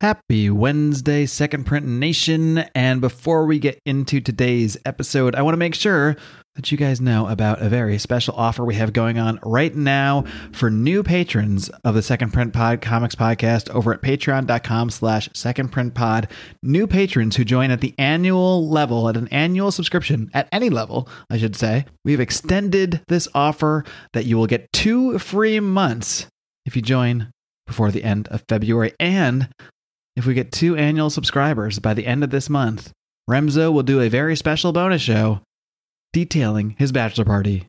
Happy Wednesday, Second Print Nation. And before we get into today's episode, I want to make sure that you guys know about a very special offer we have going on right now for new patrons of the Second Print Pod Comics Podcast over at patreon.com slash second print pod. New patrons who join at the annual level, at an annual subscription, at any level, I should say. We've extended this offer that you will get two free months if you join before the end of February. And if we get two annual subscribers by the end of this month, Remzo will do a very special bonus show detailing his bachelor party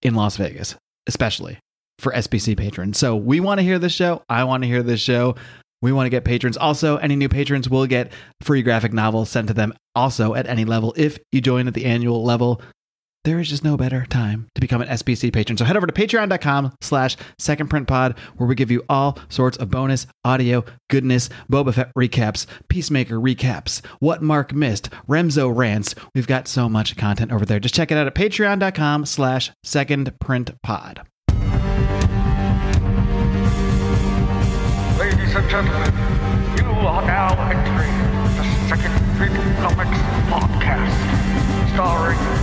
in Las Vegas, especially for SPC patrons. So we want to hear this show. I want to hear this show. We want to get patrons. Also, any new patrons will get free graphic novels sent to them also at any level if you join at the annual level there is just no better time to become an SPC patron. So head over to patreon.com slash secondprintpod where we give you all sorts of bonus audio goodness, Boba Fett recaps, Peacemaker recaps, what Mark missed, Remzo rants. We've got so much content over there. Just check it out at patreon.com slash secondprintpod. Ladies and gentlemen, you are now entering the Second Print Comics Podcast starring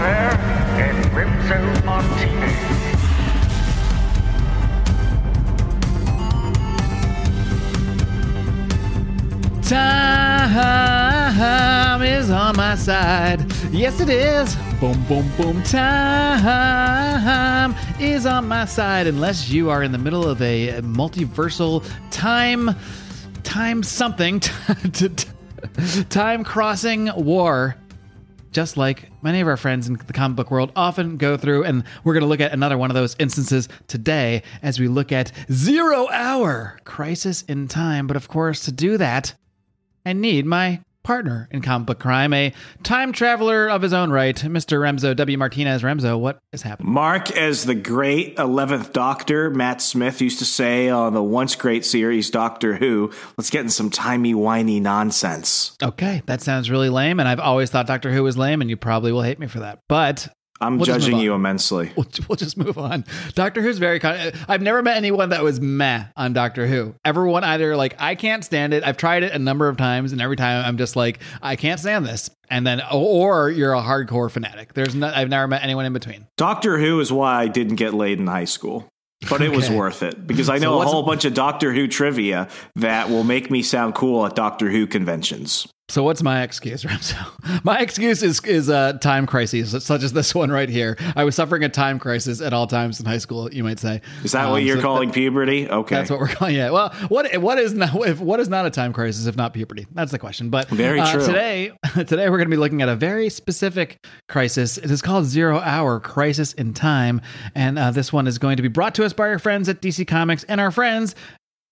And Martinez. Time is on my side. Yes, it is. Boom, boom, boom. Time is on my side. Unless you are in the middle of a multiversal time, time something, time crossing war just like many of our friends in the comic book world often go through. And we're going to look at another one of those instances today as we look at Zero Hour Crisis in Time. But of course, to do that, I need my partner in comic book crime, a time traveler of his own right, Mr. Remzo W. Martinez. Remzo, what is happening? Mark, as the great 11th Doctor, Matt Smith used to say on the once great series Doctor Who, let's get in some timey wimey nonsense. Okay, that sounds really lame, and I've always thought Doctor Who was lame, and you probably will hate me for that. But I'm judging you immensely. we'll, we'll just move on. Doctor Who's very. Con- I've never met anyone that was meh on Doctor Who. Everyone either like I can't stand it. I've tried it a number of times, and every time I'm just like I can't stand this. And then, or you're a hardcore fanatic. There's no. I've never met anyone in between. Doctor Who is why I didn't get laid in high school. But it was worth it because I So know a what's- whole bunch of Doctor Who trivia that will make me sound cool at Doctor Who conventions. So what's my excuse, Remzo? My excuse is is uh, time crises, such as this one right here. I was suffering a time crisis at all times in high school. You might say. Is that what Um, you're so calling that- puberty? Okay. That's what we're calling it. Well, what what is not if what is not a time crisis if not puberty? That's the question. But Very uh, true. today, today we're going to be looking at a very specific crisis. It is called Zero Hour Crisis in Time, and uh, this one is going to be brought to us by our friends at DC Comics and our friends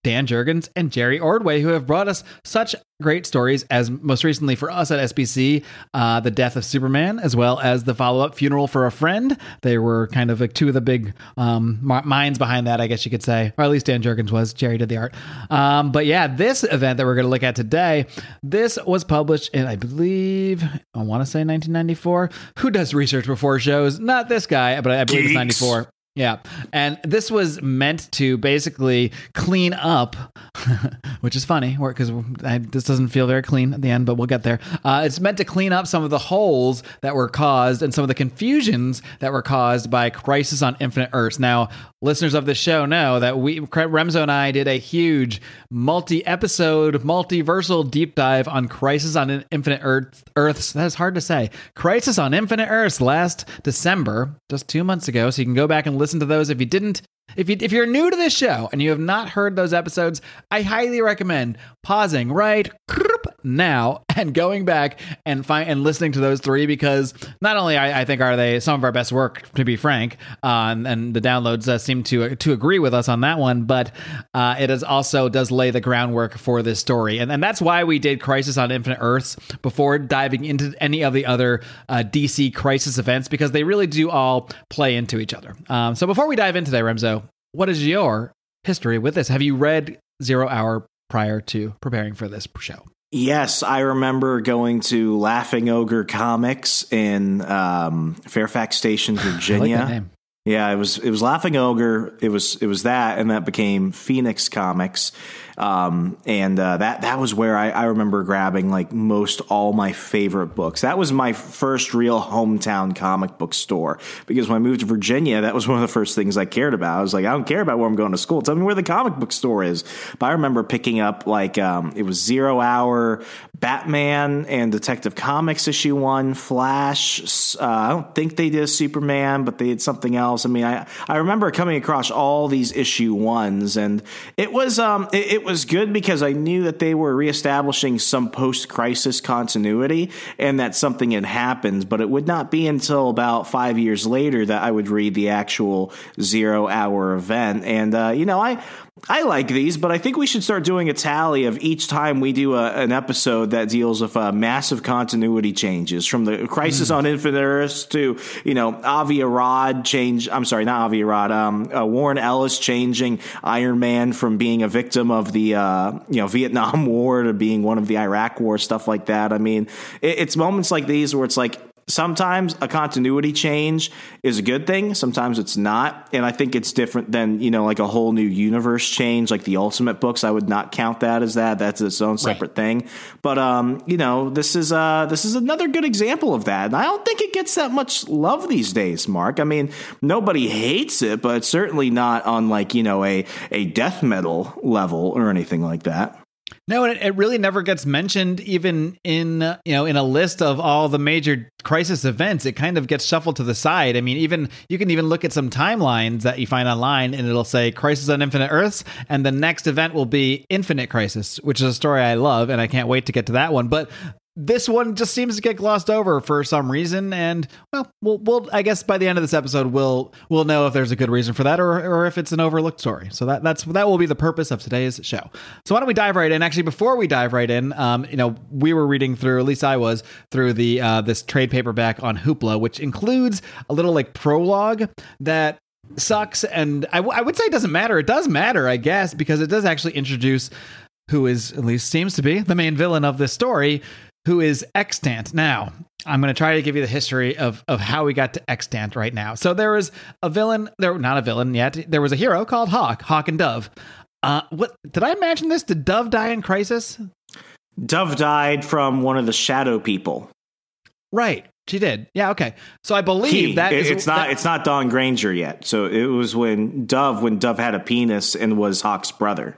Dan Jurgens and Jerry Ordway, who have brought us such great stories as most recently for us at SPC, uh, The Death of Superman, as well as the follow up Funeral for a Friend. They were kind of like two of the big um, minds behind that, I guess you could say, or at least Dan Jurgens was. Jerry did the art. Um, but yeah, this event that we're going to look at today, this was published in, I believe, I want to say 1994. Who does research before shows? Not this guy, but I believe it's 94. Yeah. And this was meant to basically clean up, which is funny because this doesn't feel very clean at the end, but we'll get there. Uh, it's meant to clean up some of the holes that were caused and some of the confusions that were caused by Crisis on Infinite Earths. Now, listeners of this show know that we, Remzo and I, did a huge multi episode, multiversal deep dive on Crisis on Infinite Earth, Earths. That is hard to say. Crisis on Infinite Earths last December, just two months ago. So you can go back and listen to those if you didn't. If, you, if you're new to this show and you have not heard those episodes, I highly recommend pausing right now and going back and find and listening to those three because not only I, I think are they some of our best work to be frank, uh, and, and the downloads uh, seem to to agree with us on that one, but uh, it is also does lay the groundwork for this story, and and that's why we did Crisis on Infinite Earths before diving into any of the other uh, DC Crisis events because they really do all play into each other. Um, so before we dive in today, Remzo, what is your history with this? Have you read Zero Hour prior to preparing for this show? Yes, I remember going to Laughing Ogre Comics in um, Fairfax Station, like Virginia. name. Yeah, it was it was Laughing Ogre. It was it was that, and that became Phoenix Comics, um, and uh, that that was where I, I remember grabbing like most all my favorite books. That was my first real hometown comic book store because when I moved to Virginia, that was one of the first things I cared about. I was like, I don't care about where I'm going to school. Tell me where the comic book store is. But I remember picking up like um, it was Zero Hour, Batman, and Detective Comics issue one, Flash. Uh, I don't think they did a Superman, but they did something else. I mean, I I remember coming across all these issue ones, and it was um it, it was good because I knew that they were reestablishing some post crisis continuity, and that something had happened. But it would not be until about five years later that I would read the actual zero hour event, and uh, you know I. I like these, but I think we should start doing a tally of each time we do a, an episode that deals with uh, massive continuity changes from the Crisis on Infinite Earths to, you know, Avi Arad change. I'm sorry, not Avi Arad. Um, uh, Warren Ellis changing Iron Man from being a victim of the, uh, you know, Vietnam War to being one of the Iraq War, stuff like that. I mean, it, it's moments like these where it's like, sometimes a continuity change is a good thing sometimes it's not. And i think it's different than you know like a whole new universe change like the ultimate books. I would not count that as that. That's its own separate thing. But um you know this is uh this is another good example of that. And i don't think it gets that much love these days mark. I mean nobody hates it but it's certainly not on like you know a a death metal level or anything like that No, and it, really never gets mentioned even in you know in a list of all the major crisis events. It kind of gets shuffled to the side. I mean, even you can even look at some timelines that you find online, and it'll say Crisis on Infinite Earths, and the next event will be Infinite Crisis, which is a story I love, and I can't wait to get to that one. But this one just seems to get glossed over for some reason, and well, we'll, we'll I guess by the end of this episode, we'll we'll know if there's a good reason for that, or or if it's an overlooked story. So that that's that will be the purpose of today's show. So why don't we dive right in? Actually, before we dive right in, um, you know, we were reading through, at least I was through the uh, this trade paperback on Hoopla, which includes a little like prologue that sucks, and I, w- I would say it doesn't matter. It does matter, I guess, because it does actually introduce who is at least seems to be the main villain of this story, who is Extant. Now, I'm going to try to give you the history of of how we got to Extant right now. So there was a villain, there not a villain yet. There was a hero called Hawk, Hawk and Dove. Uh, what did I imagine this? Did Dove die in Crisis? dove died from one of the shadow people Right, she did. Yeah, okay. So I believe He. that It- is- it's not that- it's not Dawn Granger yet. So it was when Dove when Dove had a penis and was Hawk's brother.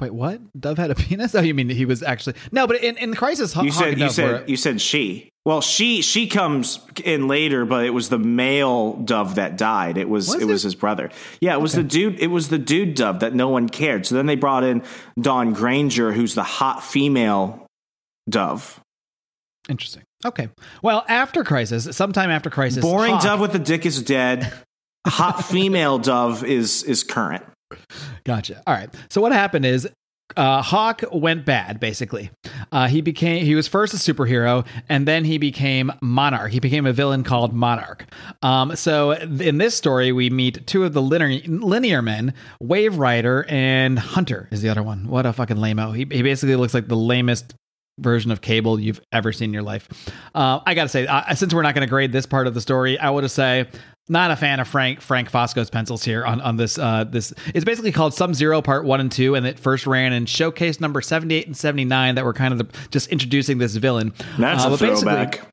Wait, what? Dove had a penis? Oh, you mean he was actually no? But in, in Crisis, You said you said were- you said she. Well, she she comes in later, but it was the male dove that died. It was, Was it it? was his brother. Yeah, it was the dude. It was the dude dove that no one cared. So then they brought in Dawn Granger, who's the hot female dove. interesting. Okay, well, after Crisis, sometime after Crisis, Boring Hawk- dove with the dick is dead. Hot female dove is is current. Gotcha. All right. So what happened is uh, Hawk went bad. Basically, uh, he became he was first a superhero, and then he became Monarch. He became a villain called Monarch. Um, so in this story, we meet two of the linear, linear men, Wave Rider and Hunter is the other one. What a fucking lameo. He he basically looks like the lamest version of cable you've ever seen in your life. Uh, I gotta say, uh, since we're not to grade this part of the story, I would say not a fan of Frank Frank Fosco's pencils here on on this. Uh, this it's basically called Sub Zero Part One and Two, and it first ran in Showcase number seventy eight and seventy nine that were kind of the, just introducing this villain. That's Uh, a throwback.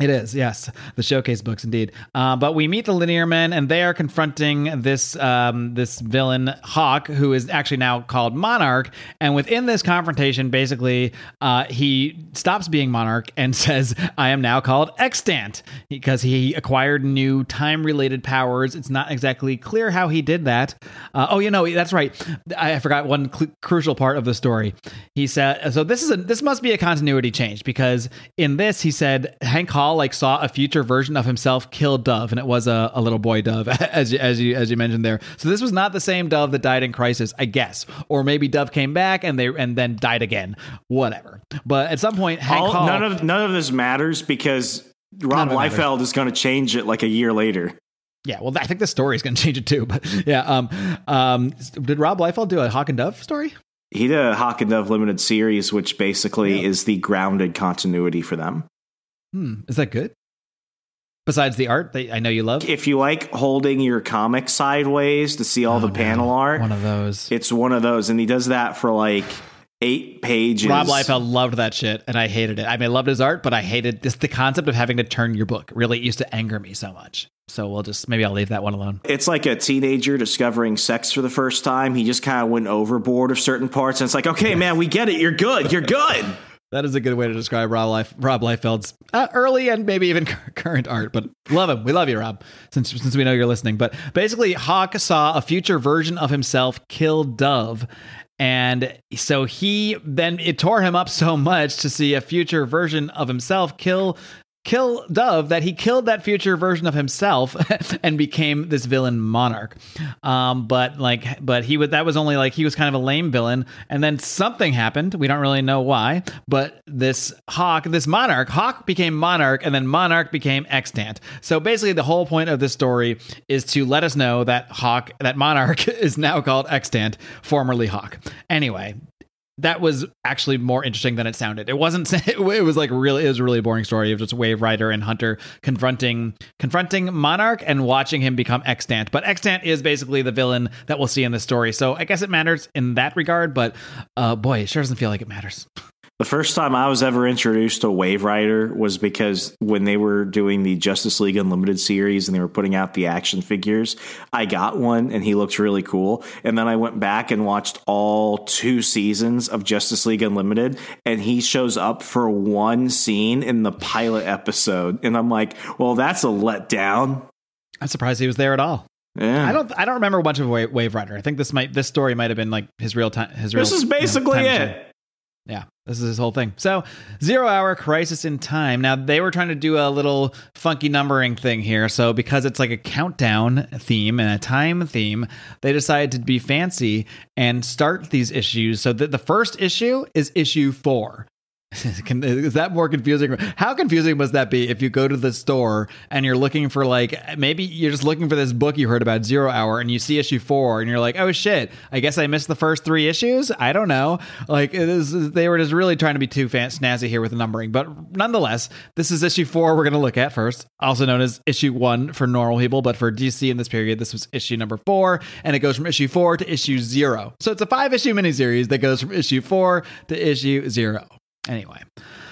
It is, yes, the showcase books indeed. Uh, but we meet the linear men, and they are confronting this um, this villain Hawk, who is actually now called Monarch. And within this confrontation, basically, uh, he stops being Monarch and says, "I am now called Extant," because he acquired new time related powers. It's not exactly clear how he did that. Uh, oh, you know, that's right. I forgot one cl- crucial part of the story. He said, "So this is a this must be a continuity change because in this he said Hank Hall like saw a future version of himself kill Dove, and it was a, a little boy Dove, as you, as you as you mentioned there. So this was not the same Dove that died in Crisis, I guess, or maybe Dove came back and they and then died again, whatever. But at some point, Hank All, Hall, none of none of this matters because Rob. Liefeld is going to change it like a year later. yeah, well, I think the story is going to change it too. But yeah, um, um, did Rob Liefeld do a Hawk and Dove story? He did a Hawk and Dove limited series, which basically is the grounded continuity for them. Hmm, is that good? Besides the art that I know you love, If you like holding your comic sideways to see all the Oh, no. panel art, one of those. it's one of those, and he does that for like eight pages. Rob Liefeld loved that shit, and I hated it. I mean, I loved his art, but I hated just the concept of having to turn your book. Really used to anger me so much. So we'll just maybe I'll leave that one alone. It's like a teenager discovering sex for the first time. He just kind of went overboard of certain parts, and it's like, okay, man, we get it. You're good. You're good. That is a good way to describe Rob, Life, Rob Liefeld's uh, early and maybe even current art. But love him. We love you, Rob. Since since we know you're listening. But basically, Hawk saw a future version of himself kill Dove. And so he then it tore him up so much to see a future version of himself kill kill Dove that he killed that future version of himself and became this villain monarch. Um, but like, but he was that was only like he was kind of a lame villain, and then something happened. We don't really know why, but this Hawk, this monarch, Hawk became monarch, and then monarch became extant. So basically, the whole point of this story is to let us know that Hawk, that monarch, is now called extant, formerly Hawk. Anyway, that was actually more interesting than it sounded. It wasn't. It was like really. It was a really boring story of just Wave Rider and Hunter confronting confronting Monarch and watching him become extant. But extant is basically the villain that we'll see in this story. So I guess it matters in that regard. But uh, boy, it sure doesn't feel like it matters. The first time I was ever introduced to Wave Rider was because when they were doing the Justice League Unlimited series and they were putting out the action figures, I got one and he looked really cool. And then I went back and watched all two seasons of Justice League Unlimited and he shows up for one scene in the pilot episode. And I'm like, well, that's a letdown. I'm surprised he was there at all. Yeah. I don't. I don't remember much of Wave, Rider. I think this might. This story might have been like his real time. His real. this is you know, basically it. Yeah, this is his whole thing. So, zero hour crisis in time. Now, they were trying to do a little funky numbering thing here. So, because it's like a countdown theme and a time theme, they decided to be fancy and start these issues. So, the, the first issue is issue four. Is that more confusing? How confusing must that be if you go to the store and you're looking for like maybe you're just looking for this book you heard about Zero Hour and you see issue four and you're like, oh shit, I guess I missed the first three issues. I don't know. Like they were just really trying to be too fan- snazzy here with the numbering, but nonetheless, this is issue four. We're going to look at first, also known as issue one for normal people, but for DC in this period, this was issue number four, and it goes from issue four to issue zero. So it's a five issue miniseries that goes from issue four to issue zero. Anyway,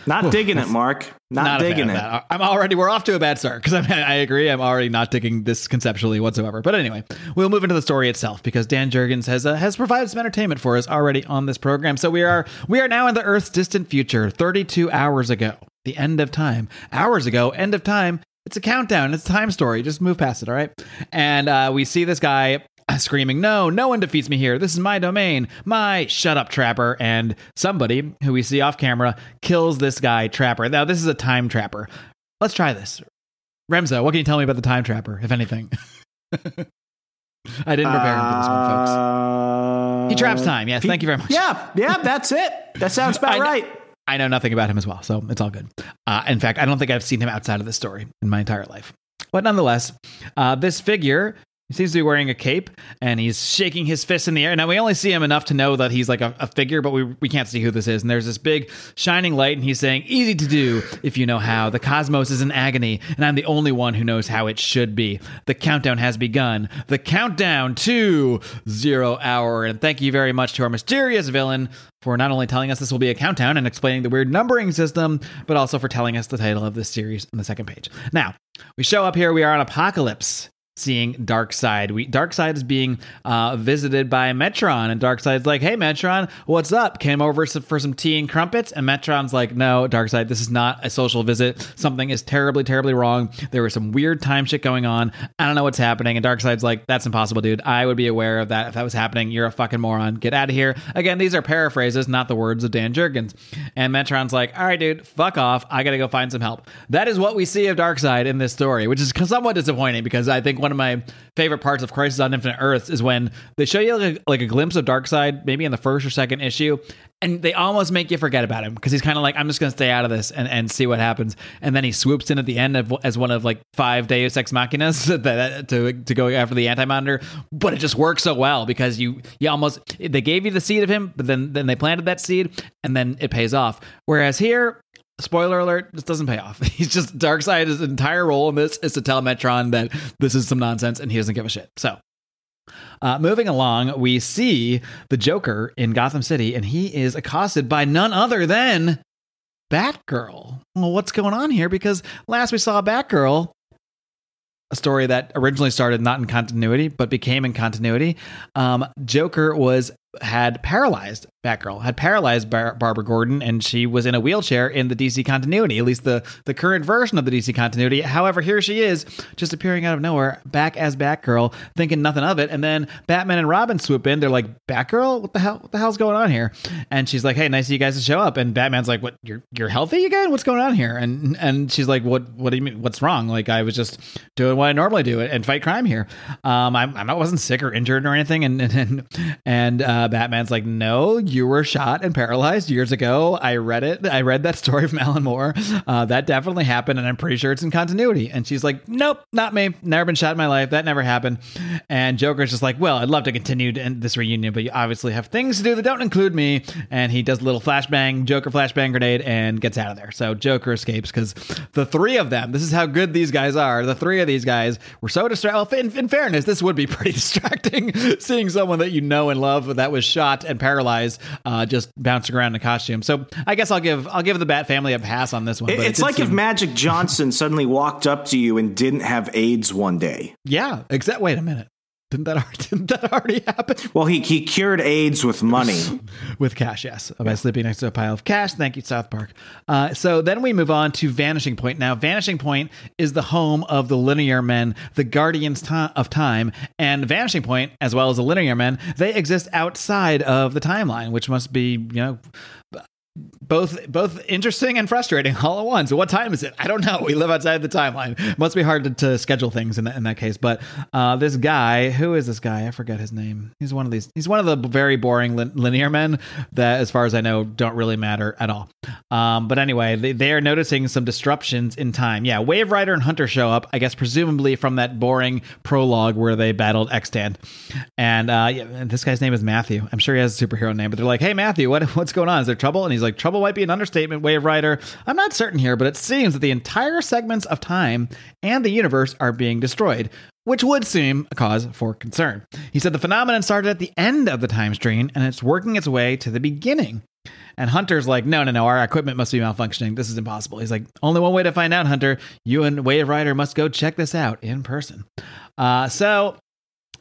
Not digging it, Mark. Not, fan digging it. that. I'm already we're off to a bad start because I, I agree. I'm already not digging this conceptually whatsoever. But anyway, we'll move into the story itself because Dan Jurgens has uh, has provided some entertainment for us already on this program. So we are we are now in the Earth's distant future, 32 hours ago, the end of time. Hours ago, end of time. It's a countdown. It's a time story. Just move past it, all right? And uh, we see this guy screaming, No, no one defeats me here. This is my domain. My shut up, Trapper. And somebody who we see off camera kills this guy, Trapper. Now, this is a time trapper. Let's try this. Remzo, what can you tell me about the time trapper, if anything? I didn't prepare him for this one, folks. Uh, He traps time. Yes, thank you very much. Yeah, yeah, that's it. That sounds I about know- right. I know nothing about him as well, so it's all good. Uh, in fact, I don't think I've seen him outside of this story in my entire life. But nonetheless, uh, this figure he seems to be wearing a cape and he's shaking his fist in the air. Now, we only see him enough to know that he's like a, a figure, but we, we can't see who this is. And there's this big shining light, and he's saying, Easy to do if you know how. The cosmos is in agony, and I'm the only one who knows how it should be. The countdown has begun. The countdown to zero hour. And thank you very much to our mysterious villain for not only telling us this will be a countdown and explaining the weird numbering system, but also for telling us the title of this series on the second page. Now, we show up here, we are on Apocalypse. Seeing Darkseid. We Darkseid is being uh, visited by Metron, and Darkseid's like, "Hey, Metron, what's up? Came over for some tea and crumpets." And Metron's like, "No, Darkseid, this is not a social visit. Something is terribly, terribly wrong. There was some weird time shit going on. I don't know what's happening." And Darkseid's like, "That's impossible, dude. I would be aware of that if that was happening. You're a fucking moron. Get out of here." Again, these are paraphrases, not the words of Dan Jurgens. And Metron's like, "All right, dude, fuck off. I gotta go find some help." That is what we see of Darkseid in this story, which is somewhat disappointing because I think one of my favorite parts of Crisis on Infinite Earths is when they show you like a, like a glimpse of Darkseid, maybe in the first or second issue, and they almost make you forget about him because he's kind of like, I'm just going to stay out of this and, and see what happens. And then he swoops in at the end of, as one of like five Deus Ex Machinas that, to, to go after the Anti Monitor. But it just works so well because you you almost they gave you the seed of him, but then then they planted that seed and then it pays off. Whereas here spoiler alert, this doesn't pay off. He's just Darkseid. His entire role in this is to tell Metron that this is some nonsense and he doesn't give a shit. So, uh, moving along, we see the Joker in Gotham City and he is accosted by none other than Batgirl. Well, what's going on here? Because last we saw Batgirl, a story that originally started not in continuity but became in continuity. Um, Joker was had paralyzed Batgirl, had paralyzed Bar- Barbara Gordon, and she was in a wheelchair in the DC continuity, at least the, the current version of the DC continuity. However, here she is, just appearing out of nowhere, back as Batgirl, thinking nothing of it. And then Batman and Robin swoop in. They're like, Batgirl, what the hell? What the hell's going on here? And she's like, Hey, nice of you guys to show up. And Batman's like, What? You're you're healthy again? What's going on here? And and she's like, What? What do you mean? What's wrong? Like I was just doing what I normally do and fight crime here. Um, I, I wasn't sick or injured or anything. And and and uh, Batman's like, No, you were shot and paralyzed years ago. I read it. I read that story from Alan Moore. Uh, that definitely happened, and I'm pretty sure it's in continuity. And she's like, Nope, not me. Never been shot in my life. That never happened. And Joker's just like, Well, I'd love to continue to this reunion, but you obviously have things to do that don't include me. And he does a little flashbang, Joker flashbang grenade, and gets out of there. So Joker escapes because the three of them, this is how good these guys are. The three of these guys were so distracted. Well, in, in fairness, this would be pretty distracting seeing someone that you know and love that was shot and paralyzed uh, just bouncing around in a costume. So I guess I'll give I'll give the Bat family a pass on this one. It- but it it's did like if Magic Johnson suddenly walked up to you and didn't have AIDS one day. yeah, exact. Wait a minute. Didn't that already, didn't that already happen? Well, he, he cured AIDS with money. with cash, yes, by sleeping next to a pile of cash. Thank you, South Park. Uh, so then we move on to Vanishing Point. Now, Vanishing Point is the home of the Linear Men, the Guardians of Time, and Vanishing Point, as well as the Linear Men, they exist outside of the timeline, which must be, you know. Both both interesting and frustrating all at once. What time is it? I don't know. We live outside the timeline. Must be hard to, to schedule things in that, in that case. But uh, this guy, who is this guy? I forget his name. He's one of these. He's one of the very boring lin- linear men that, as far as I know, don't really matter at all. Um, but anyway, they, they are noticing some disruptions in time. Yeah, Wave Rider and Hunter show up. I guess presumably from that boring prologue where they battled Extant. And uh, yeah, this guy's name is Matthew. I'm sure he has a superhero name, but they're like, "Hey, Matthew, what what's going on? Is there trouble?" And he's like, "Trouble might be an understatement, Wave Rider. I'm not certain here, but it seems that the entire segments of time and the universe are being destroyed." Which would seem a cause for concern. He said the phenomenon started at the end of the time stream and it's working its way to the beginning. And Hunter's like, no, no, no, our equipment must be malfunctioning. This is impossible. He's like, only one way to find out, Hunter. You and Wave Rider must go check this out in person. Uh, so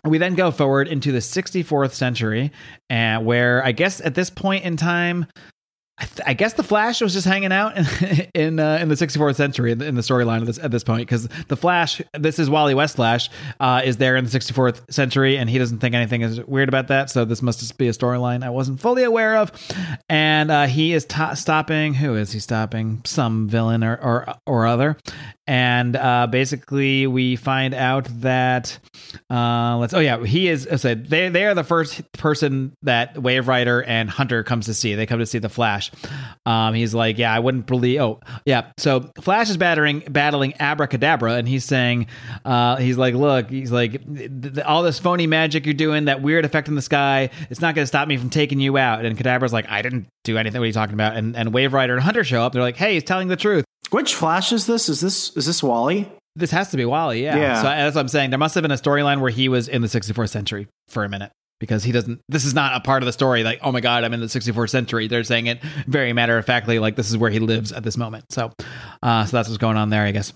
we then go forward into the 64th century, uh, where I guess at this point in time, I, th- I guess the Flash was just hanging out in in, uh, in the 64th century in the, the storyline at this, at this point because the Flash, this is Wally West Flash, uh, is there in the 64th century and he doesn't think anything is weird about that. So this must just be a storyline I wasn't fully aware of. And uh, he is stopping. Who is he stopping? Some villain or or, or other. And uh, basically, we find out that uh, let's. Oh yeah, he is. Said they they are the first person that Wave Rider and Hunter comes to see. They come to see the Flash. Um, he's like, yeah, I wouldn't believe. Oh yeah, so Flash is battering battling Abra Kadabra, and he's saying, uh, he's like, look, he's like, all this phony magic you're doing, that weird effect in the sky, it's not going to stop me from taking you out. And Kadabra's like, I didn't do anything. What are you talking about? And and Wave Rider and Hunter show up. They're like, hey, he's telling the truth. Which Flash is this? Is this is this Wally? This has to be Wally, yeah. Yeah. So that's what I'm saying. There must have been a storyline where he was in the 64th century for a minute because he doesn't. This is not a part of the story. Like, oh my god, I'm in the 64th century. They're saying it very matter of factly, like this is where he lives at this moment. So, uh, so that's what's going on there, I guess.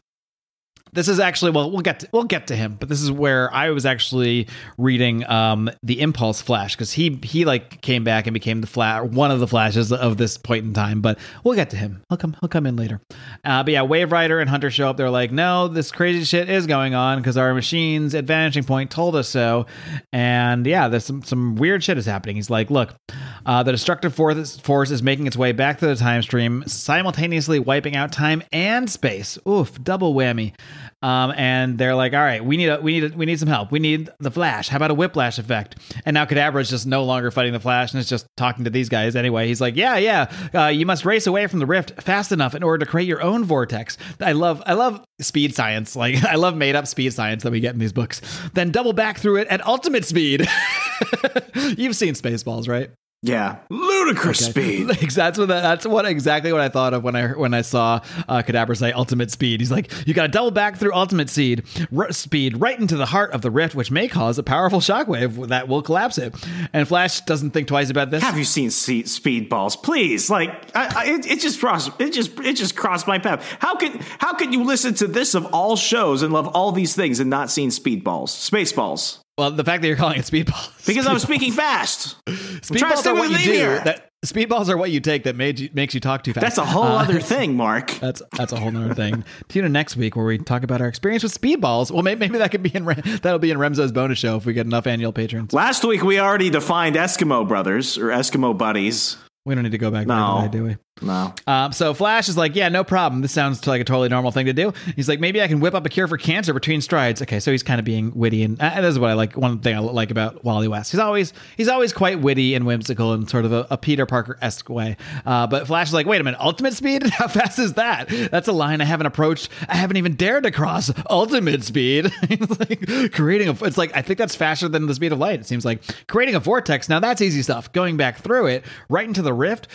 This is actually well, we'll get to, we'll get to him, but this is where I was actually reading um, the Impulse Flash because he he like came back and became the flash one of the flashes of this point in time. But we'll get to him. He'll come he'll come in later. Uh, but yeah, Wave Rider and Hunter show up. They're like, no, this crazy shit is going on because our machines at Vanishing Point told us so. And yeah, there's some some weird shit is happening. He's like, look, uh, the destructive force force is making its way back to the time stream, simultaneously wiping out time and space. Oof, double whammy. Um, and they're like, all right, we need a, we need a, we need some help. We need the Flash. How about a whiplash effect? And now Kadabra is just no longer fighting the Flash and is just talking to these guys anyway. He's like, yeah, yeah, uh, you must race away from the rift fast enough in order to create your own vortex. I love I love speed science. Like I love made up speed science that we get in these books. Then double back through it at ultimate speed. You've seen Spaceballs, right? Yeah, ludicrous speed. That's what that's what exactly what I thought of when I when I saw uh, Kadabra say ultimate speed. He's like, you got to double back through ultimate speed, r- speed right into the heart of the rift, which may cause a powerful shockwave that will collapse it. And Flash doesn't think twice about this. Have you seen se- Speedballs? Please, like, I, I, it, it just crossed. It just it just crossed my path. How can how can you listen to this of all shows and love all these things and not seen Speedballs, Spaceballs? Well, the fact that you're calling it speedballs Because I'm speaking fast. speedballs are what you do. That speedballs are what you take that made you, makes you talk too fast. That's a whole Uh, other thing, Mark. That's that's a whole nother thing. Tune in next week where we talk about our experience with speedballs. Well, maybe, maybe that could be in Re- that'll be in Remzo's bonus show if we get enough annual patrons. Last week we already defined Eskimo brothers or Eskimo buddies. We don't need to go back No. there do we? No. Um, so Flash is like, yeah, no problem. This sounds like a totally normal thing to do. He's like, maybe I can whip up a cure for cancer between strides. Okay, so he's kind of being witty, and uh, this is what I like. One thing I like about Wally West, he's always he's always quite witty and whimsical in sort of a, a Peter Parker esque way. Uh, but Flash is like, wait a minute, ultimate speed? How fast is that? That's a line I haven't approached. I haven't even dared to cross ultimate speed. Like creating a. It's like I think that's faster than the speed of light. It seems like creating a vortex. Now that's easy stuff. Going back through it right into the rift.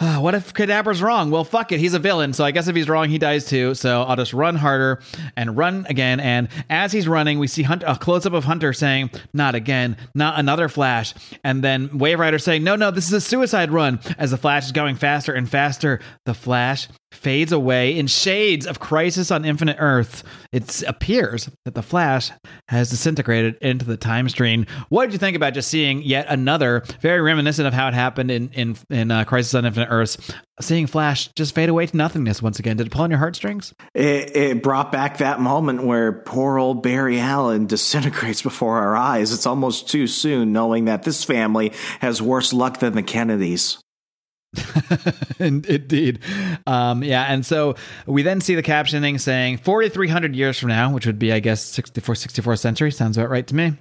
Uh, what if Kadabra's wrong? Well, fuck it. He's a villain. So I guess if he's wrong, he dies too. So I'll just run harder and run again. And as he's running, we see Hunt- a close up of Hunter saying, Not again, not another Flash. And then Wave Rider saying, No, no, this is a suicide run. As the Flash is going faster and faster, the Flash fades away in shades of Crisis on Infinite Earth. It appears that the Flash has disintegrated into the time stream. What did you think about just seeing yet another, very reminiscent of how it happened in in in uh, Crisis on Infinite Earths, seeing Flash just fade away to nothingness once again? Did it pull on your heartstrings? It, it brought back that moment where poor old Barry Allen disintegrates before our eyes. It's almost too soon knowing that this family has worse luck than the Kennedys. In- Indeed. Um, yeah. And so we then see the captioning saying 4,300 years from now, which would be, I guess, 64, 64th century. Sounds about right to me.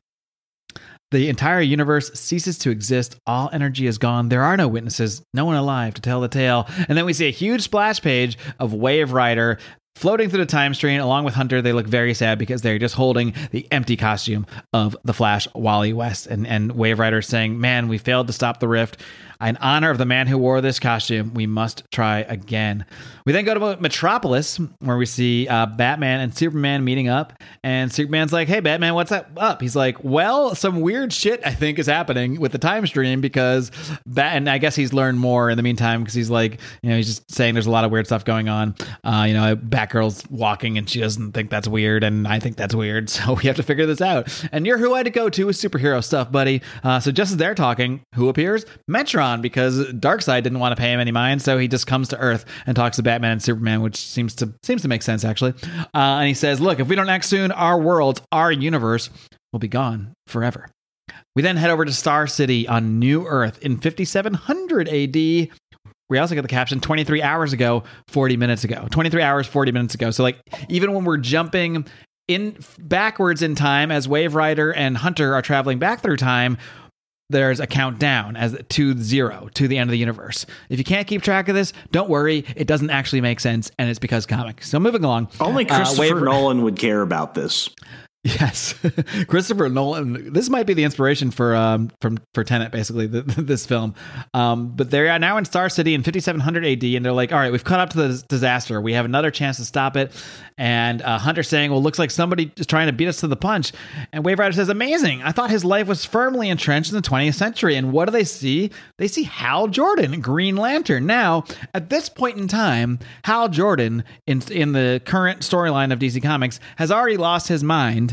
The entire universe ceases to exist. All energy is gone. There are no witnesses, no one alive to tell the tale. And then we see a huge splash page of Wave Rider floating through the time stream along with Hunter. They look very sad because they're just holding the empty costume of the Flash, Wally West, and, and Wave Rider saying, Man, we failed to stop the rift. In honor of the man who wore this costume, we must try again. We then go to Metropolis, where we see uh, Batman and Superman meeting up. And Superman's like, "Hey, Batman, what's up?" He's like, "Well, some weird shit I think is happening with the time stream because Bat." And I guess he's learned more in the meantime because he's like, you know, he's just saying there's a lot of weird stuff going on. Uh, you know, Batgirl's walking and she doesn't think that's weird, and I think that's weird. So we have to figure this out. And you're who I had to go to with superhero stuff, buddy. Uh, so just as they're talking, who appears? Metron, because Darkseid didn't want to pay him any mind, so he just comes to Earth and talks to Batman and Superman, which seems to seems to make sense actually. Uh, and he says, "Look, if we don't act soon, our world, our universe, will be gone forever." We then head over to Star City on New Earth in 5700 AD. We also get the caption 23 hours ago, 40 minutes ago. 23 hours, 40 minutes ago. So, like, even when we're jumping in backwards in time as Wave Rider and Hunter are traveling back through time, there's a countdown as to zero to the end of the universe. If you can't keep track of this, don't worry. It doesn't actually make sense, and it's because comics. So moving along, only Christopher uh, Nolan would care about this. Yes, Christopher Nolan. This might be the inspiration for um from for Tenet, basically the, this film. Um, but they're now in Star City in 5700 AD, and they're like, "All right, we've caught up to the disaster. We have another chance to stop it." And uh, Hunter saying, "Well, looks like somebody is trying to beat us to the punch." And Wave Rider says, "Amazing! I thought his life was firmly entrenched in the 20th century." And what do they see? They see Hal Jordan, Green Lantern. Now, at this point in time, Hal Jordan in in the current storyline of DC Comics has already lost his mind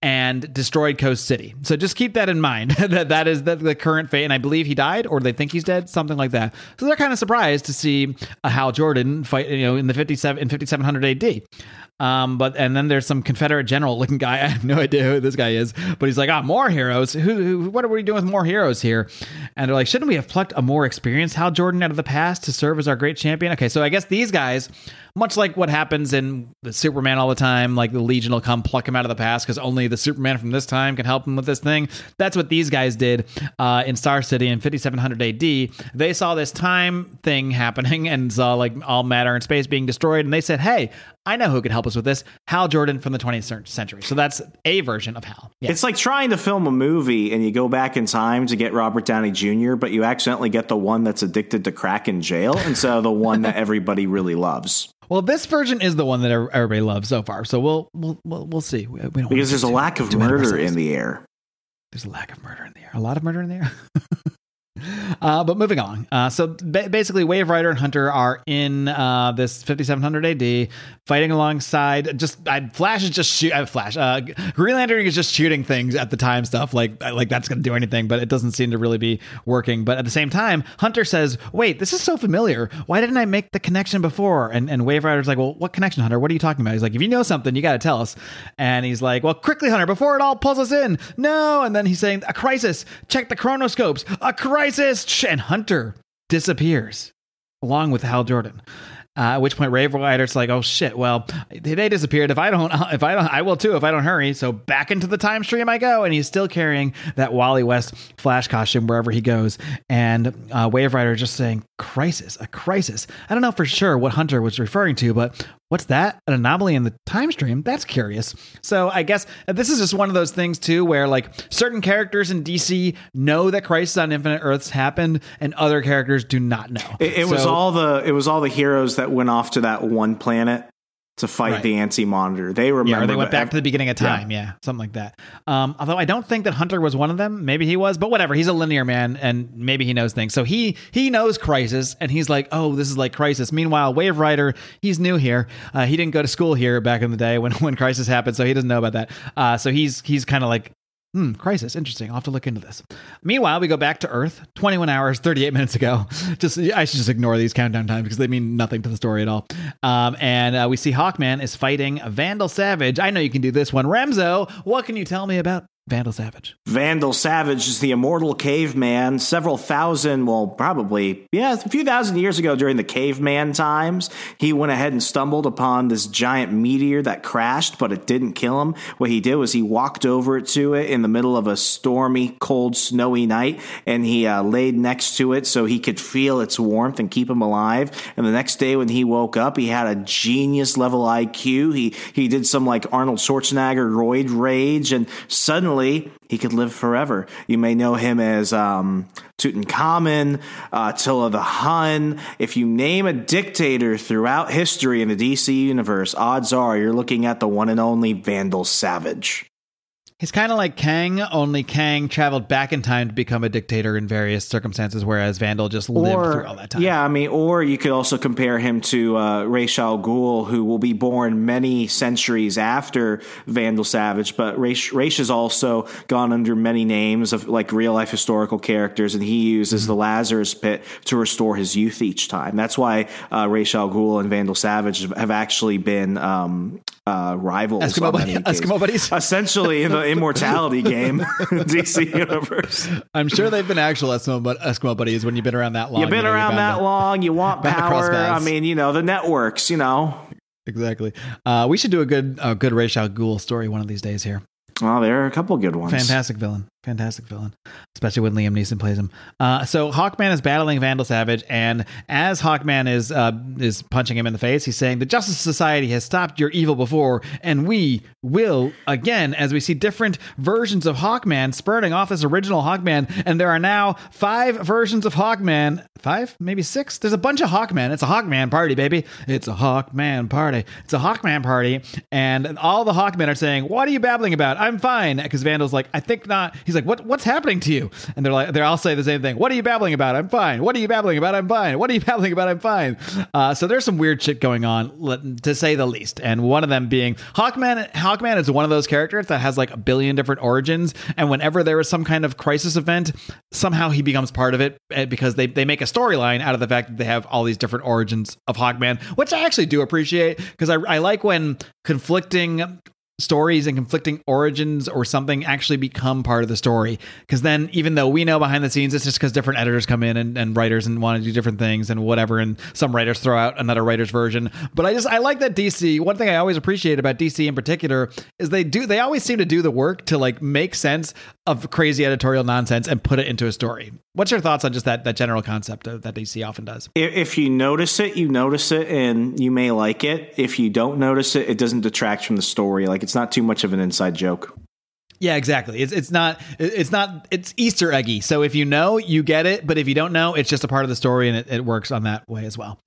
and destroyed Coast City. So just keep that in mind that that is the, the, current fate. And I believe he died, or they think he's dead, something like that. So they're kind of surprised to see a Hal Jordan fight, you know, in the fifty seven in fifty seven hundred AD. Um, but and then there's some Confederate general looking guy. I have no idea who this guy is, but he's like, ah, more heroes. Who, who, what are we doing with more heroes here? And they're like, shouldn't we have plucked a more experienced Hal Jordan out of the past to serve as our great champion? Okay, so I guess these guys much like what happens in Superman all the time, like the Legion will come pluck him out of the past because only the Superman from this time can help him with this thing. That's what these guys did uh, in Star City in 5700 AD. They saw this time thing happening and saw like all matter and space being destroyed, and they said, "Hey, I know who could help us with this. Hal Jordan from the 20th century. So that's a version of Hal. Yeah. It's like trying to film a movie and you go back in time to get Robert Downey Jr., but you accidentally get the one that's addicted to crack in jail instead of the one that everybody really loves. Well, this version is the one that everybody loves so far. So we'll we'll we'll, we'll see. We because there's a lack of murder in the air. There's a lack of murder in the air. A lot of murder in the air. Uh, but moving on. Uh, so ba- basically, Wave Rider and Hunter are in uh, this 5700 AD, fighting alongside. Just I, Flash is just shoot. Uh, Flash. Uh, Green Lantern is just shooting things at the time stuff. Like like that's going to do anything, but it doesn't seem to really be working. But at the same time, Hunter says, "Wait, this is so familiar. Why didn't I make the connection before?" And and Wave Rider's like, "Well, what connection, Hunter? What are you talking about?" He's like, "If you know something, you got to tell us." And he's like, "Well, quickly, Hunter, before it all pulls us in." No. And then he's saying, "A crisis. Check the chronoscopes. A crisis." And Hunter disappears along with Hal Jordan. Uh, at which point, Wave Rider's like, "Oh shit! Well, they disappeared. If I don't, if I don't, I will too. If I don't hurry." So back into the time stream I go, and he's still carrying that Wally West Flash costume wherever he goes. And uh, Wave Rider just saying, "Crisis! A crisis!" I don't know for sure what Hunter was referring to, but What's that? An anomaly in the time stream? That's curious. So I guess uh, this is just one of those things too, where like certain characters in DC know that Crisis on Infinite Earths happened, and other characters do not know. It, it so, was all the it was all the heroes that went off to that one planet to fight right. the Anti Monitor. They remember. Yeah, they went back to the beginning of time. Yeah, yeah something like that. Um, although I don't think that Hunter was one of them. Maybe he was, but whatever. He's a linear man, and maybe he knows things. So he he knows Crisis, and he's like, oh, this is like Crisis. Meanwhile, Wave Rider, he's new here. Uh, he didn't go to school here back in the day when when Crisis happened, so he doesn't know about that. Uh, so he's he's kind of like Hmm, crisis. Interesting. I'll have to look into this. Meanwhile, we go back to Earth 21 hours, 38 minutes ago. Just I should just ignore these countdown times because they mean nothing to the story at all. Um, and uh, we see Hawkman is fighting Vandal Savage. I know you can do this one. Remzo, what can you tell me about Vandal Savage. Vandal Savage is the immortal caveman. Several thousand, well, probably, yeah, a few thousand years ago during the caveman times, he went ahead and stumbled upon this giant meteor that crashed, but it didn't kill him. What he did was he walked over to it in the middle of a stormy, cold, snowy night, and he uh, laid next to it so he could feel its warmth and keep him alive. And the next day when he woke up, he had a genius level IQ. He he did some like Arnold Schwarzenegger roid rage, and suddenly he could live forever. You may know him as um, Tutankhamun, uh, Attila the Hun. If you name a dictator throughout history in the DC universe, odds are you're looking at the one and only Vandal Savage. He's kind of like Kang, only Kang traveled back in time to become a dictator in various circumstances, whereas Vandal just lived through all that time. Yeah, I mean, or you could also compare him to uh, Ra's al Ghul, who will be born many centuries after Vandal Savage. But Ra's, Ra's has also gone under many names of like real life historical characters, and he uses mm-hmm. the Lazarus Pit to restore his youth each time. That's why uh, Ra's al Ghul and Vandal Savage have actually been um, uh, rivals. Eskimo, buddy, Eskimo buddies. Essentially, in the immortality game, DC Universe. I'm sure they've been actual Eskimo, Eskimo buddies when you've been around that long. You've been you know, around that long. You want power. I mean, you know, the networks, you know. Exactly. Uh, we should do a good, a good Ra's al Ghul story one of these days here. Well, there are a couple good ones. Fantastic villain. Fantastic villain, especially when Liam Neeson plays him. Uh, so Hawkman is battling Vandal Savage, and as Hawkman is uh, is punching him in the face, he's saying, "The Justice Society has stopped your evil before, and we will again." As we see different versions of Hawkman spurting off this original Hawkman, and there are now five versions of Hawkman. Five, maybe six. There's a bunch of Hawkman. It's a Hawkman party, baby. It's a Hawkman party. It's a Hawkman party, and all the Hawkmen are saying, "What are you babbling about? I'm fine." Because Vandal's like, "I think not." He's like, "What? What's happening to you?" And they're like, "They're all say the same thing. What are you babbling about? I'm fine. What are you babbling about? I'm fine. What are you babbling about? I'm fine." Uh, so there's some weird shit going on, to say the least. And one of them being Hawkman. Hawkman is one of those characters that has like a billion different origins, and whenever there is some kind of crisis event, somehow he becomes part of it eh, because they they make a storyline out of the fact that they have all these different origins of Hawkman, which I actually do appreciate because I, I like when conflicting stories and conflicting origins or something actually become part of the story. Because then, even though we know behind the scenes, it's just because different editors come in and, and, writers and want to do different things and whatever. And some writers throw out another writer's version. But I just, I like that DC. One thing I always appreciate about DC in particular is they do, they always seem to do the work to like make sense of crazy editorial nonsense and put it into a story. What's your thoughts on just that that general concept of, that DC often does? If you notice it, you notice it, and you may like it. If you don't notice it, it doesn't detract from the story. Like it's not too much of an inside joke. Yeah, exactly. It's it's not it's not it's Easter eggy. So if you know, you get it, but if you don't know, it's just a part of the story, and it, it works on that way as well.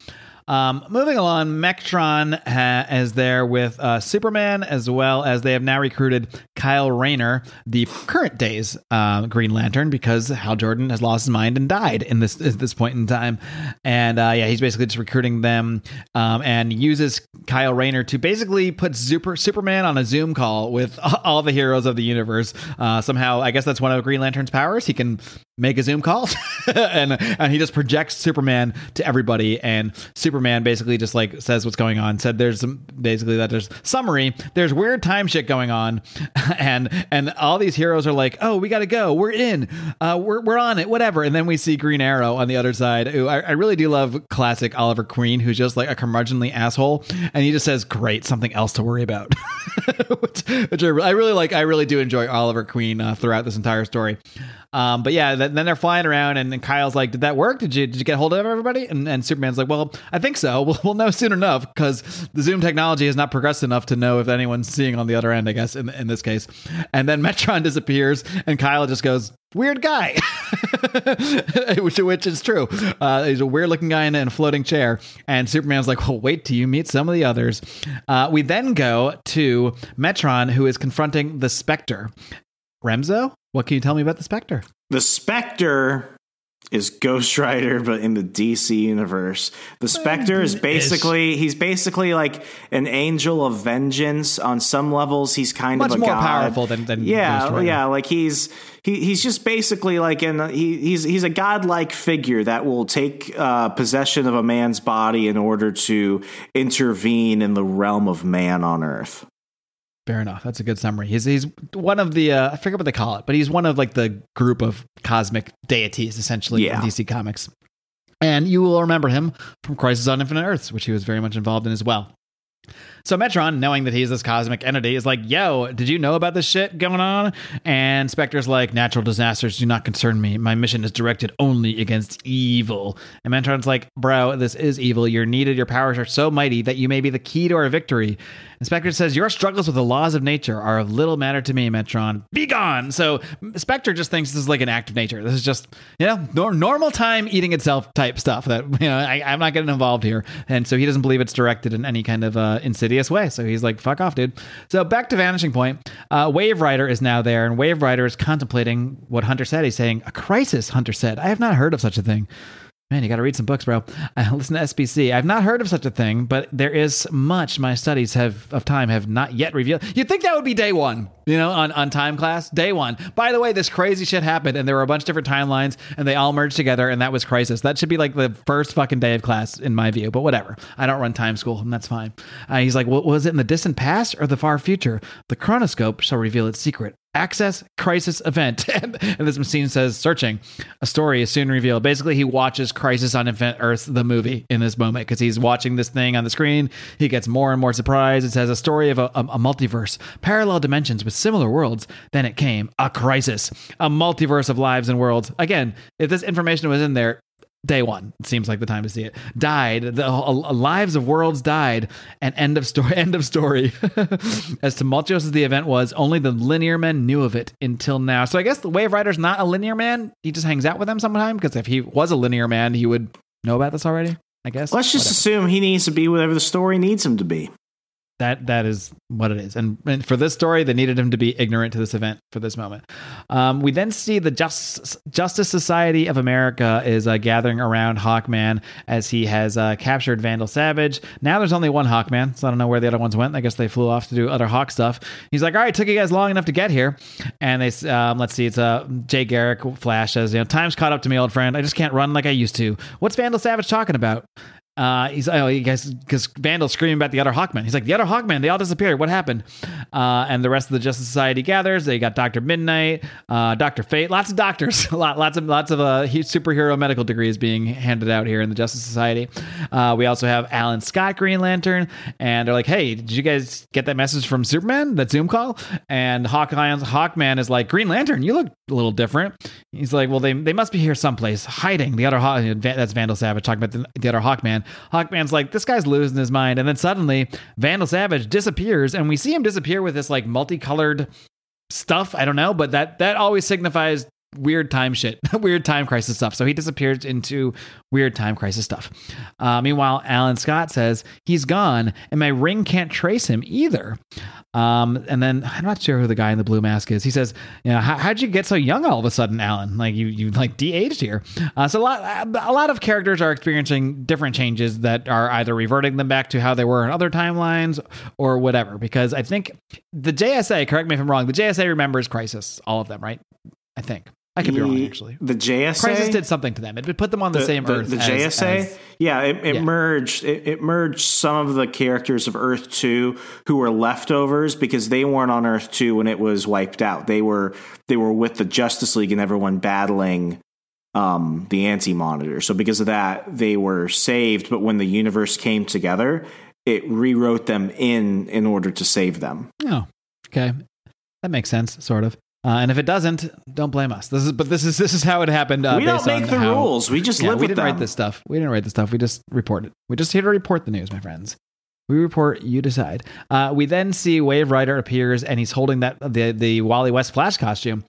Um, moving along, Metron ha- is there with uh, Superman, as well as they have now recruited Kyle Rayner, the current day's uh, Green Lantern, because Hal Jordan has lost his mind and died in this at this point in time. And uh, yeah, he's basically just recruiting them um, and uses Kyle Rayner to basically put Super Superman on a Zoom call with all the heroes of the universe. Uh, somehow, I guess that's one of Green Lantern's powers. He can make a Zoom call, and and he just projects Superman to everybody, and Superman basically just like says what's going on. Said there's some, basically that there's summary. There's weird time shit going on, and and all these heroes are like, oh, we got to go. We're in. Uh, we're we're on it. Whatever. And then we see Green Arrow on the other side. Ooh, I, I really do love classic Oliver Queen, who's just like a curmudgeonly asshole, and he just says, "Great, something else to worry about," which, which I, really like. I really do enjoy Oliver Queen uh, throughout this entire story. Um, but yeah, then, then they're flying around, and, and, Kyle's like, "Did that work? Did you did you get hold of everybody?" And, and Superman's like, "Well, I think so. We'll, we'll know soon enough because the Zoom technology has not progressed enough to know if anyone's seeing on the other end. I guess in in this case." And then Metron disappears, and Kyle just goes, "Weird guy," which which is true. Uh, he's a weird looking guy in, in, a floating chair, and Superman's like, "Well, wait till you meet some of the others." Uh, we then go to Metron, who is confronting the Spectre, Remzo, what can you tell me about the Spectre? The Spectre is Ghost Rider, but in the DC universe. The Spectre is basically he's basically like an angel of vengeance. On some levels, he's kind Much of a more god. powerful than, than yeah, yeah. Like he's he, he's just basically like an he, he's he's a godlike figure that will take uh, possession of a man's body in order to intervene in the realm of man on Earth. Fair enough. That's a good summary. He's he's one of the uh, I forget what they call it, but he's one of like the group of cosmic deities essentially yeah. in DC Comics. And you will remember him from Crisis on Infinite Earths, which he was very much involved in as well. So Metron, knowing that he's this cosmic entity, is like, "Yo, did you know about this shit going on?" And Spectre's like, "Natural disasters do not concern me. My mission is directed only against evil." And Metron's like, "Bro, this is evil. You're needed. Your powers are so mighty that you may be the key to our victory." And Spectre says, Your struggles with the laws of nature are of little matter to me, Metron. Be gone! So Spectre just thinks this is like an act of nature. This is just, you know, nor- normal time eating itself type stuff that, you know, I, I'm not getting involved here. And so he doesn't believe it's directed in any kind of uh, insidious way. So he's like, fuck off, dude. So back to Vanishing Point. Uh, Wave Rider is now there, and Wave Rider is contemplating what Hunter said. He's saying, A crisis, Hunter said. I have not heard of such a thing. Man, you got to read some books, bro. Uh, listen to SPC. I've not heard of such a thing, but there is much my studies have of time have not yet revealed. You'd think that would be day one, you know, on, on time class, day one. By the way, this crazy shit happened, and there were a bunch of different timelines, and they all merged together, and that was crisis. That should be like the first fucking day of class, in my view. But whatever. I don't run time school, and that's fine. Uh, he's like, well, was it in the distant past or the far future? The chronoscope shall reveal its secret. Access crisis event. and this machine says searching. A story is soon revealed. Basically, he watches Crisis on Infinite Earth, the movie, in this moment because he's watching this thing on the screen. He gets more and more surprised. It says a story of a, a, a multiverse, parallel dimensions with similar worlds. Then it came a crisis, a multiverse of lives and worlds. Again, if this information was in there, day one it seems like the time to see it died. The uh, lives of worlds died and end of story end of story. As tumultuous as the event was only the linear men knew of it until now. So i guess the wave rider's not a linear man? He just hangs out with them sometime? Because if he was a linear man he would know about this already i guess? Let's just Whatever. assume he needs to be whatever the story needs him to be. That that is what it is. And, and for this story they needed him to be ignorant to this event for this moment. Um, we then see the justice justice society of america is uh, gathering around hawkman as he has uh, captured vandal savage. Now there's only one hawkman so i don't know where the other ones went. I guess they flew off to do other hawk stuff. He's like all right took you guys long enough to get here. And they um, let's see it's uh, jay garrick flash says you know time's caught up to me old friend. I just can't run like i used to. What's vandal savage talking about uh, he's oh, you guys because Vandal's screaming about the other Hawkman. He's like the other Hawkman, They all disappeared. What happened? Uh, and the rest of the Justice Society gathers. They got Doctor Midnight, uh, Doctor Fate. Lots of doctors. lot, lots of lots of uh, he- superhero medical degrees being handed out here in the Justice Society. Uh, we also have Alan Scott, Green Lantern, and they're like, "Hey, did you guys get that message from Superman? That Zoom call?" And Hawkeye, Hawkman is like, "Green Lantern, you look a little different." He's like, "Well, they they must be here someplace, hiding." The other Haw- that's Vandal Savage talking about the, the other Hawkman. Hawkman's like, this guy's losing his mind. And then suddenly Vandal Savage disappears and we see him disappear with this like multicolored stuff. I don't know, but that that always signifies weird time shit, weird time crisis stuff. So he disappears into weird time crisis stuff. Uh, meanwhile, Alan Scott says he's gone and my ring can't trace him either. Um, and then I'm not sure who the guy in the blue mask is. He says, "You know, how, how'd you get so young all of a sudden, Alan? Like you, you like de-aged here." Uh, so a lot, a lot of characters are experiencing different changes that are either reverting them back to how they were in other timelines or whatever. Because I think the JSA, correct me if I'm wrong, the JSA remembers Crisis, all of them, right? I think I could be wrong actually. The JSA Crisis did something to them. It put them on the, same the, Earth. The as- JSA, as- yeah, it, it Yeah. merged. It, it merged some of the characters of Earth Two who were leftovers because they weren't on Earth Two when it was wiped out. They were they were with the Justice League and everyone battling um, the Anti Monitor. So because of that, they were saved. But when the universe came together, it rewrote them in in order to save them. Oh, okay, that makes sense, sort of. Uh, and if it doesn't, don't blame us. This is, but this is this is how it happened. Uh, we don't make the how- rules. We just Yeah, live we didn't them. write this stuff. We didn't write this stuff. We just report it. We just here to report the news, my friends. We report, you decide. Uh, we then see Wave Rider appears, and he's holding that the the Wally West Flash costume.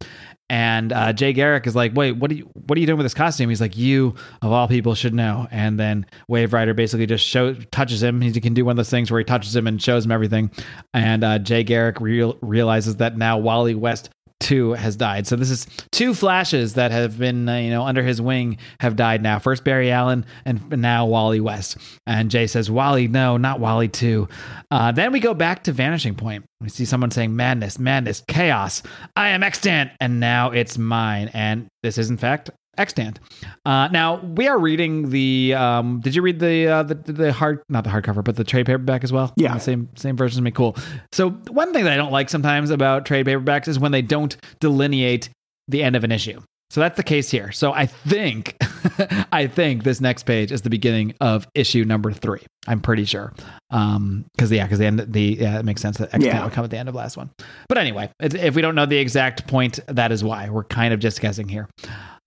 And uh, Jay Garrick is like, "Wait, what are you? What are you doing with this costume?" He's like, "You of all people should know." And then Wave Rider basically just show touches him. He can do one of those things where he touches him and shows him everything. And uh, Jay Garrick real, realizes that now Wally West two has died. So this is two flashes that have been, uh, you know, under his wing have died now. First Barry Allen and now Wally West. And Jay says, Wally, no, not Wally two. Uh, then we go back to Vanishing Point. We see someone saying madness, madness, chaos. I am extant, and now it's mine. And this is in fact extant. Uh, now we are reading the. Um, did you read the, uh, the the hard not the hardcover but the trade paperback as well? Yeah. the same same version as me. Cool. So one thing that I don't like sometimes about trade paperbacks is when they don't delineate the end of an issue. So that's the case here. So I think, I think this next page is the beginning of issue number three. I'm pretty sure, um, because yeah, because the end, the yeah, it makes sense that X Yeah. would come at the end of last one. But anyway, it's, if we don't know the exact point, that is why we're kind of just guessing here.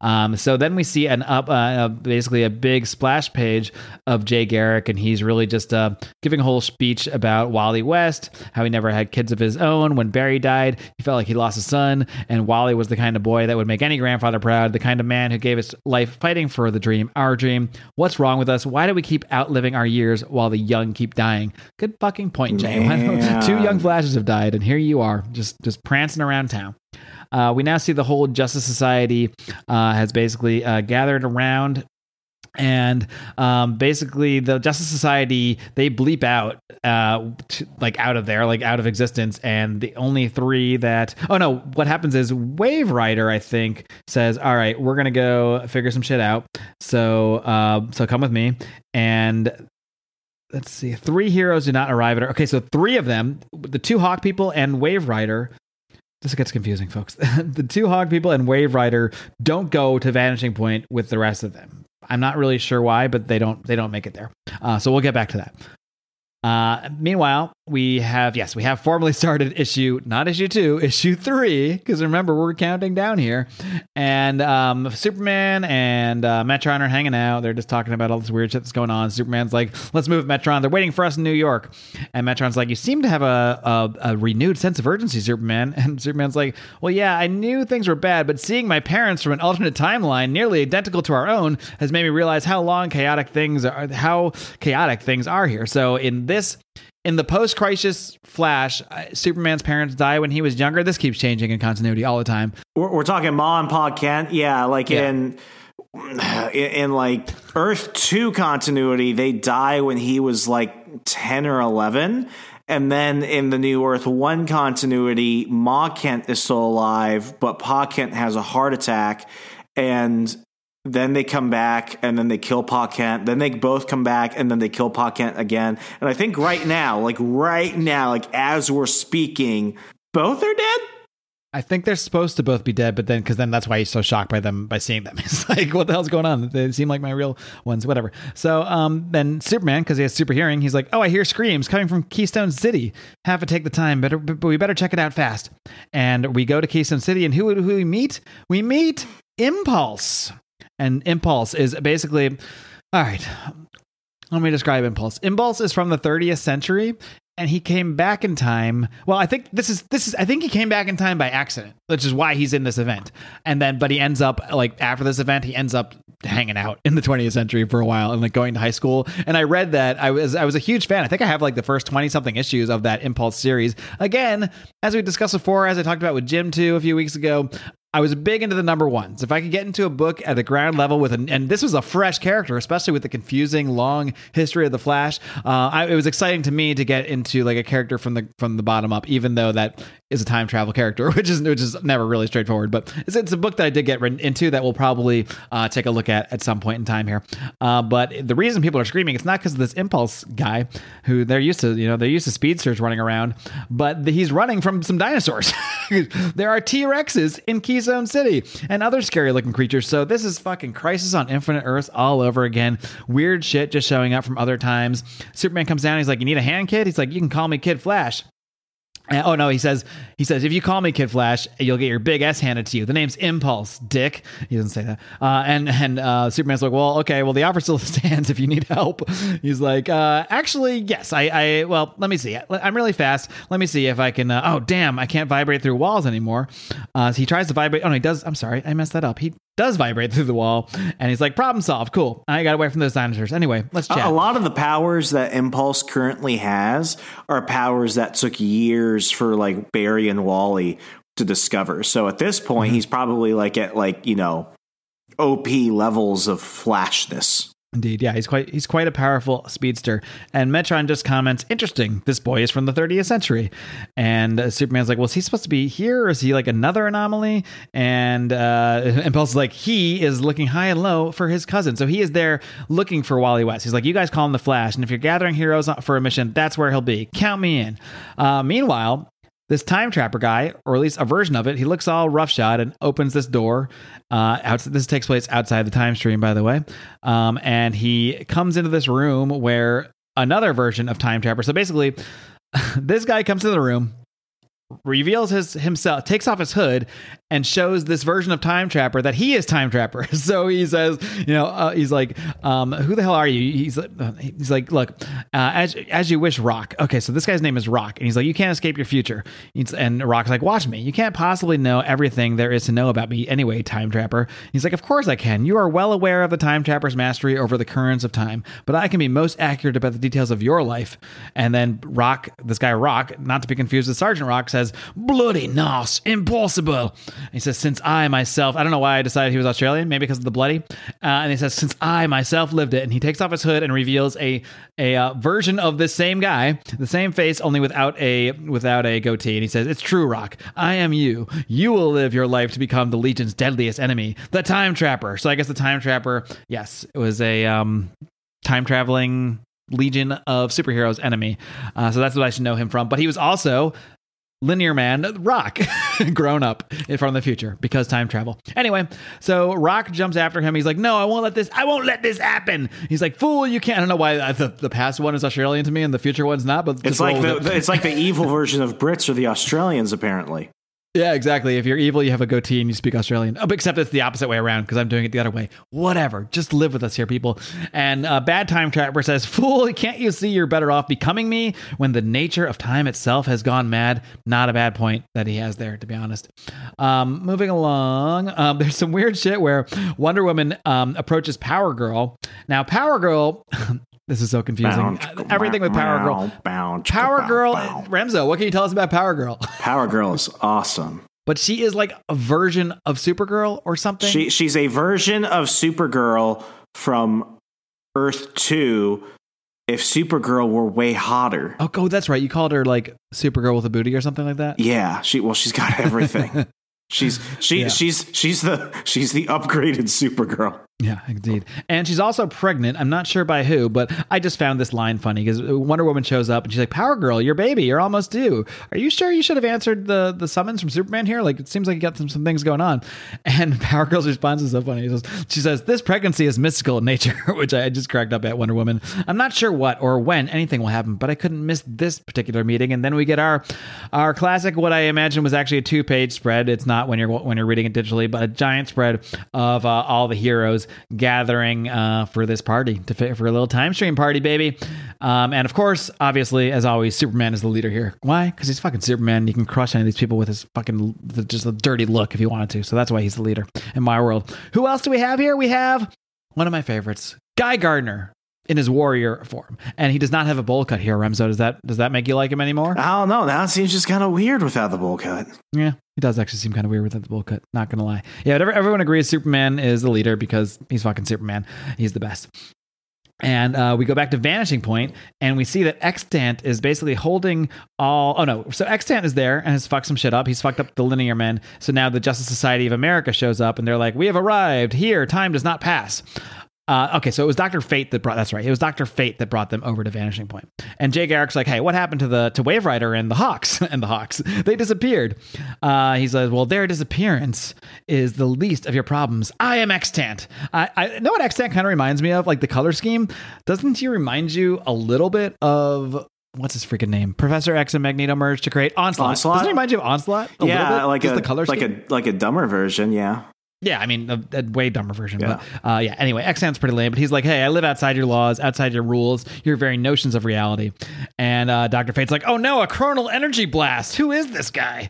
Um, so then we see an up, uh, uh, basically a big splash page of Jay Garrick, and he's really just uh, giving a whole speech about Wally West, how he never had kids of his own. When Barry died, he felt like he lost a son, and Wally was the kind of boy that would make any grandfather proud, the kind of man who gave his life fighting for the dream, our dream. What's wrong with us? Why do we keep outliving our years while the young keep dying? Good fucking point, Jay. Two young flashes have died, and here you are, just just prancing around town. Uh, we now see the whole Justice Society uh, has basically uh, gathered around. And um, basically, the Justice Society they bleep out, uh, to, like out of there, like out of existence. And the only three that oh no, what happens is Wave Rider, I think, says, "All right, we're gonna go figure some shit out. So, uh, so come with me." And let's see, three heroes do not arrive at her. Okay, so three of them, the two Hawk people and Wave Rider. This gets confusing, folks. the two hog people and Wave Rider don't go to Vanishing Point with the rest of them. I'm not really sure why, but they don't they don't make it there. Uh, so we'll get back to that. Uh, meanwhile, we have yes, we have formally started issue not issue two, issue three. Because remember, we're counting down here, and um, Superman and uh, Metron are hanging out. They're just talking about all this weird shit that's going on. Superman's like, "Let's move, Metron. They're waiting for us in New York." And Metron's like, "You seem to have a, a, a renewed sense of urgency, Superman." And Superman's like, "Well, yeah, I knew things were bad, but seeing my parents from an alternate timeline, nearly identical to our own, has made me realize how long chaotic things are, how chaotic things are here. So in this." In the post-crisis Flash, uh, Superman's parents die when he was younger. This keeps changing in continuity all the time. We're, we're talking Ma and Pa Kent. Yeah, like Yeah. in, in in like Earth Two continuity, they die when he was like ten or eleven. And then in the new Earth One continuity, Ma Kent is still alive, but Pa Kent has a heart attack, and then they come back, and then they kill Pa Kent. Then they both come back, and then they kill Pa Kent again. And I think right now, like right now, like as we're speaking, both are dead. I think they're supposed to both be dead, but then because then that's why he's so shocked by them by seeing them. It's like, what the hell's going on? They seem like my real ones, whatever. So um, then Superman, because he has super hearing, he's like, oh, I hear screams coming from Keystone City. Have to take the time, better, but we better check it out fast. And we go to Keystone City, and who who we meet? We meet Impulse, and Impulse is basically, all right. Let me describe Impulse. Impulse is from the 30th century, and he came back in time. Well, I think this is this is I think he came back in time by accident, which is why he's in this event. And then, but he ends up like after this event, he ends up hanging out in the 20th century for a while and like going to high school. And I read that I was I was a huge fan. I think I have like the first 20 something issues of that Impulse series. Again, as we discussed before, as I talked about with Jim too a few weeks ago. I was big into the number ones. If I could get into a book at the ground level with an, and this was a fresh character, especially with the confusing long history of the Flash, uh, I, it was exciting to me to get into like a character from the from the bottom up, even though that is a time travel character, which is which is never really straightforward. But it's, it's a book that I did get into that we'll probably uh, take a look at at some point in time here. Uh, but the reason people are screaming, it's not because of this impulse guy who they're used to, you know, they're used to speedsters running around, but the, he's running from some dinosaurs. there are T Rexes in Keystone City and other scary looking creatures. So this is fucking Crisis on Infinite Earths all over again. Weird shit just showing up from other times. Superman comes down. He's like, "You need a hand, kid?" He's like, "You can call me Kid Flash." Uh, oh no, he says he says if you call me Kid Flash, you'll get your big S handed to you. The name's Impulse, Dick. He doesn't say that. Uh, and and uh, Superman's like, well, okay, well the offer still stands if you need help. He's like, uh, actually, yes, I, I well, let me see. I'm really fast. Let me see if I can. Uh, oh damn, I can't vibrate through walls anymore. Uh, so he tries to vibrate. Oh no, he does. I'm sorry, I messed that up. He does vibrate through the wall, and he's like, problem solved. Cool. I got away from those dinosaurs. Anyway, let's chat. A lot of the powers that Impulse currently has are powers that took years for like Barry and Wally to discover. So at this point, Mm-hmm. he's probably like at like, you know, OP levels of flashness. Indeed, yeah, he's quite he's quite a powerful speedster. And Metron just comments, "Interesting. This boy is from the 30th century." And uh, Superman's like, "Well, is he supposed to be here, or is he like another anomaly?" And uh, Impulse is like, "He is looking high and low for his cousin, so he is there looking for Wally West." He's like, "You guys call him the Flash, and if you're gathering heroes for a mission, that's where he'll be. Count me in." Uh, meanwhile. This time trapper guy, or at least a version of it, he looks all roughshod and opens this door. Uh, this takes place outside the time stream, by the way. Um, and he comes into this room where another version of time trapper. So basically, this guy comes to the room, reveals his himself, takes off his hood, and shows this version of Time Trapper that he is Time Trapper. So he says, you know, uh, he's like, um, "Who the hell are you?" He's like, he's like, "Look, uh, as as you wish, Rock." Okay, so this guy's name is Rock, and he's like, "You can't escape your future." He's, and Rock's like, "Watch me. You can't possibly know everything there is to know about me anyway, Time Trapper." He's like, "Of course I can. You are well aware of the Time Trapper's mastery over the currents of time, but I can be most accurate about the details of your life." And then Rock, this guy Rock, not to be confused with Sergeant Rock, says, "Bloody nos, impossible." He says, since I myself, I don't know why I decided he was Australian, maybe because of the bloody. Uh, and he says, since I myself lived it. And he takes off his hood and reveals a a uh, version of this same guy, the same face, only without a without a goatee. And he says, it's true, Rock. I am you. You will live your life to become the Legion's deadliest enemy, the Time Trapper. So I guess the Time Trapper, yes, it was a um, time traveling legion of superheroes enemy. Uh, so that's what I should know him from. But he was also linear man rock grown up in from the future because time travel. Anyway so rock jumps after him. He's like no i won't let this i won't let this happen. He's like fool you can't. I don't know why the, the past one is australian to me and the future one's not but It's like the, it's like the evil version of Brits or the Australians, apparently. Yeah exactly. If you're evil you have a goatee and you speak australian. Oh, except it's the opposite way around because i'm doing it the other way. Whatever. Just live with us here people. And uh, bad time trapper says fool can't you see you're better off becoming me when the nature of time itself has gone mad? Not a bad point that he has there to be honest. Um, moving along um, there's some weird shit where wonder woman um, approaches power girl. Now power girl this is so confusing Bounce, everything with power girl bounce, power bounce, girl bounce. remzo what can you tell us about power girl Power Girl is awesome. but she is like a version of Supergirl or something. She she's a version of Supergirl from Earth Two. If Supergirl were way hotter, oh, oh, that's right. You called her like Supergirl with a booty or something like that. yeah, she well she's got everything. she's she Yeah. she's she's the she's the upgraded Supergirl. Yeah, indeed. And she's also pregnant. I'm not sure by who, but I just found this line funny because Wonder Woman shows up and she's like, "Power Girl, your baby, you're almost due. Are you sure you should have answered the the summons from Superman here? Like, it seems like you got some, some things going on." And Power Girl's response is so funny. She says, "She says this pregnancy is mystical in nature," which I just cracked up at Wonder Woman. I'm not sure what or when anything will happen, but I couldn't miss this particular meeting. And then we get our our classic, what I imagine was actually a two page spread. It's not when you're when you're reading it digitally, but a giant spread of uh, all the heroes gathering uh, for this party to fit for a little time stream party, baby. Um, and of course, obviously, as always, Superman is the leader here. Why? Because he's fucking Superman. You can crush any of these people with his fucking just a dirty look if he wanted to. So that's why he's the leader in my world. Who else do we have here? We have one of my favorites, Guy Gardner. In his warrior form, and he does not have a bowl cut here. Remzo, does that does that make you like him anymore? I don't know. Now it seems just kind of weird without the bowl cut. Yeah, he does actually seem kind of weird without the bowl cut. Not gonna lie. Yeah, but everyone agrees Superman is the leader because he's fucking Superman. He's the best. And uh, we go back to Vanishing Point, and we see that Extant is basically holding all. Oh no! So Extant is there and has fucked some shit up. He's fucked up the Linear Men. So now the Justice Society of America shows up, and they're like, "We have arrived here. Time does not pass." Uh, okay, so it was Doctor Fate that brought. That's right. It was Doctor Fate that brought them over to Vanishing Point. And Jay Garrick's like, "Hey, what happened to the to Wave Rider and the Hawks and the Hawks? They disappeared." Uh, he says, "Well, their disappearance is the least of your problems. I am Extant. I, I know what Extant kind of reminds me of, like the color scheme. Doesn't he remind you a little bit of?" What's his freaking name? Professor X and Magneto merged to create Onslaught. Onslaught? Doesn't it remind you of Onslaught? A little yeah, bit? like Just a the color like scheme? a like a dumber version. Yeah. Yeah, I mean, a, a way dumber version. Yeah. But uh, yeah, anyway, Extant's pretty lame, but he's like, hey, I live outside your laws, outside your rules, your very notions of reality. And uh, Dr. Fate's like, oh no, a chronal energy blast. Who is this guy?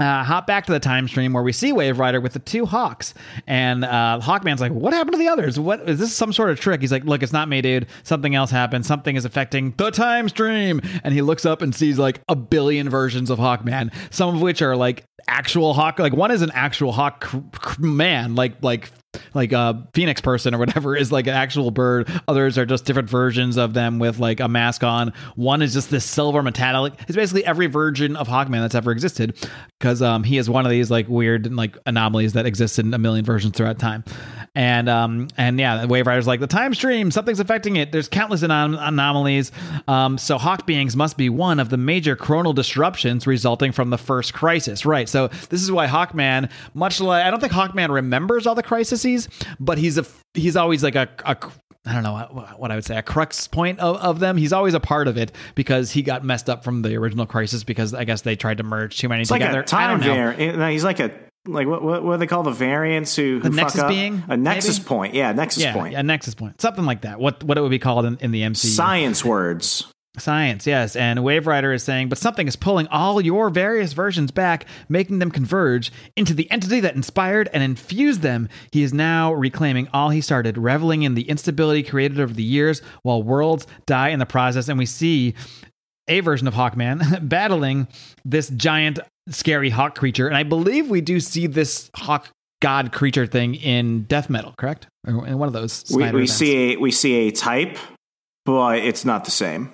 Uh, hop back to the time stream where we see Wave Rider with the two Hawks, and uh, Hawkman's like, "What happened to the others? What is this? Some sort of trick?" He's like, "Look, it's not me, dude. Something else happened. Something is affecting the time stream." And he looks up and sees like a billion versions of Hawkman, some of which are like actual Hawk. Like one is an actual Hawk man, like like like a phoenix person or whatever is like an actual bird. Others are just different versions of them with like a mask on. One is just this silver metallic. It's basically every version of Hawkman that's ever existed because um, he is one of these like weird like anomalies that exist in a million versions throughout time. And um and yeah, Wave Rider's like the time stream, something's affecting it. There's countless anom- anomalies. Um, so Hawk beings must be one of the major chronal disruptions resulting from the first crisis, right? So this is why Hawkman, much like I don't think Hawkman remembers all the crises, but he's a he's always like a, a I don't know what, I would say, a crux point of, of them. He's always a part of it because he got messed up from the original crisis because I guess they tried to merge too many It's together. like a I time variant. He's like a like what what, what do they call the variants who, who The fuck nexus up? being, a nexus maybe? point. Yeah, nexus Yeah, point. a nexus point, something like that. What what it would be called in, in the MCU? Science words. Science, yes. And Wave Rider is saying, but something is pulling all your various versions back, making them converge into the entity that inspired and infused them. He is now reclaiming all he started, reveling in the instability created over the years while worlds die in the process. And we see a version of Hawkman battling this giant, scary hawk creature. And I believe we do see this hawk god creature thing in Death Metal, correct? Or in one of those. We, we see a we see a type, but it's not the same.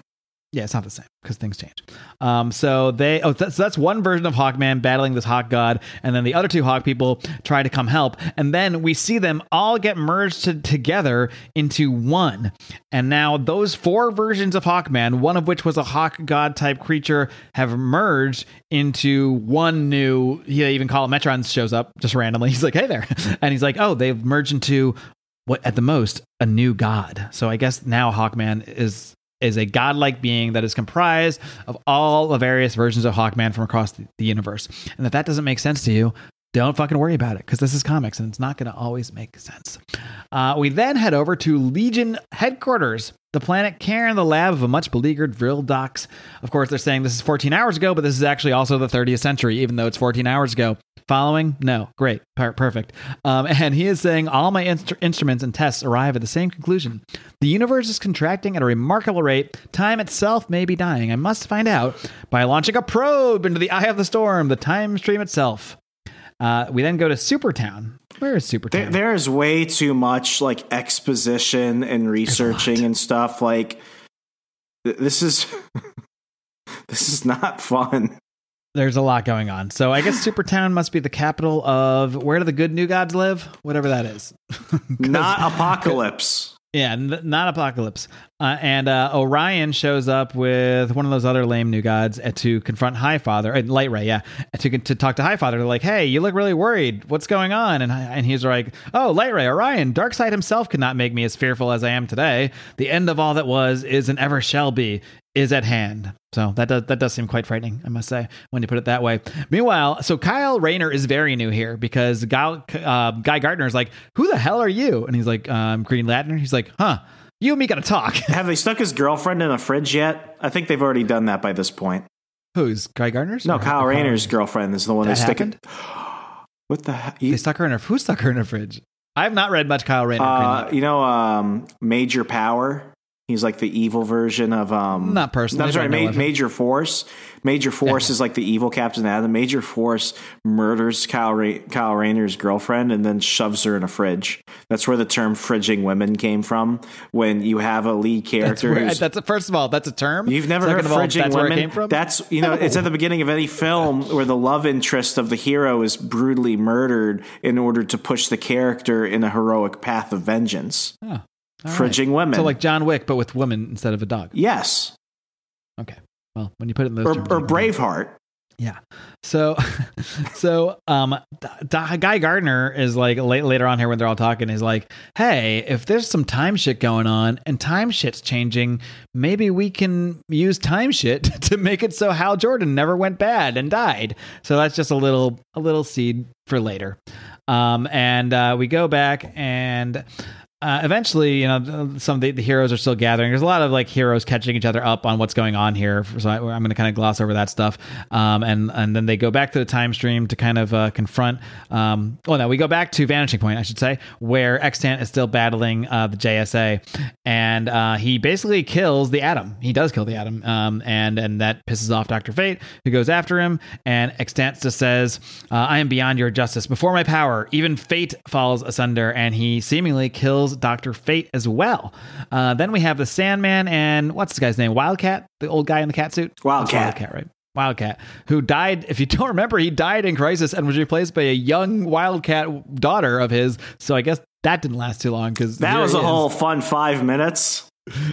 Yeah, it's not the same because things change. Um, so they, oh, that's, so that's one version of Hawkman battling this Hawk God, and then the other two Hawk people try to come help, and then we see them all get merged to, together into one. And now those four versions of Hawkman, one of which was a Hawk God type creature, have merged into one new. He even call it Metron shows up just randomly. He's like, "Hey there," and he's like, "Oh, they've merged into." What at the most a new god. So I guess now Hawkman is is a godlike being that is comprised of all the various versions of Hawkman from across the, universe. And if that doesn't make sense to you, don't fucking worry about it because this is comics and it's not going to always make sense. Uh, we then head over to Legion headquarters, the planet Cairn, the lab of a much beleaguered Vril Dox. Of course, they're saying this is 14 hours ago, but this is actually also the 30th century, even though it's 14 hours ago. Following? No. Great. Per- perfect. Um, and he is saying all my instru- instruments and tests arrive at the same conclusion. The universe is contracting at a remarkable rate. Time itself may be dying. I must find out by launching a probe into the eye of the storm, the time stream itself. Uh, we then go to Supertown. Where is Supertown? There, there is way too much like exposition and researching and stuff. Like th- this is this is not fun. There's a lot going on. So I guess Supertown must be the capital of where do the good new gods live? Whatever that is. Not Apokolips. Yeah, not Apokolips. Uh, and uh, Orion shows up with one of those other lame new gods uh, to confront Highfather, uh, Light Ray, yeah, to to talk to Highfather. They're like, "Hey, you look really worried. What's going on?" And and he's like, "Oh, Light Ray, Orion, Darkseid himself could not make me as fearful as I am today. The end of all that was, is, and ever shall be." Is at hand. So that does that does seem quite frightening, I must say, when you put it that way. Meanwhile, so Kyle Rayner is very new here because Guy, uh, Guy Gardner is like, "Who the hell are you?" And he's like, um, "Green Lantern." He's like, "Huh." You and me gotta talk. Have they stuck his girlfriend in a fridge yet? I think they've already done that by this point. Who's Guy Gardner's? No, Kyle Rayner's girlfriend is the one That that's sticking. happened? What the heck? They stuck her in a. Who stuck her in a fridge? I have not read much Kyle Rayner. Uh, you know, um, Major Power. He's like the evil version of um. Not personally, I'm sorry, but I know Ma- Major Force. Major Force Yeah. is like the evil Captain Atom. Major Force murders Kyle, Ray- Kyle Rayner's girlfriend and then shoves her in a fridge. That's where the term "fridging women" came from. When you have a lead that's, character where, that's a, first of all, that's a term. You've never Second heard of all, fridging that's women. Where it came from? That's you know, it's at the beginning of any film where the love interest of the hero is brutally murdered in order to push the character in a heroic path of vengeance. Oh, all right. Fridging women. So like John Wick, but with women instead of a dog. yes, Okay. Well, when you put it in those or, terms, or Braveheart. Yeah. So, so um, Guy Gardner is like late, later on here when they're all talking, He's like, "Hey, if there's some time shit going on and time shit's changing, maybe we can use time shit to make it so Hal Jordan never went bad and died." So that's just a little a little seed for later. Um, and uh, we go back and uh, eventually, you know, some of the, the, heroes are still gathering. There's a lot of like heroes catching each other up on what's going on here. So I, am going to kind of gloss over that stuff. Um, and and then they go back to the time stream to kind of uh, confront. Um, well, no, we go back to Vanishing Point, I should say, where Extant is still battling uh, the JSA, and uh, he basically kills the Atom. He does kill the Atom, um, and and that pisses off Doctor Fate, who goes after him. And Extant just says, uh, "I am beyond your justice. Before my power, even fate falls asunder." And he seemingly kills kills Dr. Fate as well. Uh, then we have the Sandman and what's the guy's name? Wildcat, the old guy in the cat suit? Wildcat. Wildcat, right? Wildcat, who died, if you don't remember, he died in Crisis and was replaced by a young Wildcat daughter of his. So I guess that didn't last too long because that was a whole fun five minutes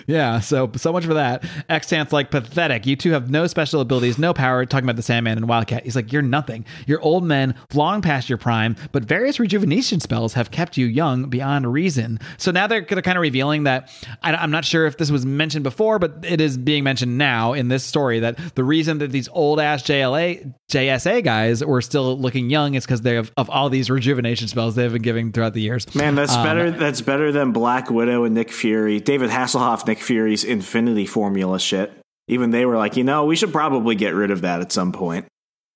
yeah, so so much for that. Extant's like pathetic. You two have no special abilities, no power. Talking about the Sandman and Wildcat, he's like, you're nothing. You're old men, long past your prime, but various rejuvenation spells have kept you young beyond reason. So now they're they're kind of revealing that. I, am not sure if this was mentioned before, but it is being mentioned now in this story that the reason that these old ass JLA JSA guys were still looking young is because they have of all these rejuvenation spells they've been giving throughout the years. Man, that's um, better. That's better than Black Widow and Nick Fury. David Hasselhoff off Nick Fury's Infinity Formula shit. Even they were like, you know, we should probably get rid of that at some point.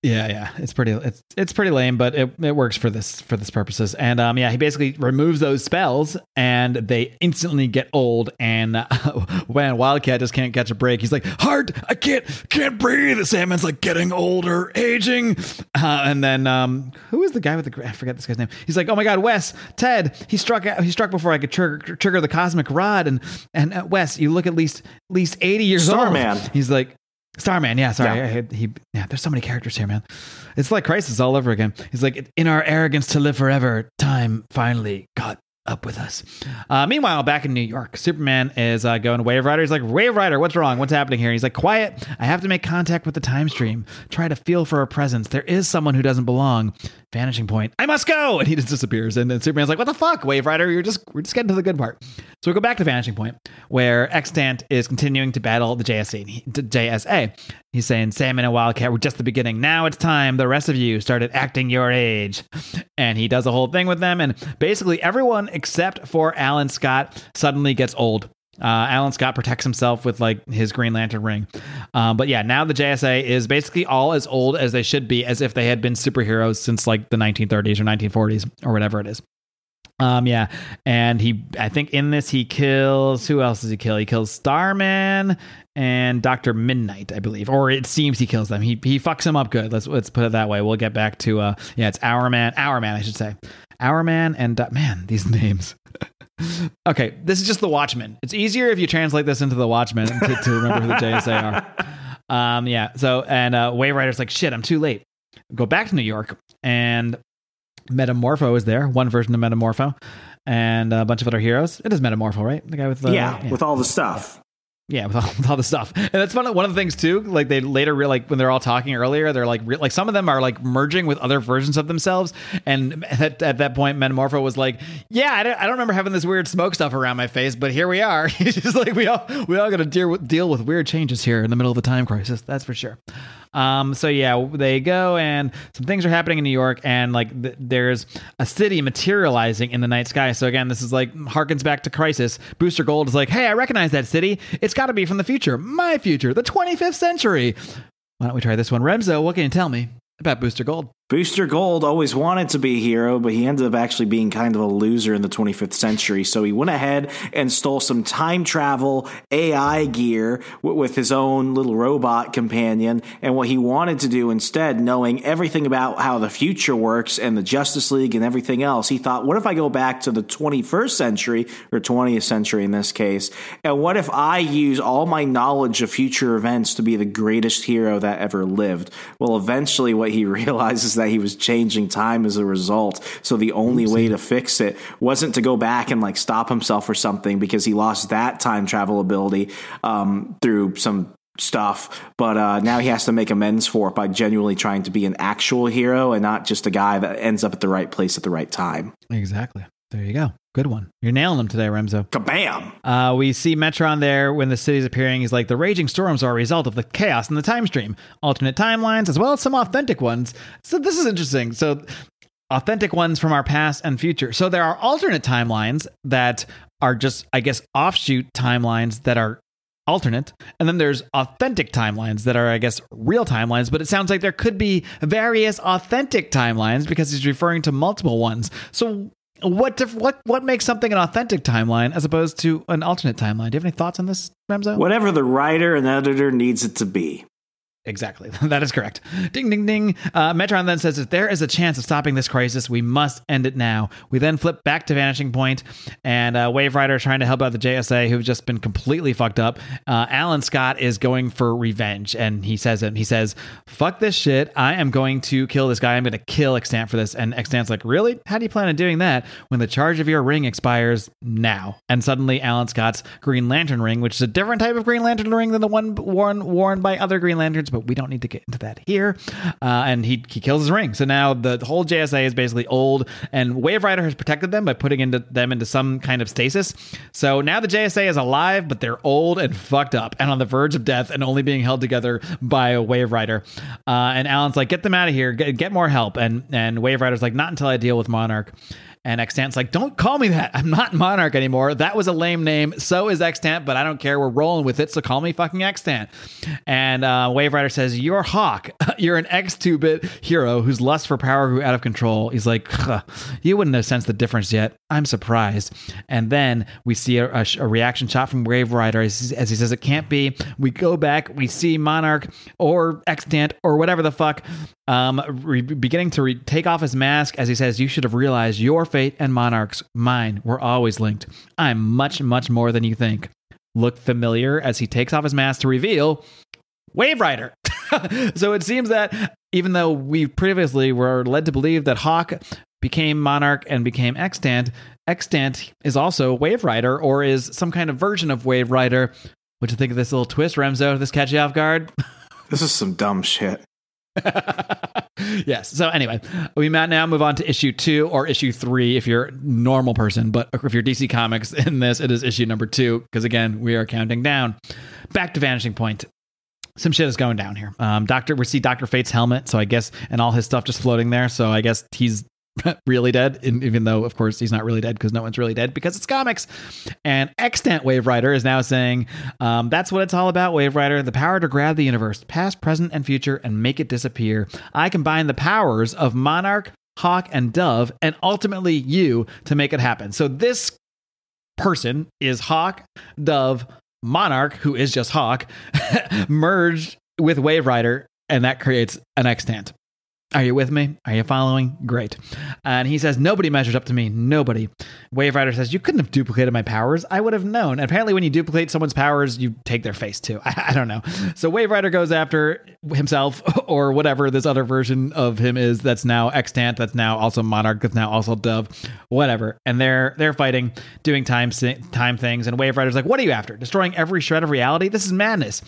Yeah, yeah, it's pretty it's it's pretty lame, but it, it works for this for this purposes. And um, yeah, he basically removes those spells, and they instantly get old. And uh, when Wildcat just can't catch a break, he's like, "Heart, I can't can't breathe." The Sandman's like getting older, aging. Uh, and then um, who is the guy with the I forget this guy's name? He's like, "Oh my God, Wes, Ted, he struck he struck before I could trigger trigger the cosmic rod." And and uh, Wes, you look at least at least eighty years Starman. old. Man. He's like, Starman, yeah, sorry. Yeah. He, he, yeah, there's so many characters here, man. It's like Crisis all over again. He's like, in our arrogance to live forever, time finally got up with us. Uh, meanwhile, back in New York, Superman is uh, going to Wave Rider. He's like, Wave Rider, what's wrong? What's happening here? He's like, quiet. I have to make contact with the time stream. Try to feel for a presence. There is someone who doesn't belong. Vanishing point. I must go. And he just disappears. And then Superman's like, what the fuck, Wave Rider? You're just, we're just getting to the good part. So we go back to Vanishing Point, where Extant is continuing to battle the JSA. JSA. He's saying, Sandman and a Wildcat were just the beginning. Now it's time the rest of you started acting your age. And he does a whole thing with them. And basically, everyone except for Alan Scott suddenly gets old. Uh, Alan Scott protects himself with like his Green Lantern ring. Um, but yeah, now the JSA is basically all as old as they should be, as if they had been superheroes since like the 1930s or 1940s or whatever it is. Um, yeah, and he, I think in this he kills who else does he kill? He kills Starman and Doctor Midnight, I believe, or it seems he kills them. He he fucks them up good. Let's let's put it that way. We'll get back to uh, yeah, it's Hourman, Hourman, I should say, Hourman, and uh, man, these names. okay, this is just the Watchmen. It's easier if you translate this into the Watchmen to, to remember who the JSA are. Um, yeah. So and uh, Wave Rider's like, shit, I'm too late. Go back to New York, and Metamorpho is there, one version of Metamorpho, and a bunch of other heroes. It is Metamorpho, right? The guy with the yeah, yeah. with all the stuff. Yeah, with all, with all, the stuff, and that's one of, one of the things too. Like they later, re- like when they're all talking earlier, they're like, re- like some of them are like merging with other versions of themselves. And at, at that point, Metamorpho was like, "Yeah, I don't, I don't, remember having this weird smoke stuff around my face, but here we are." He's just like, "We all we all got to deal with, deal with weird changes here in the middle of a time crisis." That's for sure. Um, so yeah, they go and some things are happening in New York, and like th- there's a city materializing in the night sky. So again, this is like harkens back to Crisis. Booster Gold is like, hey, I recognize that city. It's got to be from the future, my future, the 25th century. Why don't we try this one, Remzo? What can you tell me about Booster Gold? Booster Gold always wanted to be a hero, but he ended up actually being kind of a loser in the 25th century. So he went ahead and stole some time travel AI gear with his own little robot companion. And what he wanted to do instead, knowing everything about how the future works and the Justice League and everything else, he thought, what if I go back to the 21st century or 20th century in this case? And what if I use all my knowledge of future events to be the greatest hero that ever lived? Well, eventually what he realizes that he was changing time as a result. So the only Oopsie. way to fix it wasn't to go back and like stop himself or something because he lost that time travel ability um, through some stuff, but uh, now he has to make amends for it by genuinely trying to be an actual hero and not just a guy that ends up at the right place at the right time. Exactly. There you go. Good one. You're nailing them today, Remzo. Kabam! Uh, we see Metron there when the city's appearing. He's like, the raging storms are a result of the chaos in the time stream, alternate timelines, as well as some authentic ones. So this is interesting. So authentic ones from our past and future. So there are alternate timelines that are just, I guess, offshoot timelines that are alternate. And then there's authentic timelines that are, I guess, real timelines. But it sounds like there could be various authentic timelines because he's referring to multiple ones. So what dif- what what makes something an authentic timeline as opposed to an alternate timeline? Do you have any thoughts on this, Remzo? Whatever the writer and editor needs it to be. Exactly. that is correct. Ding, ding, ding. Uh, Metron then says, if there is a chance of stopping this crisis, we must end it now. We then flip back to Vanishing Point, and uh, Wave Rider trying to help out the JSA, who've just been completely fucked up. Uh, Alan Scott is going for revenge, and he says it. He says, fuck this shit. I am going to kill this guy. I'm going to kill Extant for this. And Extant's like, really? How do you plan on doing that when the charge of your ring expires now? And suddenly, Alan Scott's Green Lantern ring, which is a different type of Green Lantern ring than the one worn, worn by other Green Lanterns, but we don't need to get into that here. Uh, and he he kills his ring. So now the whole JSA is basically old, and Wave Rider has protected them by putting into them into some kind of stasis. So now the JSA is alive, but they're old and fucked up, and on the verge of death, and only being held together by a Wave Rider. Uh, and Alan's like, "Get them out of here. Get, get more help." And and Wave Rider's like, "Not until I deal with Monarch." And Extant's like, don't call me that. I'm not Monarch anymore. That was a lame name. So is Extant, but I don't care. We're rolling with it. So call me fucking Extant. And uh, Wave Rider says, You're Hawk. You're an X2 bit hero whose lust for power grew out of control. He's like, You wouldn't have sensed the difference yet. I'm surprised. And then we see a, a, a reaction shot from Wave Rider as, he says, It can't be. We go back. We see Monarch or Extant or whatever the fuck um, re- beginning to re- take off his mask as he says, You should have realized your fate and Monarch's, mine, were always linked. I'm much, much more than you think. Look familiar as he takes off his mask to reveal Wave Rider. so it seems that even though we previously were led to believe that Hawk became Monarch and became Extant, Extant is also Wave Rider or is some kind of version of Wave Rider. What do you think of this little twist, Remzo? Did this catch you off guard? This is some dumb shit. yes. So anyway, we might now move on to issue two or issue three if you're a normal person. But if you're DC Comics in this, it is issue number two because again, we are counting down. Back to Vanishing Point. Some shit is going down here. Um, Doctor, we see Doctor Fate's helmet, so I guess, and all his stuff just floating there. So I guess he's really dead, even though, of course, he's not really dead because no one's really dead because it's comics. And Extant Wave Rider is now saying um, that's what it's all about, Wave Rider the power to grab the universe, past, present, and future, and make it disappear. I combine the powers of Monarch, Hawk, and Dove, and ultimately you to make it happen. So this person is Hawk, Dove, Monarch, who is just Hawk, merged with Wave Rider, and that creates an extant. Are you with me? Are you following? Great. And he says, Nobody measures up to me. Nobody. Wave Rider says, You couldn't have duplicated my powers. I would have known. And apparently, when you duplicate someone's powers, you take their face too. I, I don't know. So Wave Rider goes after himself or whatever this other version of him is that's now extant, that's now also Monarch, that's now also Dove, whatever. And they're they're fighting, doing time time things. And Wave Rider's like, What are you after? Destroying every shred of reality? This is madness.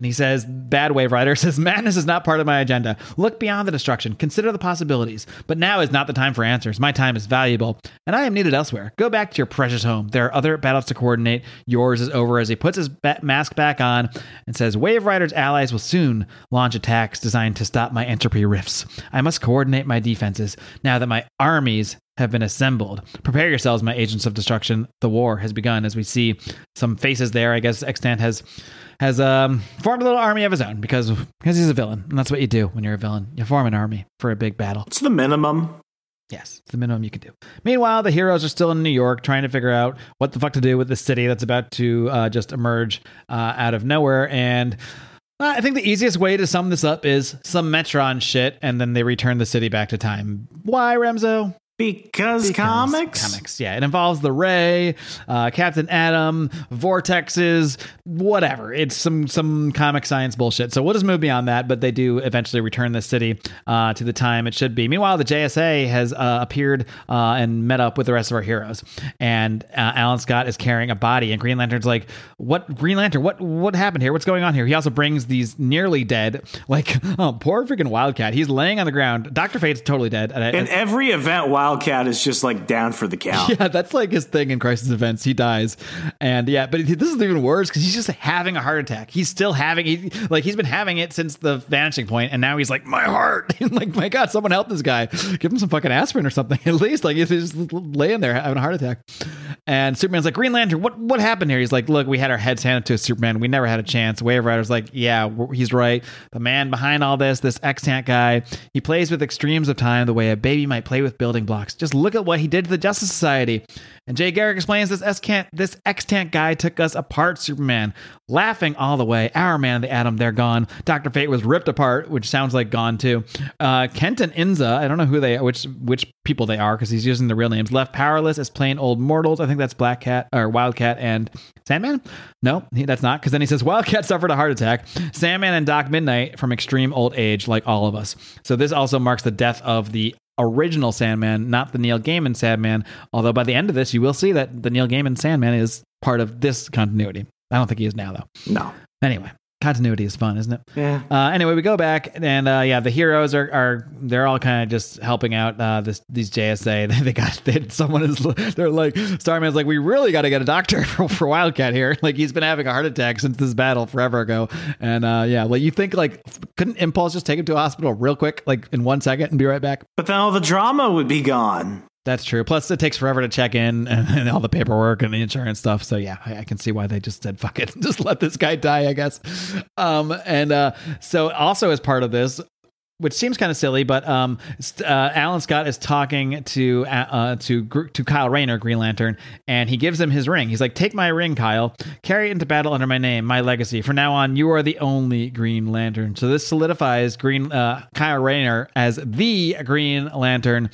And he says, Bad Wave Rider says, Madness is not part of my agenda. Look beyond the destruction. Consider the possibilities. But now is not the time for answers. My time is valuable, and I am needed elsewhere. Go back to your precious home. There are other battles to coordinate. Yours is over as he puts his mask back on and says, Wave Rider's allies will soon launch attacks designed to stop my entropy rifts. I must coordinate my defenses now that my armies have been assembled. Prepare yourselves, my agents of destruction. The war has begun as we see some faces there. I guess Extant has has um, formed a little army of his own because because he's a villain, and that's what you do when you're a villain. You form an army for a big battle. It's the minimum. Yes, it's the minimum you can do. Meanwhile, the heroes are still in New York trying to figure out what the fuck to do with the city that's about to uh, just emerge uh, out of nowhere. And uh, I think the easiest way to sum this up is some Metron shit, and then they return the city back to time. Why, Remzo? Because, Because comics. Comics, yeah. It involves the Ray, uh, Captain Atom, vortexes, whatever. It's some some comic science bullshit. So we'll just move beyond that. But they do eventually return the city uh, to the time it should be. Meanwhile, the JSA has uh, appeared uh, and met up with the rest of our heroes. And uh, Alan Scott is carrying a body, and Green Lantern's like, "What? Green Lantern? What? What happened here? What's going on here?" He also brings these nearly dead, like, oh, poor freaking Wildcat. He's laying on the ground. Doctor Fate's totally dead. And In every event, Wildcat is just like down for the count. Yeah, that's like his thing in Crisis Events. He dies, and yeah, but this is even worse because he's just having a heart attack. He's still having, he, like, he's been having it since the vanishing point, and now he's like, my heart. like, my God, someone help this guy. Give him some fucking aspirin or something at least. Like, he's just laying there having a heart attack. And Superman's like, Green Lantern, what what happened here? He's like, look, we had our heads handed to Superman. We never had a chance. Wave Rider's like, yeah, he's right. The man behind all this, this extant guy, he plays with extremes of time the way a baby might play with building blocks. Just look at what he did to the Justice Society. And Jay Garrick explains this extant, this extant guy took us apart, Superman, laughing all the way. Our man the atom, they're gone. Doctor Fate was ripped apart, which sounds like gone too. Uh, Kent and Inza, I don't know who they, which which people they are, because he's using the real names. Left powerless as plain old mortals. I think that's Black Cat or Wildcat and Sandman. No, he, that's not, because then he says Wildcat suffered a heart attack. Sandman and Doc Midnight from extreme old age, like all of us. So this also marks the death of the original Sandman, not the Neil Gaiman Sandman. Although by the end of this, you will see that the Neil Gaiman Sandman is part of this continuity. I don't think he is now, though. No. Anyway, continuity is fun, isn't it? Yeah. Uh, anyway, we go back and uh, yeah, the heroes are, are they're all kind of just helping out uh, this these JSA. They got they, someone is they're like Starman's like we really got to get a doctor for, for, Wildcat here. Like he's been having a heart attack since this battle forever ago. And uh, yeah, like you think like couldn't Impulse just take him to a hospital real quick, like in one second, and be right back? But then all the drama would be gone. That's true. Plus, it takes forever to check in and, and all the paperwork and the insurance stuff. So yeah, I, I, can see why they just said "fuck it," just let this guy die. I guess. Um, and uh, so also as part of this, which seems kind of silly, but um, uh, Alan Scott is talking to uh, to to Kyle Rayner, Green Lantern, and he gives him his ring. He's like, "Take my ring, Kyle. Carry it into battle under my name, my legacy. From now on, you are the only Green Lantern." So this solidifies Green uh, Kyle Rayner as the Green Lantern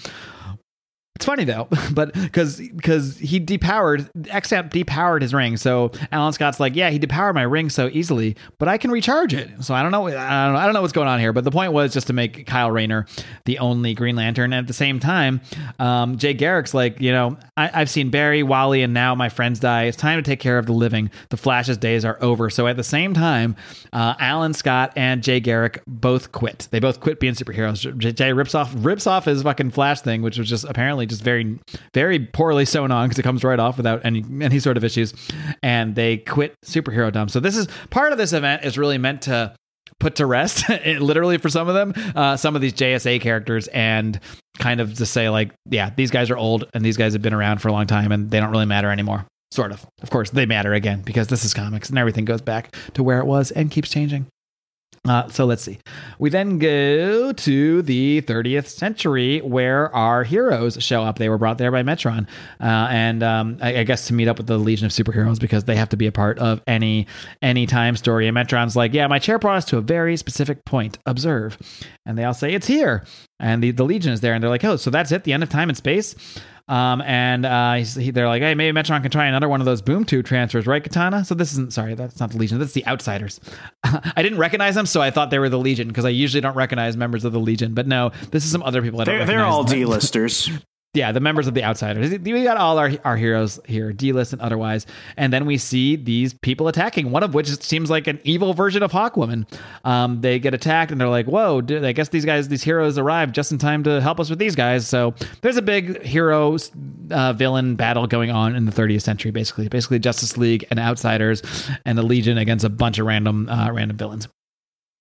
it's funny though, but because because he depowered Extant depowered his ring, so Alan Scott's like, yeah, he depowered my ring so easily, but I can recharge it. So I don't know, I don't know, I don't know what's going on here. But the point was just to make Kyle Rayner the only Green Lantern. And at the same time, um, Jay Garrick's like, you know, I, have seen Barry, Wally, and now my friends die. It's time to take care of the living. The Flash's days are over. So at the same time, uh, Alan Scott and Jay Garrick both quit. They both quit being superheroes. Jay rips off rips off his fucking Flash thing, which was just apparently just very, very poorly sewn on because it comes right off without any any sort of issues. And they quit superhero dumb. So this is part of this event is really meant to put to rest, literally for some of them, uh, some of these JSA characters, and kind of to say like, yeah, these guys are old and these guys have been around for a long time and they don't really matter anymore. Sort of. Of course, they matter again because this is comics and everything goes back to where it was and keeps changing. Uh, so let's see. We then go to the 30th century where our heroes show up. They were brought there by Metron, uh, and um, I, I, guess to meet up with the Legion of Superheroes because they have to be a part of any any time story. And Metron's like, "Yeah, my chair brought us to a very specific point. Observe." And they all say, "It's here." And the, the Legion is there, and they're like, "Oh, so that's it? The end of time and space?" Um, and uh, he, they're like, hey, maybe Metron can try another one of those Boom Tube transfers, right, Katana? So this isn't, sorry, that's not the Legion. That's the Outsiders. I didn't recognize them, so I thought they were the Legion because I usually don't recognize members of the Legion. But no, this is some other people I don't they're, They're all D-listers. yeah, the members of the Outsiders. We got all our our heroes here, D list and otherwise, and then we see these people attacking. One of which seems like an evil version of Hawkwoman. Um, they get attacked, and they're like, "Whoa! Dude, I guess these guys, these heroes, arrived just in time to help us with these guys." So there's a big hero uh, villain battle going on in the 30th century. Basically, basically Justice League and Outsiders and the Legion against a bunch of random uh, random villains.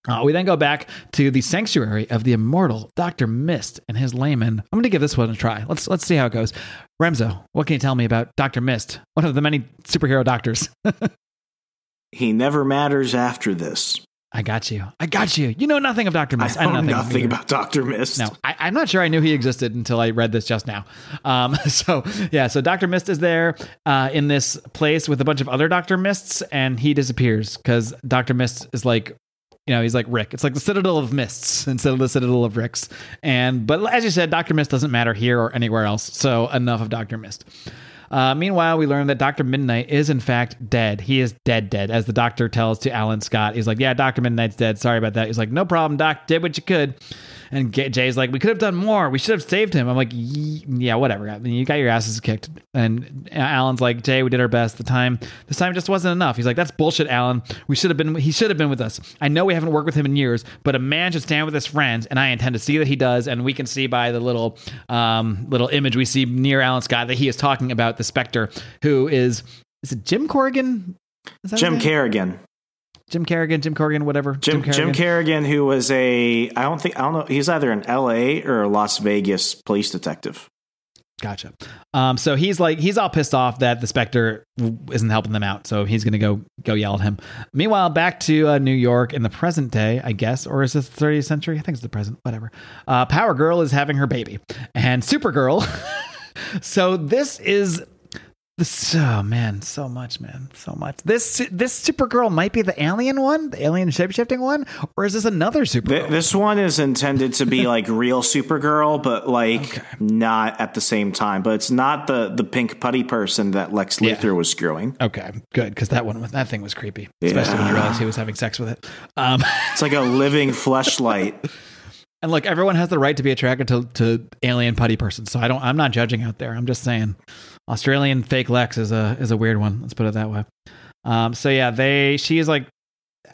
Uh, we then go back to the sanctuary of the immortal Doctor Mist and his layman. I'm going to give this one a try. Let's let's see how it goes. Remzo, what can you tell me about Doctor Mist, one of the many superhero doctors? he never matters after this. I got you. I got you. You know nothing of Doctor Mist. I know, I know nothing, nothing about Doctor Mist. No, I, am not sure I knew he existed until I read this just now. Um, so yeah, so Doctor Mist is there uh, in this place with a bunch of other Doctor Mists, and he disappears because Doctor Mist is like you know, he's like Rick. It's like the Citadel of Mists instead of the Citadel of Ricks. And but as you said, Doctor Mist doesn't matter here or anywhere else. So enough of Doctor Mist. Uh, meanwhile, we learn that Dr. Midnight is in fact dead. He is dead, dead, as the doctor tells to Alan Scott. He's like, Yeah, Dr. Midnight's dead. Sorry about that. He's like, No problem, Doc. Did what you could. And Jay's like, we could have done more. We should have saved him. I'm like, yeah, whatever. I mean, you got your asses kicked. And Alan's like, Jay, we did our best. The time, this time just wasn't enough. He's like, that's bullshit, Alan. We should have been, he should have been with us. I know we haven't worked with him in years, but a man should stand with his friends. And I intend to see that he does. And we can see by the little, um, little image we see near Alan Scott that he is talking about the Spectre, who is, is it Jim Corrigan? Is that Jim? Kerrigan. Jim Kerrigan, Jim Corrigan, whatever. Jim, Jim Kerrigan, who was a, I don't think, I don't know, he's either an LA or a Las Vegas police detective. Gotcha. Um, so he's like he's all pissed off that the Spectre isn't helping them out, so he's gonna go go yell at him. Meanwhile, back to uh, New York in the present day, I guess, or is this the 30th century? I think it's the present. Whatever. Uh, Power Girl is having her baby, and Supergirl. so this is this. Oh man, so much, man, so much. This this Supergirl might be the alien one, the alien shapeshifting one, or is this another Supergirl? Th- This one is intended to be like real Supergirl, but like not at the same time. But it's not the the pink putty person that Lex Yeah. Luthor was screwing. Okay, good because that one that thing was creepy, especially when you realized he was having sex with it. Um, It's like a living fleshlight. and look, everyone has the right to be attracted to, to alien putty person, so I don't. I'm not judging out there. I'm just saying, Australian fake Lex is a is a weird one. Let's put it that way. Um, so yeah, they she is like.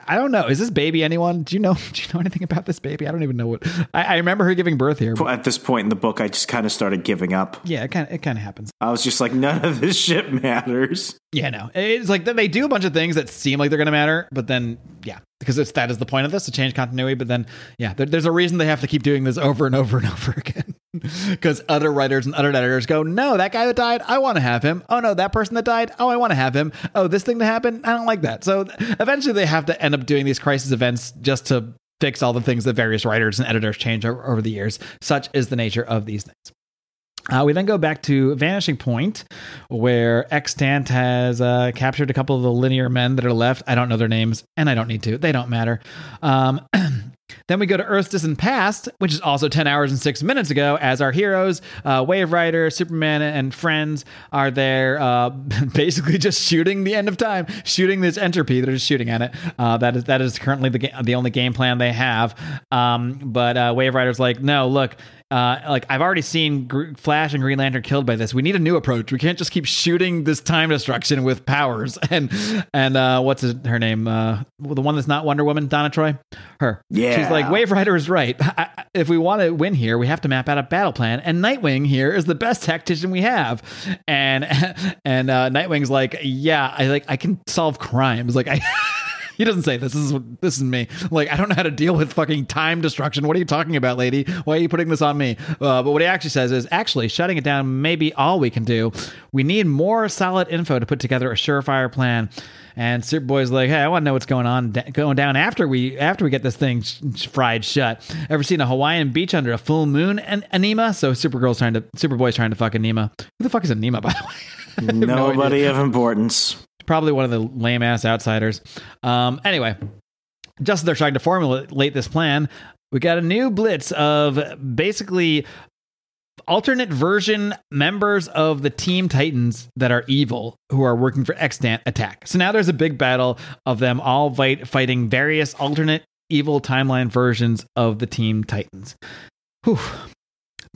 I don't know. Is this baby anyone? Do you know? Do you know anything about this baby? I don't even know what. I, I remember her giving birth here. but- At this point in the book, I just kind of started giving up. yeah, it kind of it kind of happens. I was just like, none of this shit matters. Yeah, no. It's like they do a bunch of things that seem like they're going to matter, but then, yeah, because it's that is the point of this to change continuity. But then, yeah, there, there's a reason they have to keep doing this over and over and over again. Because other writers and other editors go, no, that guy that died, I want to have him. Oh no, that person that died, oh, I want to have him. Oh, this thing that happened, I don't like that. So eventually, they have to end up doing these crisis events just to fix all the things that various writers and editors change over, over the years. Such is the nature of these things. Uh, we then go back to Vanishing Point, where Extant has uh, captured a couple of the linear men that are left. I don't know their names, and I don't need to. They don't matter. Um, then we go to Earth's Distant Past, which is also 10 hours and 6 minutes ago, as our heroes, uh, Wave Rider, Superman, and friends are there uh, basically just shooting the end of time, shooting this entropy. They're just shooting at it. Uh, that, is, that is currently the, ga- the only game plan they have. Um, but uh, Wave Rider's like, no, look, uh, like I've already seen Gr- Flash and Green Lantern killed by this. We need a new approach. We can't just keep shooting this time destruction with powers. And and uh, what's his, her name? Uh, the one that's not Wonder Woman, Donna Troy. Her. Yeah. She's like Wave Rider is right. I, if we want to win here, we have to map out a battle plan. And Nightwing here is the best tactician we have. And and uh, Nightwing's like, yeah, I like I can solve crimes. Like I. He doesn't say this. This is this is me. Like I don't know how to deal with fucking time destruction. What are you talking about, lady? Why are you putting this on me? Uh, but what he actually says is actually shutting it down may be all we can do. We need more solid info to put together a surefire plan. And Superboy's like, hey, I want to know what's going on going down after we after we get this thing fried shut. Ever seen a Hawaiian beach under a full moon? And Anima. So Supergirl's trying to Superboy's trying to fuck Anima. Who the fuck is Anima, by the way? Have no Nobody of importance. Probably one of the lame ass outsiders. Um, anyway, just as they're trying to formulate this plan, we got a new blitz of basically alternate version members of the Team Titans that are evil who are working for Extant attack. So now there's a big battle of them all fight, fighting various alternate evil timeline versions of the Team Titans. Whew.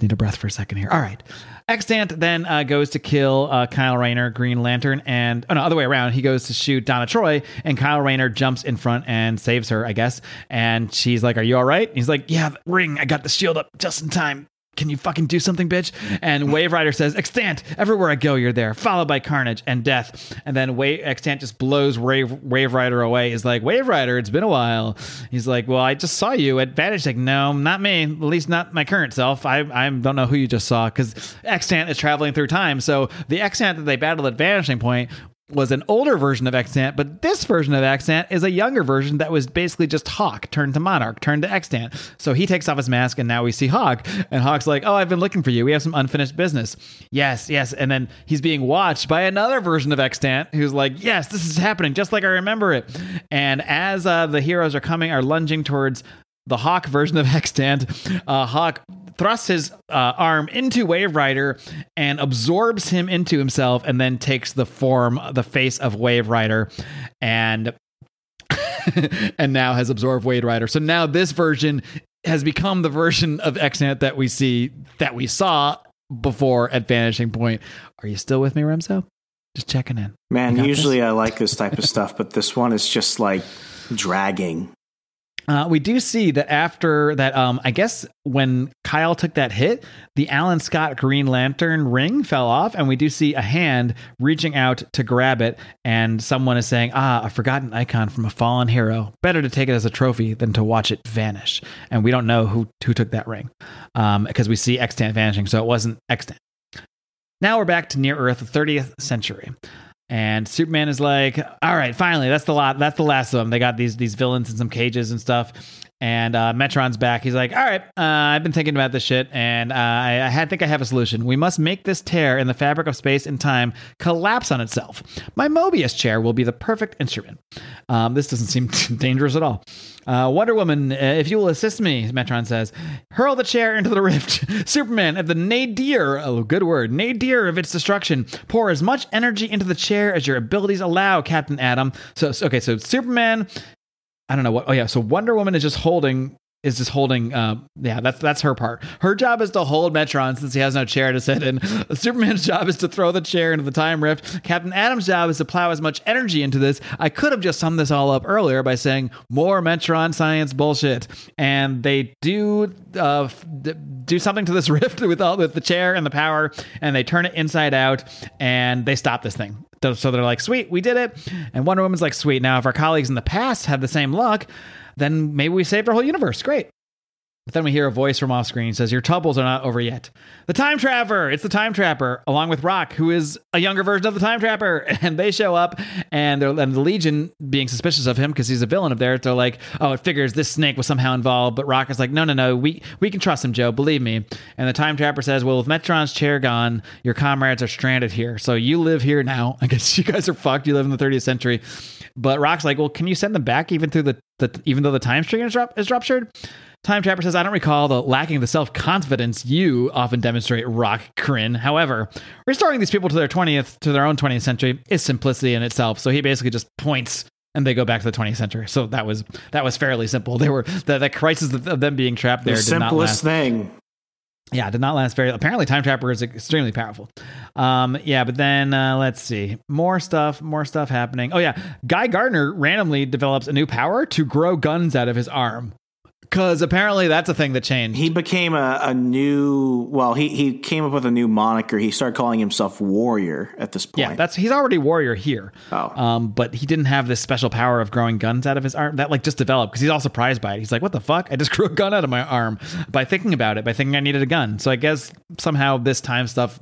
Need a breath for a second here. All right. Extant then uh, goes to kill uh, Kyle Rayner, Green Lantern, and oh no, other way around. He goes to shoot Donna Troy, and Kyle Rayner jumps in front and saves her, I guess. And she's like, "Are you all right?" He's like, "Yeah, ring. I got the shield up just in time." Can you fucking do something, bitch? And Wave Rider says, Extant, everywhere I go, you're there, followed by Carnage and Death. And then Wave, Extant just blows Wave, Wave Rider away. He's like, Wave Rider, it's been a while. He's like, Well, I just saw you at Vantage. Like, no, not me. At least not my current self. I, I don't know who you just saw because Extant is traveling through time. So the Extant that they battled at Vanishing Point was an older version of Extant, but this version of Extant is a younger version that was basically just Hawk turned to Monarch, turned to Extant. So he takes off his mask and now we see Hawk. And Hawk's like, Oh, I've been looking for you. We have some unfinished business. Yes, yes. And then he's being watched by another version of Extant who's like, Yes, this is happening just like I remember it. And as uh, the heroes are coming, are lunging towards the Hawk version of Extant, uh, Hawk thrusts his uh, arm into Wave Rider and absorbs him into himself, and then takes the form, the face of Wave Rider, and and now has absorbed Wave Rider. So now this version has become the version of Extant that we see that we saw before at Vanishing Point. Are you still with me, Remzo? Just checking in. Man, usually this? I like this type of stuff, but this one is just like dragging. Uh, we do see that after that, um, I guess when Kyle took that hit, the Alan Scott Green Lantern ring fell off, and we do see a hand reaching out to grab it, and someone is saying, "Ah, a forgotten icon from a fallen hero. Better to take it as a trophy than to watch it vanish." And we don't know who who took that ring, um, because we see Extant vanishing, so it wasn't Extant. Now we're back to near Earth, the 30th century. And Superman is like, "All right, finally, that's the lot. That's the last of them. They got these these villains in some cages and stuff." And uh, Metron's back. He's like, "All right, uh, I've been thinking about this shit, and uh, I, I had, think I have a solution. We must make this tear in the fabric of space and time collapse on itself. My Mobius chair will be the perfect instrument. Um, this doesn't seem dangerous at all. Uh, Wonder Woman, uh, if you will assist me, Metron says, hurl the chair into the rift. Superman, at the nadir, oh, good word, nadir of its destruction, pour as much energy into the chair as your abilities allow, Captain. So, so- okay, so Superman, I don't know what. Oh yeah, so Wonder Woman is just holding is just holding. Uh, yeah, that's that's her part. Her job is to hold Metron since he has no chair to sit in. Superman's job is to throw the chair into the time rift. Captain Atom's job is to plow as much energy into this. I could have just summed this all up earlier by saying more Metron science bullshit, and they do uh, do something to this rift with all with the chair and the power, and they turn it inside out, and they stop this thing. So- they're like, sweet, we did it. And Wonder Woman's like, sweet. Now, if our colleagues in the past had the same luck, then maybe we saved our whole universe. Great. But then we hear a voice from off screen says, Your troubles are not over yet. The Time Trapper! It's the Time Trapper, along with Rock, who is a younger version of the Time Trapper. And they show up, and, they're, and the Legion, being suspicious of him because he's a villain of theirs, they're like, Oh, it figures this snake was somehow involved. But Rock is like, No, no, no, we, we can trust him, Joe, believe me. And the Time Trapper says, Well, with Metron's chair gone, your comrades are stranded here. So you live here now. I guess you guys are fucked. You live in the 30th century. But Rock's like, Well, can you send them back even through the, the even though the time string is, rup- is ruptured? Time Trapper says, I don't recall the lacking the self confidence you often demonstrate, Rokk Krinn. However, restoring these people to their 20th, to their own 20th century is simplicity in itself. So he basically just points and they go back to the 20th century. So that was that was fairly simple. They were the, the crisis of them being trapped there The did not last simplest thing. Yeah, did not last very. Apparently, Time Trapper is extremely powerful. Um, yeah, but then uh, let's see more stuff, more stuff happening. Oh yeah, Guy Gardner randomly develops a new power to grow guns out of his arm, because apparently that's a thing that changed. He became a, a new. Well, he he came up with a new moniker. He started calling himself Warrior at this point. yeah, that's he's already warrior here. Oh. um, but he didn't have this special power of growing guns out of his arm that like just developed because he's all surprised by it. He's like, "What the fuck? I just grew a gun out of my arm by thinking about it, by thinking I needed a gun." So I guess somehow this time stuff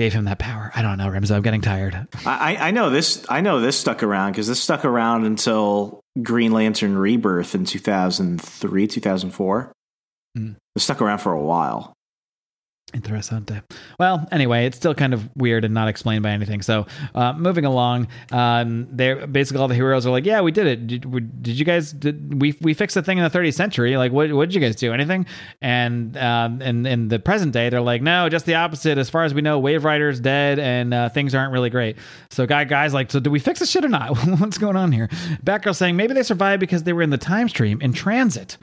gave him that power. I don't know, Remzo. I'm getting tired. I, I know this. I know this stuck around because this stuck around until Green Lantern Rebirth in two thousand three, two thousand four. Mm. It stuck around for a while. Interessante. Well, anyway, it's still kind of weird and not explained by anything. So, uh, moving along, um, they're basically all the heroes are like, "Yeah, we did it. Did, did you guys? Did we we fixed the thing in the 30th century? Like, what what did you guys do? Anything?" And um, and in the present day, they're like, "No, just the opposite. As far as we know, Wave Rider's dead, and uh, things aren't really great." So, guy guys like, "So, do we fix this shit or not? What's going on here?" Batgirl saying maybe they survived because they were in the time stream in transit.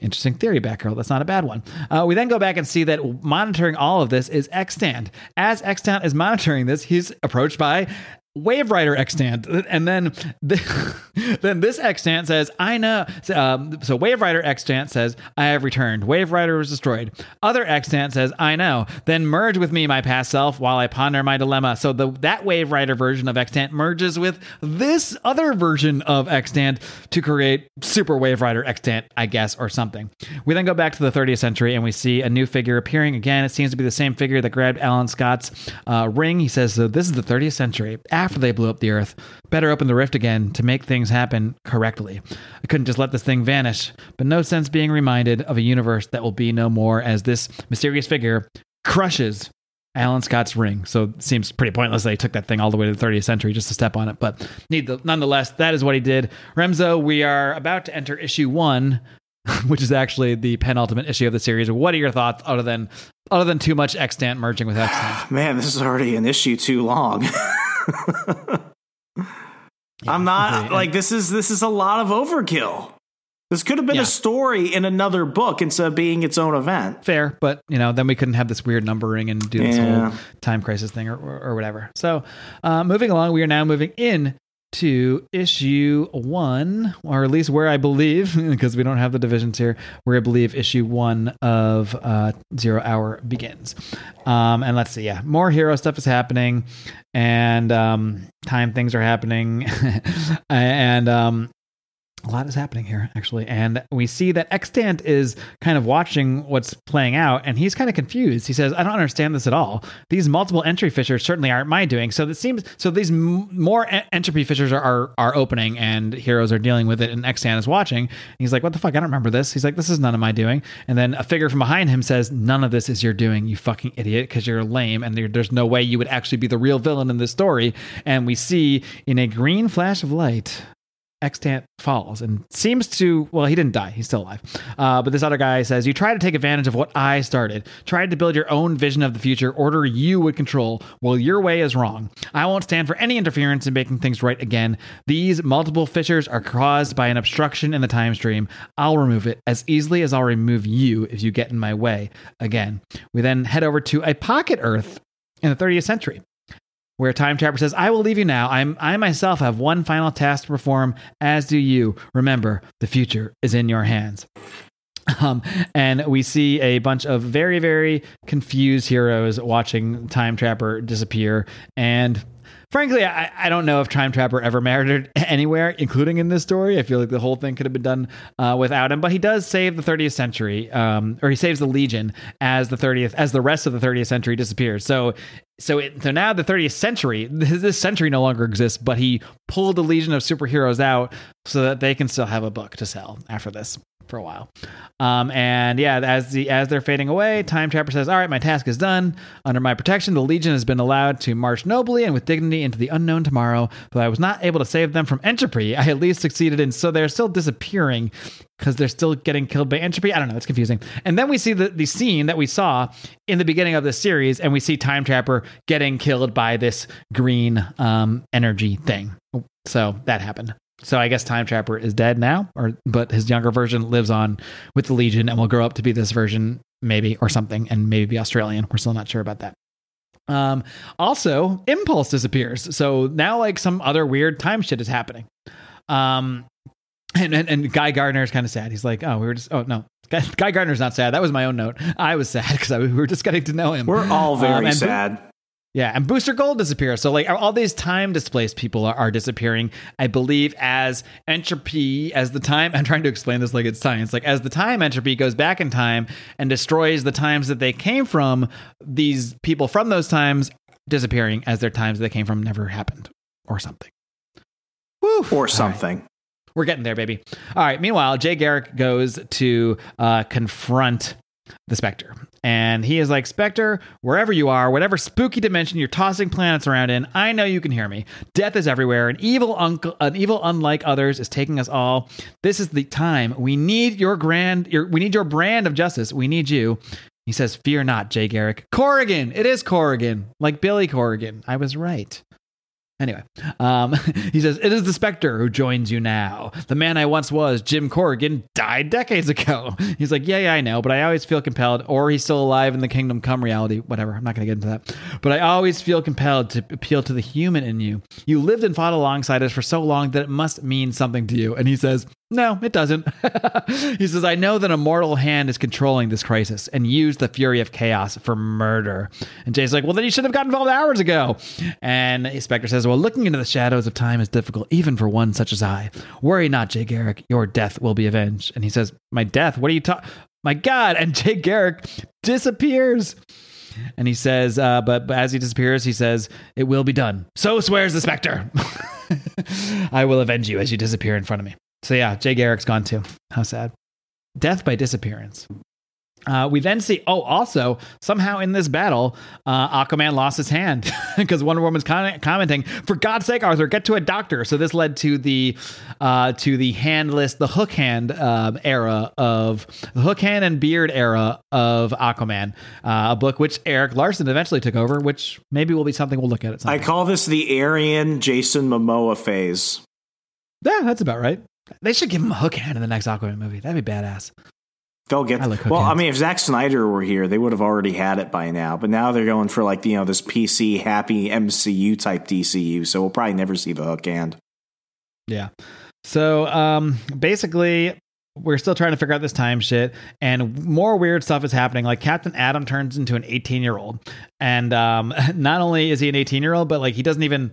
Interesting theory, Batgirl. That's not a bad one. Uh, we then go back and see that monitoring all of this is Extant. As Extant is monitoring this, he's approached by Wave Rider Extant, and then the, then this Extant says, "I know." Um, so Wave Rider Extant says, "I have returned. Wave Rider was destroyed." Other Extant says, "I know." Then merge with me, my past self, while I ponder my dilemma. So the that Wave Rider version of Extant merges with this other version of Extant to create Super Wave Rider Extant, I guess, or something. We then go back to the 30th century and we see a new figure appearing again. It seems to be the same figure that grabbed Alan Scott's uh, ring. He says, so "This is the 30th century after they blew up the Earth. Better open the rift again to make things happen correctly. I couldn't just let this thing vanish, but no sense being reminded of a universe that will be no more as this mysterious figure crushes." Alan Scott's ring. So it seems pretty pointless they took that thing all the way to the 30th century just to step on it. But nonetheless, that is what he did. Remzo, we are about to enter issue one, which is actually the penultimate issue of the series. What are your thoughts other than other than too much extant merging with extant? Man, this is already an issue too long. I'm not like this is this is a lot of overkill. This could have been Yeah. a story in another book instead of being its own event. fair, but you know, then we couldn't have this weird numbering and do this Yeah. whole time crisis thing or, or, or whatever. So, uh, moving along, we are now moving in to issue one, or at least where I believe, because we don't have the divisions here, where I believe issue one of uh, Zero Hour begins. Um, and let's see, yeah, more hero stuff is happening, and um, time things are happening, and um, a lot is happening here actually and we see that extant is kind of watching what's playing out and he's kind of confused. He says i don't understand this at all. These multiple entry fissures certainly aren't my doing. So it seems so these m- more en- entropy fissures are, are are opening and heroes are dealing with it and extant is watching. And he's like what the fuck? I don't remember this. He's like this is none of my doing. And then a figure from behind him says none of this is your doing you fucking idiot because you're lame and there- there's no way you would actually be the real villain in this story. And we see in a green flash of light extant falls and seems to well he didn't die. He's still alive. Uh, but this other guy says you try to take advantage of what i started. Tried to build your own vision of the future order you would control. Well your way is wrong. I won't stand for any interference in making things right again. These multiple fissures are caused by an obstruction in the time stream. I'll remove it as easily as i'll remove you if you get in my way again. We then head over to a pocket earth in the 30th century where Time Trapper says, I will leave you now. I'm I myself have one final task to perform, as do you. Remember, the future is in your hands. Um, and we see a bunch of very, very confused heroes watching Time Trapper disappear. And frankly, I, I don't know if Time Trapper ever mattered anywhere, including in this story. I feel like the whole thing could have been done uh, without him. But he does save the 30th century, um, or he saves the Legion as the 30th, as the rest of the 30th century disappears. So so it, so now the 30th century this, this century no longer exists but he pulled the legion of superheroes out so that they can still have a book to sell after this for a while um, and yeah as the as they're fading away time trapper says all right my task is done under my protection the legion has been allowed to march nobly and with dignity into the unknown tomorrow though i was not able to save them from entropy i at least succeeded in so they're still disappearing because they're still getting killed by entropy. I don't know. It's confusing. And then we see the, the scene that we saw in the beginning of this series, and we see Time Trapper getting killed by this green um, energy thing. So that happened. So I guess Time Trapper is dead now, or but his younger version lives on with the Legion and will grow up to be this version, maybe or something, and maybe be Australian. We're still not sure about that. Um, also, Impulse disappears. So now, like some other weird time shit is happening. Um, and, and and Guy Gardner is kind of sad. He's like, oh, we were just, oh no, Guy, Guy Gardner's not sad. That was my own note. I was sad because we were just getting to know him. We're all very Um, sad. Yeah, and Booster Gold disappears. So like all these time displaced people are, are disappearing. I believe as entropy, as the time. I'm trying to explain this like it's science. Like as the time entropy goes back in time and destroys the times that they came from, these people from those times disappearing as their times they came from never happened or something. Woo. Or right. something. We're getting there, baby. All right. Meanwhile, Jay Garrick goes to uh, confront the Spectre. And he is like, Spectre, wherever you are, whatever spooky dimension you're tossing planets around in, I know you can hear me. Death is everywhere. An evil uncle, an evil unlike others is taking us all. This is the time. We need your grand, your, we need your brand of justice. We need you. He says, Fear not, Jay Garrick. Corrigan. It is Corrigan. Like Billy Corrigan. I was right. Anyway, um, he says, It is the Spectre who joins you now. The man I once was, Jim Corrigan, died decades ago. He's like, Yeah, yeah, I know, but I always feel compelled, or he's still alive in the Kingdom Come reality, whatever. I'm not going to get into that. But I always feel compelled to appeal to the human in you. You lived and fought alongside us for so long that it must mean something to you. And he says, no, it doesn't. he says, I know that a mortal hand is controlling this crisis and use the fury of chaos for murder. And Jay's like, Well, then you should have gotten involved hours ago. And Spectre says, Well, looking into the shadows of time is difficult, even for one such as I. Worry not, Jay Garrick. Your death will be avenged. And he says, My death? What are you talking? My God. And Jay Garrick disappears. And he says, uh, but, but as he disappears, he says, It will be done. So swears the Spectre. I will avenge you as you disappear in front of me. So yeah, Jay Garrick's gone too. How sad. Death by disappearance. Uh, we then see, oh, also, somehow in this battle, uh, Aquaman lost his hand because Wonder Woman's con- commenting, for God's sake, Arthur, get to a doctor. So this led to the uh, to the handless, the hook hand um, era of the hook hand and beard era of Aquaman, uh, a book which Erik Larsen eventually took over, which maybe will be something we'll look at at some I call this the Aryan Jason Momoa phase. Yeah, that's about right. They should give him a hook hand in the next Aquaman movie. That'd be badass. They'll get. I like hook well, I mean, if Zack Snyder were here, they would have already had it by now. But now they're going for like you know this PC happy MCU type DCU. So we'll probably never see the hook hand. Yeah. So um, basically, we're still trying to figure out this time shit, and more weird stuff is happening. Like Captain Atom turns into an 18 year old, and um, not only is he an 18 year old, but like he doesn't even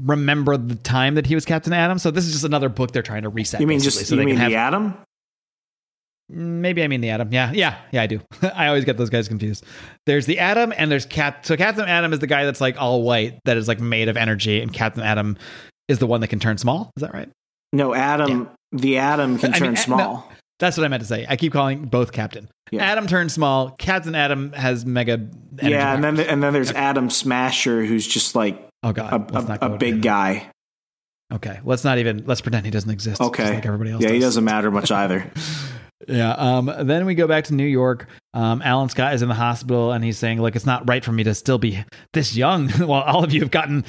remember the time that he was Captain Atom. So this is just another book they're trying to reset. You mean just so you mean the have- Atom? Mm, maybe I mean the Atom. Yeah, yeah, yeah. I do. I always get those guys confused. There's the Atom, and there's Cap. So Captain Atom is the guy that's like all white, that is like made of energy, and Captain Atom is the one that can turn small. Is that right? No, Atom. The Atom can I turn eh, mean, small. no. That's what I meant to say. I keep calling both Captain. Yeah. Atom turns small. Captain Atom has mega. Energy yeah, and then and then there's Atom Smasher, who's just like oh god, a, let's not a, a big guy. Okay, let's not even. Let's pretend he doesn't exist. Okay, like everybody else. yeah, he does. doesn't matter much either. Yeah. Um, then we go back to New York. Um, Alan Scott is in the hospital and he's saying, Look, it's not right for me to still be this young while all of you have gotten.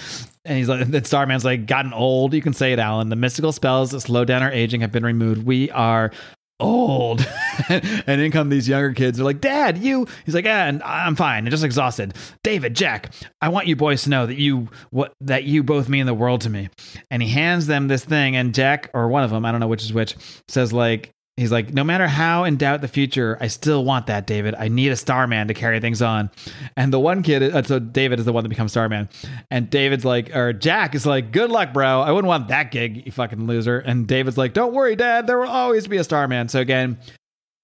And he's like, then Starman's like, gotten old. You can say it, Alan. The mystical spells that slow down our aging have been removed. We are old. and in come these younger kids. They're like, Dad, you. He's like, Yeah, and I'm fine. I'm just exhausted. David, Jack, I want you boys to know that you what that you both mean the world to me. And he hands them this thing, and Jack or one of them, I don't know which is which, says like. He's like, no matter how in doubt the future, I still want that, David. I need a Starman to carry things on. And the one kid, uh, so David is the one that becomes Starman. And David's like, or Jack is like, good luck, bro. I wouldn't want that gig, you fucking loser. And David's like, don't worry, Dad. There will always be a Starman. So again,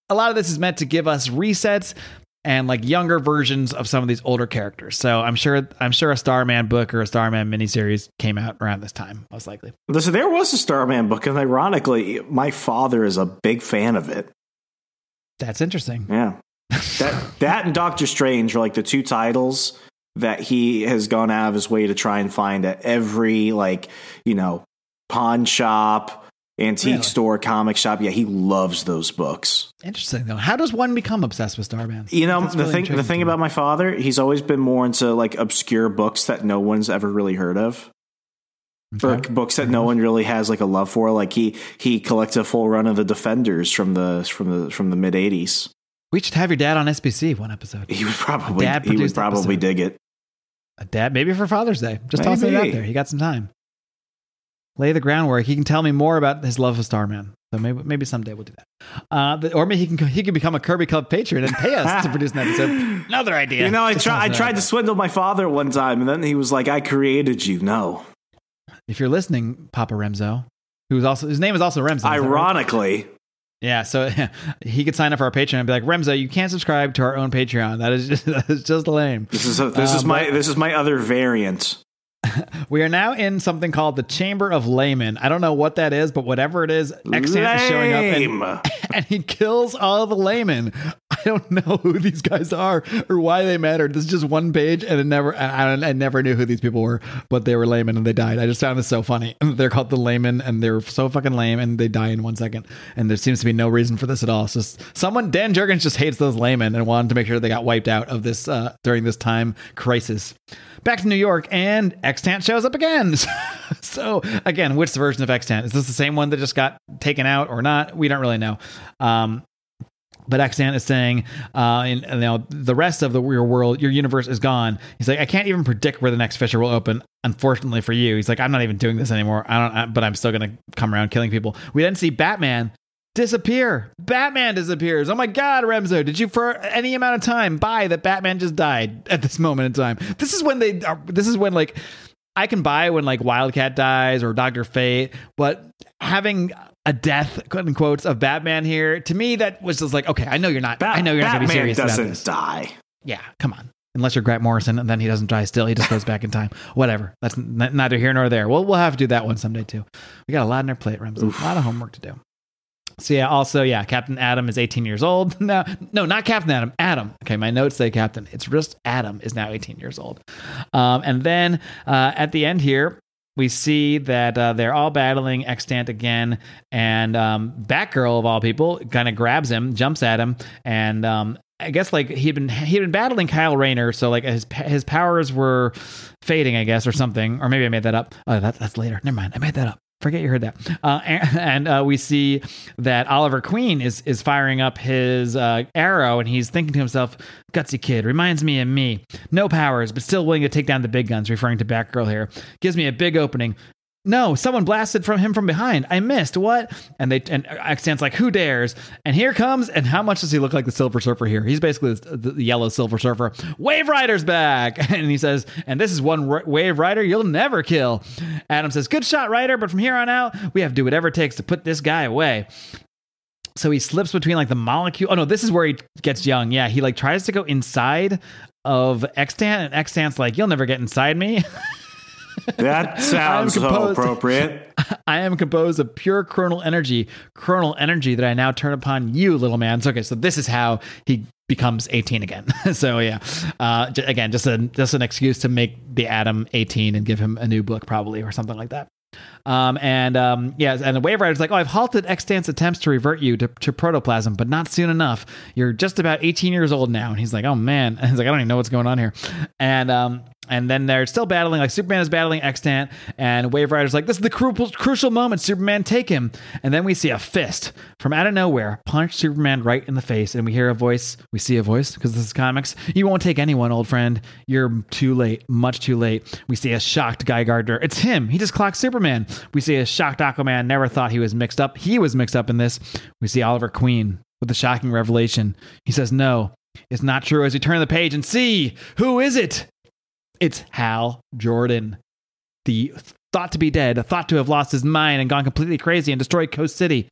a lot of this is meant to give us resets and like younger versions of some of these older characters. So I'm sure I'm sure a Starman book or a Starman miniseries came out around this time, most likely. So there was a Starman book, and ironically, my father is a big fan of it. That's interesting. Yeah, that that and Doctor Strange are like the two titles that he has gone out of his way to try and find at every like you know pawn shop, antique Really? store, comic shop. Yeah, he loves those books. Interesting though. How does one become obsessed with Starman? You know, the really thing the thing about my father, he's always been more into like obscure books that no one's ever really heard of. Okay. books that no one really has like a love for. Like he he collects a full run of the Defenders from the from the from the mid '80s. We should have your dad on SPC one episode. He would probably he would probably episode. dig it. A dad, maybe for Father's Day. Just toss it out there. He got some time. Lay the groundwork. He can tell me more about his love of Starman. So maybe maybe someday we'll do that. Uh, the- or maybe he can he can become a Kirby Club patron and pay us to produce an episode. Another idea. You know, I tried I toss it out tried to swindle my father one time, and then he was like, "I created you." No, If you're listening, Papa Remzo, who's also his name is also Remzo. right? ironically, Yeah, so he could sign up for our Patreon and be like, Remzo, you can't subscribe to our own Patreon. That is just, that is just lame. this is a, this is Uh, my but- this is my other variant. We are now in something called the Chamber of Leymen. I don't know what that is, but whatever it is, Extant is showing up and, and he kills all the laymen. I don't know who these guys are or why they mattered. This is just one page, and it never I, I never knew who these people were, but they were laymen and they died. I just found this so funny. They're called the laymen, and they're so fucking lame, and they die in one second. And there seems to be no reason for this at all. Just someone Dan Jurgens just hates those laymen and wanted to make sure they got wiped out of this uh, during this time crisis. Back to New York, and Extant shows up again. so again, which version of Extant is this? The same one that just got taken out or not? We don't really know. Um, but Extant is saying, uh, in, you know, the rest of the your world, your universe is gone. He's like, I can't even predict where the next fissure will open. Unfortunately for you, he's like, I'm not even doing this anymore. I don't, I, but I'm still gonna come around killing people. We then see Batman disappear. Batman disappears. Oh my God, Remzo, did you for any amount of time buy that Batman just died at this moment in time? This is when they. Are, this is when like I can buy when like Wildcat dies or Doctor Fate, but having a death, quote unquotes, of Batman here to me that was just like, okay, I know you're not. Bat- I know you're not gonna be serious about doesn't die. Yeah, come on. Unless you're Grant Morrison, and then he doesn't die still. He just goes back in time. Whatever. That's n- neither here nor there. We'll we'll have to do that one someday too. We got a lot on our plate, Ramsey. A lot of homework to do. So yeah, also yeah, Captain Atom is 18 years old. No, no, not Captain Atom. Atom. Okay, my notes say Captain. It's just Atom is now 18 years old. Um, and then uh, at the end here, we see that uh, they're all battling extant again, and um, Batgirl of all people kind of grabs him, jumps at him, and um, I guess like he'd been he'd been battling Kyle Rayner, so like his his powers were fading, I guess, or something, or maybe I made that up. Oh, that, that's later. Never mind, I made that up. Forget you heard that. Uh, and and uh, we see that Oliver Queen is is firing up his uh, arrow, and he's thinking to himself, "Gutsy kid reminds me of me. No powers, but still willing to take down the big guns." Referring to Batgirl here, gives me a big opening. No, someone blasted from him from behind. I missed. What? And they and Extant's like, who dares? And here comes. And how much does he look like the Silver Surfer here? He's basically the, the yellow Silver Surfer. Wave Rider's back, and he says, and this is one r- Wave Rider you'll never kill. Atom says, good shot, Rider, but from here on out, we have to do whatever it takes to put this guy away. So he slips between like the molecule. Oh no, this is where he gets young. Yeah, he like tries to go inside of Extant, and Extant's like, you'll never get inside me. That sounds so appropriate. I am composed of pure chronal energy, chronal energy that I now turn upon you, little man. So, okay, so this is how he becomes 18 again. so yeah, uh, j- again, just a just an excuse to make the Atom 18 and give him a new book, probably or something like that. Um, and um, yeah, and the Wave Rider's like, oh, I've halted Extant's attempts to revert you to, to protoplasm, but not soon enough. You're just about 18 years old now. And he's like, oh man, and he's like, I don't even know what's going on here. And um, and then they're still battling. Like Superman is battling Extant, and Wave Rider's like, "This is the cru- crucial moment. Superman, take him!" And then we see a fist from out of nowhere punch Superman right in the face, and we hear a voice. We see a voice because this is comics. You won't take anyone, old friend. You're too late. Much too late. We see a shocked Guy Gardner. It's him. He just clocked Superman. We see a shocked Aquaman. Never thought he was mixed up. He was mixed up in this. We see Oliver Queen with a shocking revelation. He says, "No." It's not true as we turn the page and see who is it? It's Hal Jordan, the thought to be dead, thought to have lost his mind and gone completely crazy and destroyed Coast City.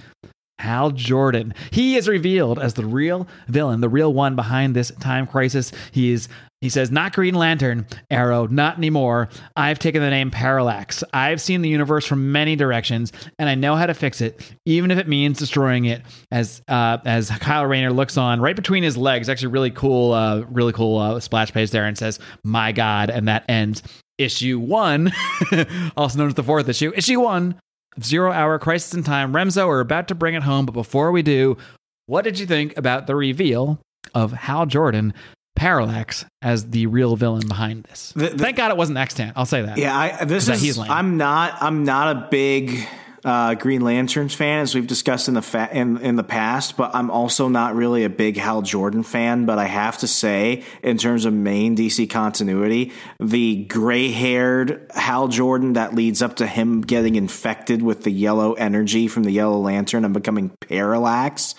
Hal Jordan. He is revealed as the real villain, the real one behind this time crisis. He is he says, not Green Lantern, Arrow, not anymore. I've taken the name Parallax. I've seen the universe from many directions, and I know how to fix it, even if it means destroying it. As uh, as Kyle Rayner looks on right between his legs, actually really cool, uh, really cool uh, splash page there, and says, "My God," and that ends issue one, also known as the fourth issue, issue one Zero Hour Crisis in Time. Remzo, we're about to bring it home, but before we do, what did you think about the reveal of Hal Jordan, Parallax, as the real villain behind this? The- the- Thank God it wasn't Extant. I'll say that. Yeah, I, this is. he's lame. I'm not. I'm not a big uh, Green Lanterns fan, as we've discussed in the fa- in in the past. But I'm also not really a big Hal Jordan fan. But I have to say, in terms of main DC continuity, the gray haired Hal Jordan that leads up to him getting infected with the yellow energy from the Yellow Lantern and becoming Parallax.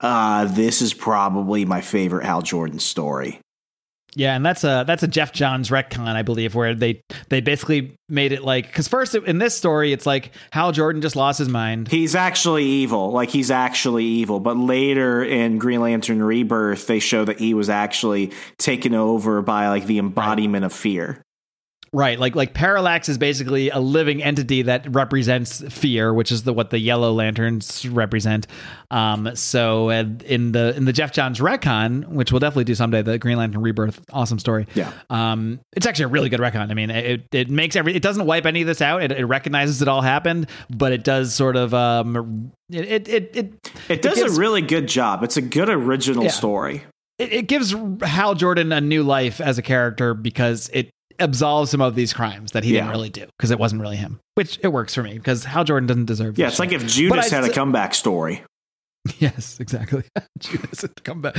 Uh, this is probably my favorite Hal Jordan story. Yeah, and that's a that's a Geoff Johns retcon, I believe, where they they basically made it like because first in this story it's like Hal Jordan just lost his mind. He's actually evil. Like he's actually evil. But later in Green Lantern Rebirth, they show that he was actually taken over by like the embodiment of fear. Right, like like Parallax is basically a living entity that represents fear, which is the what the Yellow Lanterns represent. Um, so in the in the Geoff Johns retcon, which we'll definitely do someday, the Green Lantern Rebirth, awesome story. Yeah. um, it's actually a really good retcon. I mean, it it makes every it doesn't wipe any of this out. It, it recognizes it all happened, but it does sort of um, it it it it, It does gives- a really good job. It's a good original Yeah. story. it, it gives Hal Jordan a new life as a character because it absolves him of these crimes that he didn't really do because it wasn't really him. Which it works for me because Hal Jordan doesn't deserve. Yeah, it's like if Judas But had a comeback story. yes, exactly. Judas come back.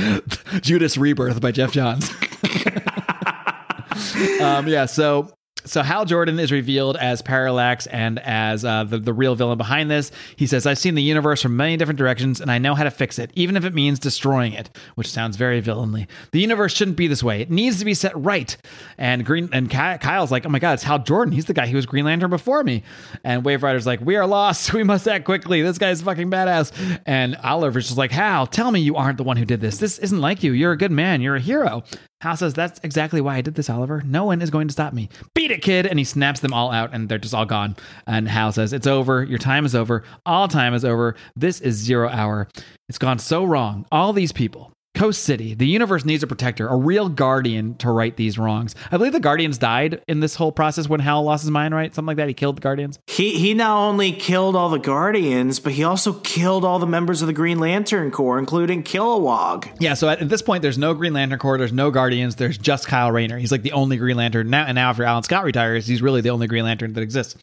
Judas Rebirth by Geoff Johns. um, yeah, so so Hal Jordan is revealed as Parallax and as uh, the, the real villain behind this. He says, I've seen the universe from many different directions and I know how to fix it, even if it means destroying it, which sounds very villainly. The universe shouldn't be this way. It needs to be set right. And Green and Ky- Kyle's like, oh my God, it's Hal Jordan. He's the guy who was Green Lantern before me. And Wave Rider's like, we are lost. We must act quickly. This guy's fucking badass. And Oliver's just like, Hal, tell me you aren't the one who did this. This isn't like you. You're a good man. You're a hero. Hal says, That's exactly why I did this, Oliver. No one is going to stop me. Beat it, kid. And he snaps them all out, and they're just all gone. And Hal says, It's over. Your time is over. All time is over. This is zero hour. It's gone so wrong. All these people Coast City. The universe needs a protector, a real guardian to right these wrongs. I believe the Guardians died in this whole process when Hal lost his mind, right? Something like that. He killed the Guardians. He he not only killed all the Guardians, but he also killed all the members of the Green Lantern Corps, including Kilowog. Yeah, so at, at this point, there's no Green Lantern Corps, there's no Guardians, there's just Kyle Rayner. He's like the only Green Lantern now. And now, after Alan Scott retires, he's really the only Green Lantern that exists.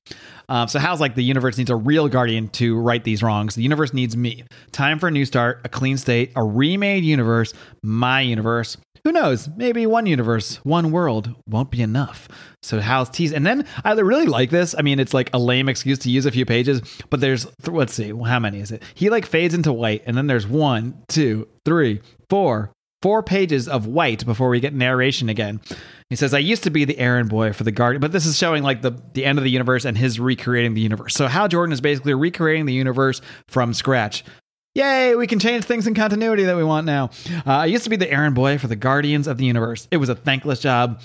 Um, so Hal's like the universe needs a real guardian to right these wrongs. The universe needs me. Time for a new start, a clean state, a remade universe, my universe. Who knows? Maybe one universe, one world won't be enough. So Hal's tease, and then I really like this. I mean, it's like a lame excuse to use a few pages, but there's let's see, how many is it? He like fades into white, and then there's one, two, three, four, four pages of white before we get narration again. He says, I used to be the errand boy for the Guardian, but this is showing like the, the end of the universe and his recreating the universe. So Hal Jordan is basically recreating the universe from scratch. Yay, we can change things in continuity that we want now. Uh, I used to be the errand boy for the Guardians of the Universe. It was a thankless job.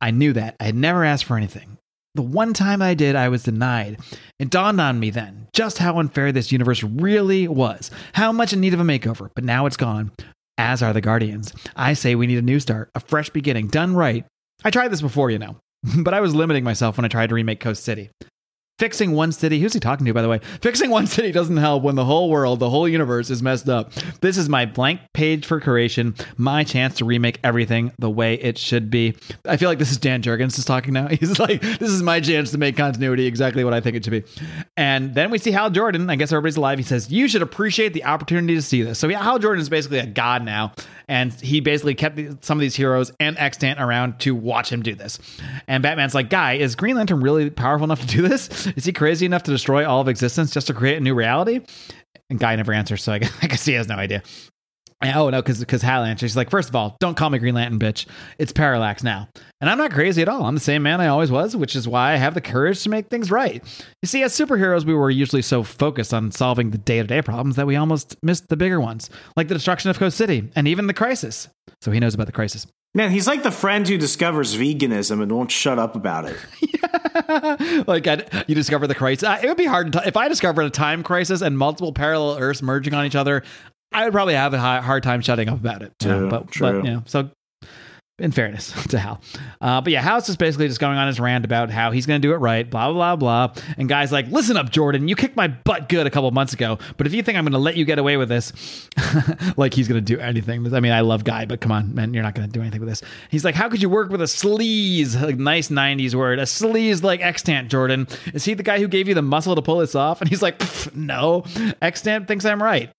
I knew that. I had never asked for anything. The one time I did, I was denied. It dawned on me then just how unfair this universe really was, how much in need of a makeover, but now it's gone, as are the Guardians. I say we need a new start, a fresh beginning, done right. I tried this before, you know, but I was limiting myself when I tried to remake Coast City. Fixing one city, who's he talking to, by the way? Fixing one city doesn't help when the whole world, the whole universe is messed up. This is my blank page for creation, my chance to remake everything the way it should be. I feel like this is Dan Jurgens is talking now. He's like, this is my chance to make continuity exactly what I think it should be. And then we see Hal Jordan. I guess everybody's alive. He says, You should appreciate the opportunity to see this. So, yeah, Hal Jordan is basically a god now. And he basically kept some of these heroes and Extant around to watch him do this. And Batman's like, Guy, is Green Lantern really powerful enough to do this? Is he crazy enough to destroy all of existence just to create a new reality? And Guy never answers, so I guess, he has no idea. Oh no, because because Hal answers. She's like, first of all, don't call me Green Lantern, bitch. It's Parallax now, and I'm not crazy at all. I'm the same man I always was, which is why I have the courage to make things right. You see, as superheroes, we were usually so focused on solving the day to day problems that we almost missed the bigger ones, like the destruction of Coast City and even the crisis. So he knows about the crisis. Man, he's like the friend who discovers veganism and won't shut up about it. like I, you discover the crisis. Uh, It would be hard to, if I discovered a time crisis and multiple parallel Earths merging on each other. I would probably have a hard time shutting up about it. Too, True, but, true. but you know, so in fairness to Hal, uh, but yeah, Hal's just basically just going on his rant about how he's going to do it right, blah blah blah blah. And guys like, listen up, Jordan, you kicked my butt good a couple months ago, but if you think I'm going to let you get away with this, like he's going to do anything. I mean, I love Guy, but come on, man, you're not going to do anything with this. He's like, how could you work with a sleaze, like nice '90s word, a sleaze like extant, Jordan? Is he the guy who gave you the muscle to pull this off? And he's like, no, extant thinks I'm right.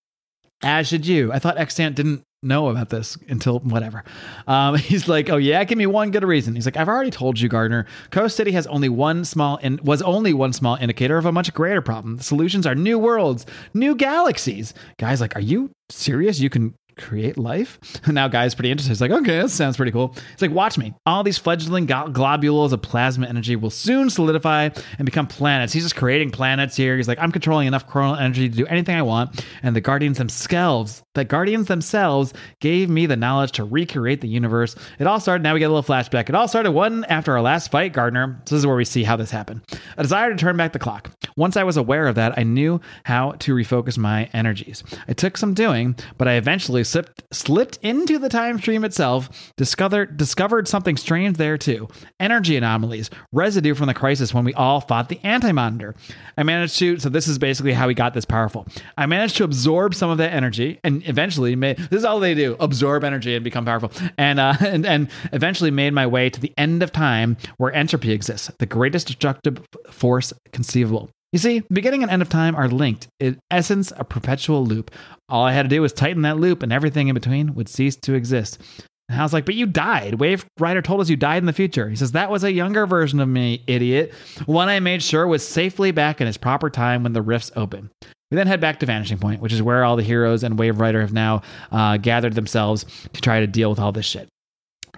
As should you. I thought extant didn't know about this until whatever. Um, he's like, oh yeah, give me one good reason. He's like, I've already told you, Gardner. Coast City has only one small in- was only one small indicator of a much greater problem. The solutions are new worlds, new galaxies. Guys, like, are you serious? You can create life? now, guy's pretty interested. He's like, okay, that sounds pretty cool. He's like, watch me. All these fledgling globules of plasma energy will soon solidify and become planets. He's just creating planets here. He's like, I'm controlling enough chronal energy to do anything I want. And the Guardians themselves, the Guardians themselves gave me the knowledge to recreate the universe. It all started, now we get a little flashback. It all started one after our last fight, Gardner. So this is where we see how this happened. A desire to turn back the clock. Once I was aware of that, I knew how to refocus my energies. It took some doing, but I eventually slipped slipped into the time stream itself, discovered discovered something strange there too. Energy anomalies, residue from the crisis when we all fought the anti-monitor. I managed to so this is basically how he got this powerful. I managed to absorb some of that energy and eventually made this is all they do, absorb energy and become powerful. And uh and, and eventually made my way to the end of time where entropy exists, the greatest destructive force conceivable. You see, beginning and end of time are linked, in essence, a perpetual loop. All I had to do was tighten that loop, and everything in between would cease to exist. And I was like, but you died. Wave Rider told us you died in the future. He says, that was a younger version of me, idiot. One I made sure was safely back in its proper time when the rifts open. We then head back to Vanishing Point, which is where all the heroes and Wave Rider have now uh, gathered themselves to try to deal with all this shit.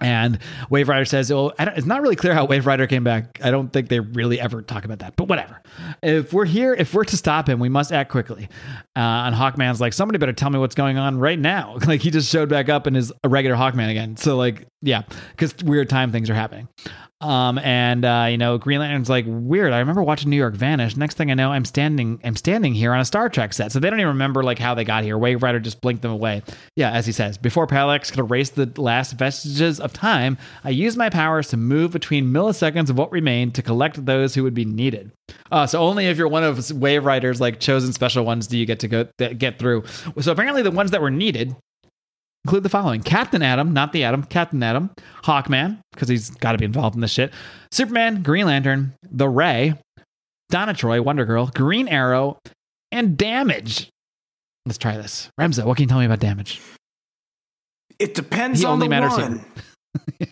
And Wave Rider says, "Well, don't, it's not really clear how Wave Rider came back. I don't think they really ever talk about that. But whatever. If we're here, if we're to stop him, we must act quickly." Uh, and Hawkman's like, "Somebody better tell me what's going on right now." like he just showed back up and is a regular Hawkman again. So like, yeah, because weird time things are happening. Um, and uh, you know, Green Lantern's like weird. I remember watching New York vanish. Next thing I know, I'm standing, I'm standing here on a Star Trek set. So they don't even remember like how they got here. Wave Rider just blinked them away. Yeah, as he says, before Parallax could erase the last vestiges of time, I used my powers to move between milliseconds of what remained to collect those who would be needed. Uh, so only if you're one of Wave Rider's like chosen special ones do you get to go get through. So apparently the ones that were needed include the following Captain Atom, not the Atom, Captain Atom, Hawkman, because he's got to be involved in this shit, Superman, Green Lantern, The Ray, Donna Troy, Wonder Girl, Green Arrow, and Damage. Let's try this. Remzo, what can you tell me about Damage? It depends He on only the matters one.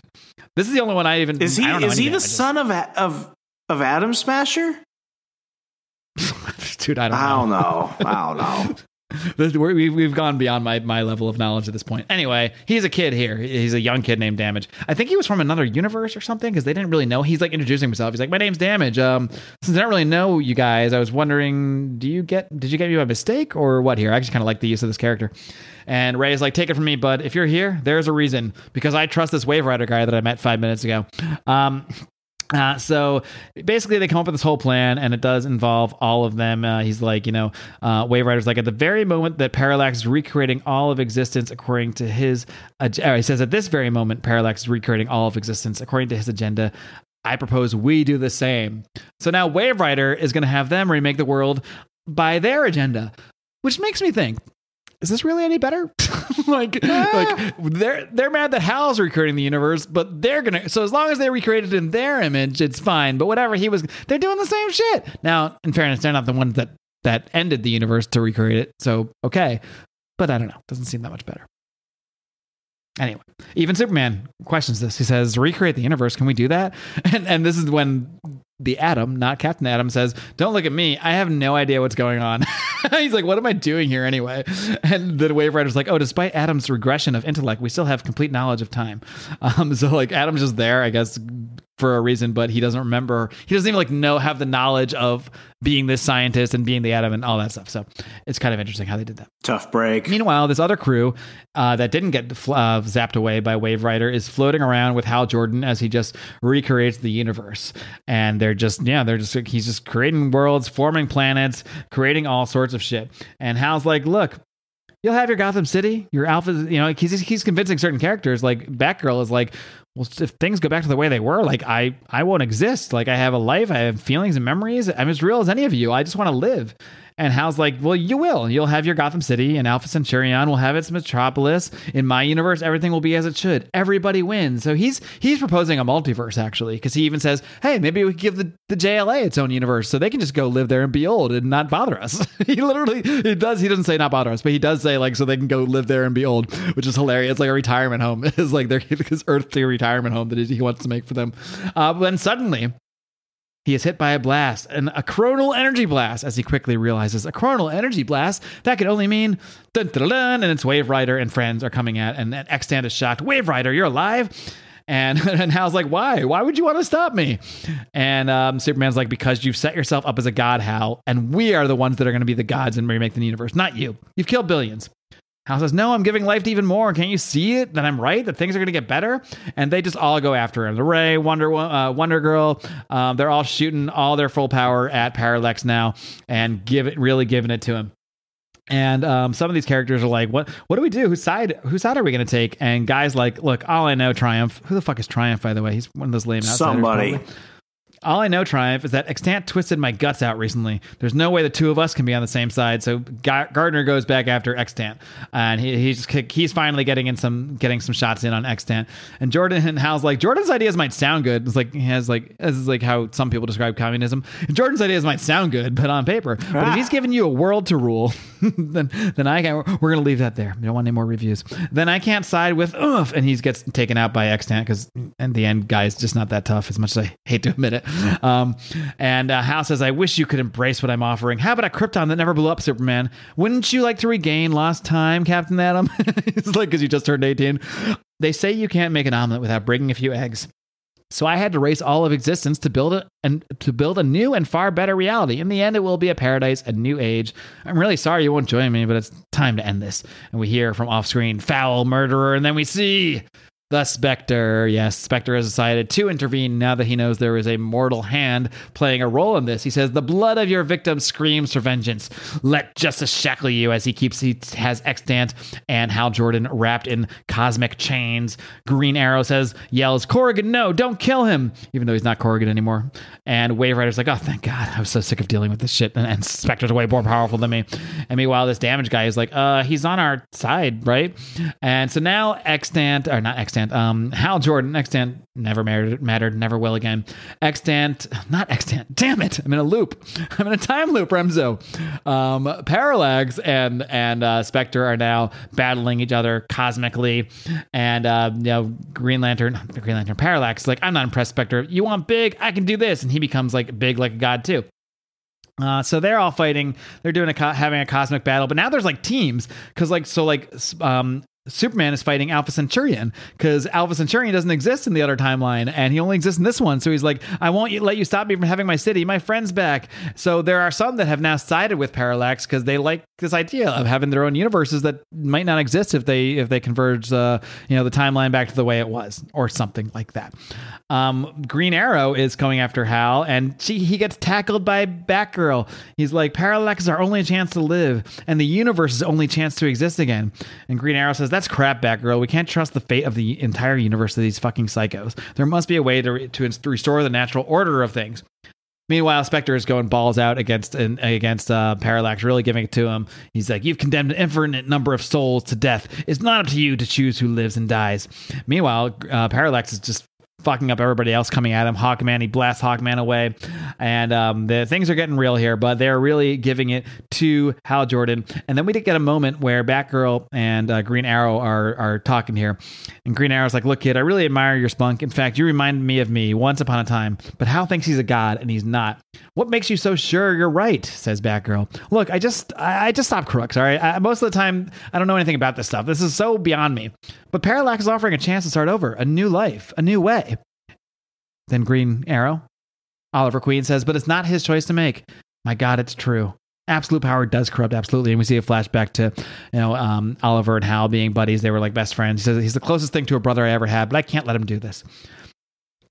This is the only one I even Is he I don't know is he the Damages. son of of of Atom Smasher? Dude, I don't I don't know. I don't know. We've, we've gone beyond my, my level of knowledge at this point. Anyway, he's a kid here. He's a young kid named Damage. I think he was from another universe or something because they didn't really know. He's like introducing himself. He's like, "My name's Damage." Um, since I don't really know you guys, I was wondering, do you get? Did you get me by mistake or what? Here, I just kind of like the use of this character. And Ray is like, "Take it from me, bud. If you're here, there's a reason because I trust this Wave Rider guy that I met five minutes ago." Um, uh, so basically, they come up with this whole plan, and it does involve all of them. Uh, he's like, you know, uh, Wave Rider's like, at the very moment that Parallax is recreating all of existence according to his, ag- uh, he says, at this very moment, Parallax is recreating all of existence according to his agenda. I propose we do the same. So now Wave Rider is going to have them remake the world by their agenda, which makes me think. Is this really any better? like, like they're they're mad that Hal's recreating the universe, but they're gonna. So as long as they recreated in their image, it's fine. But whatever he was, they're doing the same shit. Now, in fairness, they're not the ones that that ended the universe to recreate it. So okay, but I don't know. Doesn't seem that much better. Anyway, even Superman questions this. He says, "Recreate the universe? Can we do that?" And and this is when the Atom, not Captain Atom, says, "Don't look at me. I have no idea what's going on." He's like, "What am I doing here anyway?" And the Wave Rider's like, "Oh, despite Atom's regression of intellect, we still have complete knowledge of time." Um, so like Atom's just there, I guess, for a reason, but he doesn't remember. He doesn't even like know have the knowledge of being this scientist and being the Atom and all that stuff. So it's kind of interesting how they did that. Tough break. Meanwhile, this other crew uh, that didn't get uh, zapped away by Wave Rider is floating around with Hal Jordan as he just recreates the universe. And they're just, yeah, they're just, he's just creating worlds, forming planets, creating all sorts of shit. And Hal's like, look, you'll have your Gotham City, your Alpha, you know, he's, he's convincing certain characters. Like Batgirl is like, well, if things go back to the way they were, like I, I won't exist. Like I have a life, I have feelings and memories. I'm as real as any of you. I just want to live. And Hal's like, well, you will. You'll have your Gotham City, and Alpha Centurion will have its metropolis. In my universe, everything will be as it should. Everybody wins. So he's he's proposing a multiverse actually, because he even says, hey, maybe we could give the, the JLA its own universe, so they can just go live there and be old and not bother us. he literally he does. He doesn't say not bother us, but he does say like so they can go live there and be old, which is hilarious. Like a retirement home. It's like their his Earth retirement home that he wants to make for them. Uh, but then suddenly he is hit by a blast, and a chronal energy blast, as he quickly realizes a chronal energy blast that could only mean dun dun, dun and it's Wave Rider and friends are coming at, and, and Extant is shocked. Wave Rider, you're alive. And, and Hal's like, why? Why would you want to stop me? And um, Superman's like, because you've set yourself up as a god, Hal, and we are the ones that are going to be the gods and remake the universe, not you. You've killed billions. Hal says, No, I'm giving life to even more. Can't you see it? That I'm right? That things are going to get better? And they just all go after him. The Ray, Wonder, uh, Wonder Girl, um, they're all shooting all their full power at Parallax now and give it, really giving it to him. And um, some of these characters are like, "What? What do we do? Whose side? Whose side are we going to take?" And guys like, "Look, all I know, Triumph. Who the fuck is Triumph? By the way, he's one of those lame outsiders. Somebody. probably. All I know, Triumph, is that Extant twisted my guts out recently. There's no way the two of us can be on the same side. So Gardner goes back after Extant, and he, he's he's finally getting in some getting some shots in on Extant. And Jordan and Hal's like Jordan's ideas might sound good. It's like he has like this is like how some people describe communism. Jordan's ideas might sound good, but on paper. But if he's ah. giving you a world to rule, then then I can, we're gonna leave that there. We don't want any more reviews. Then I can't side with Oof, and he gets taken out by Extant because in the end, guy's just not that tough. As much as I hate to admit it. Um, and uh, Hal says, "I wish you could embrace what I'm offering. How about a Krypton that never blew up, Superman? Wouldn't you like to regain lost time, Captain Atom? it's like because you just turned 18. They say you can't make an omelet without breaking a few eggs." So I had to race all of existence to build it and to build a new and far better reality. In the end, it will be a paradise, a new age. I'm really sorry you won't join me, but it's time to end this. And we hear from off screen, foul murderer, and then we see The Spectre. Yes, Spectre has decided to intervene now that he knows there is a mortal hand playing a role in this. He says, The blood of your victim screams for vengeance. Let justice shackle you as he keeps, he has Extant and Hal Jordan wrapped in cosmic chains. Green Arrow says, yells, Corrigan, no, don't kill him, even though he's not Corrigan anymore. And Wave Rider's like, Oh, thank God. I was so sick of dealing with this shit. And, and Spectre's way more powerful than me. And meanwhile, this damage guy is like, Uh, he's on our side, right? And so now Extant, or not Extant, um, Hal Jordan, Extant never mattered, mattered, never will again. Extant, not Extant, damn it, I'm in a loop. I'm in a time loop, Remzo. Um, Parallax and and uh, Spectre are now battling each other cosmically, and uh, you know Green Lantern, Green Lantern Parallax, like I'm not impressed, Spectre. You want big? I can do this, and he becomes like big like a god too. Uh, so they're all fighting. They're doing a co- having a cosmic battle, but now there's like teams because like so like um, Superman is fighting Alpha Centurion because Alpha Centurion doesn't exist in the other timeline and he only exists in this one. So he's like, I won't let you stop me from having my city. My friend's back. So there are some that have now sided with Parallax because they like this idea of having their own universes that might not exist if they if they converge uh, you know the timeline back to the way it was or something like that. Um, Green Arrow is coming after Hal and she, he gets tackled by Batgirl. He's like, Parallax is our only chance to live and the universe's only chance to exist again. And Green Arrow says, That's crap, Batgirl. We can't trust the fate of the entire universe to these fucking psychos. There must be a way to, to restore the natural order of things. Meanwhile, Spectre is going balls out against against uh, Parallax, really giving it to him. He's like, "You've condemned an infinite number of souls to death. It's not up to you to choose who lives and dies." Meanwhile, uh, Parallax is just fucking up everybody else coming at him. Hawkman, he blasts Hawkman away, and um, the things are getting real here. But they're really giving it to Hal Jordan. And then we did get a moment where Batgirl and uh, Green Arrow are are talking here, and Green Arrow's like, "Look, kid, I really admire your spunk. In fact, you remind me of me once upon a time. But Hal thinks he's a god, and he's not. What makes you so sure you're right?" Says Batgirl. Look, I just I, just stop crooks. All right, I, most of the time I don't know anything about this stuff. This is so beyond me. But Parallax is offering a chance to start over, a new life, a new way. Then Green Arrow. Oliver Queen says, but it's not his choice to make. My God, it's true. Absolute power does corrupt, absolutely. And we see a flashback to, you know, um, Oliver and Hal being buddies. They were like best friends. He says he's the closest thing to a brother I ever had, but I can't let him do this.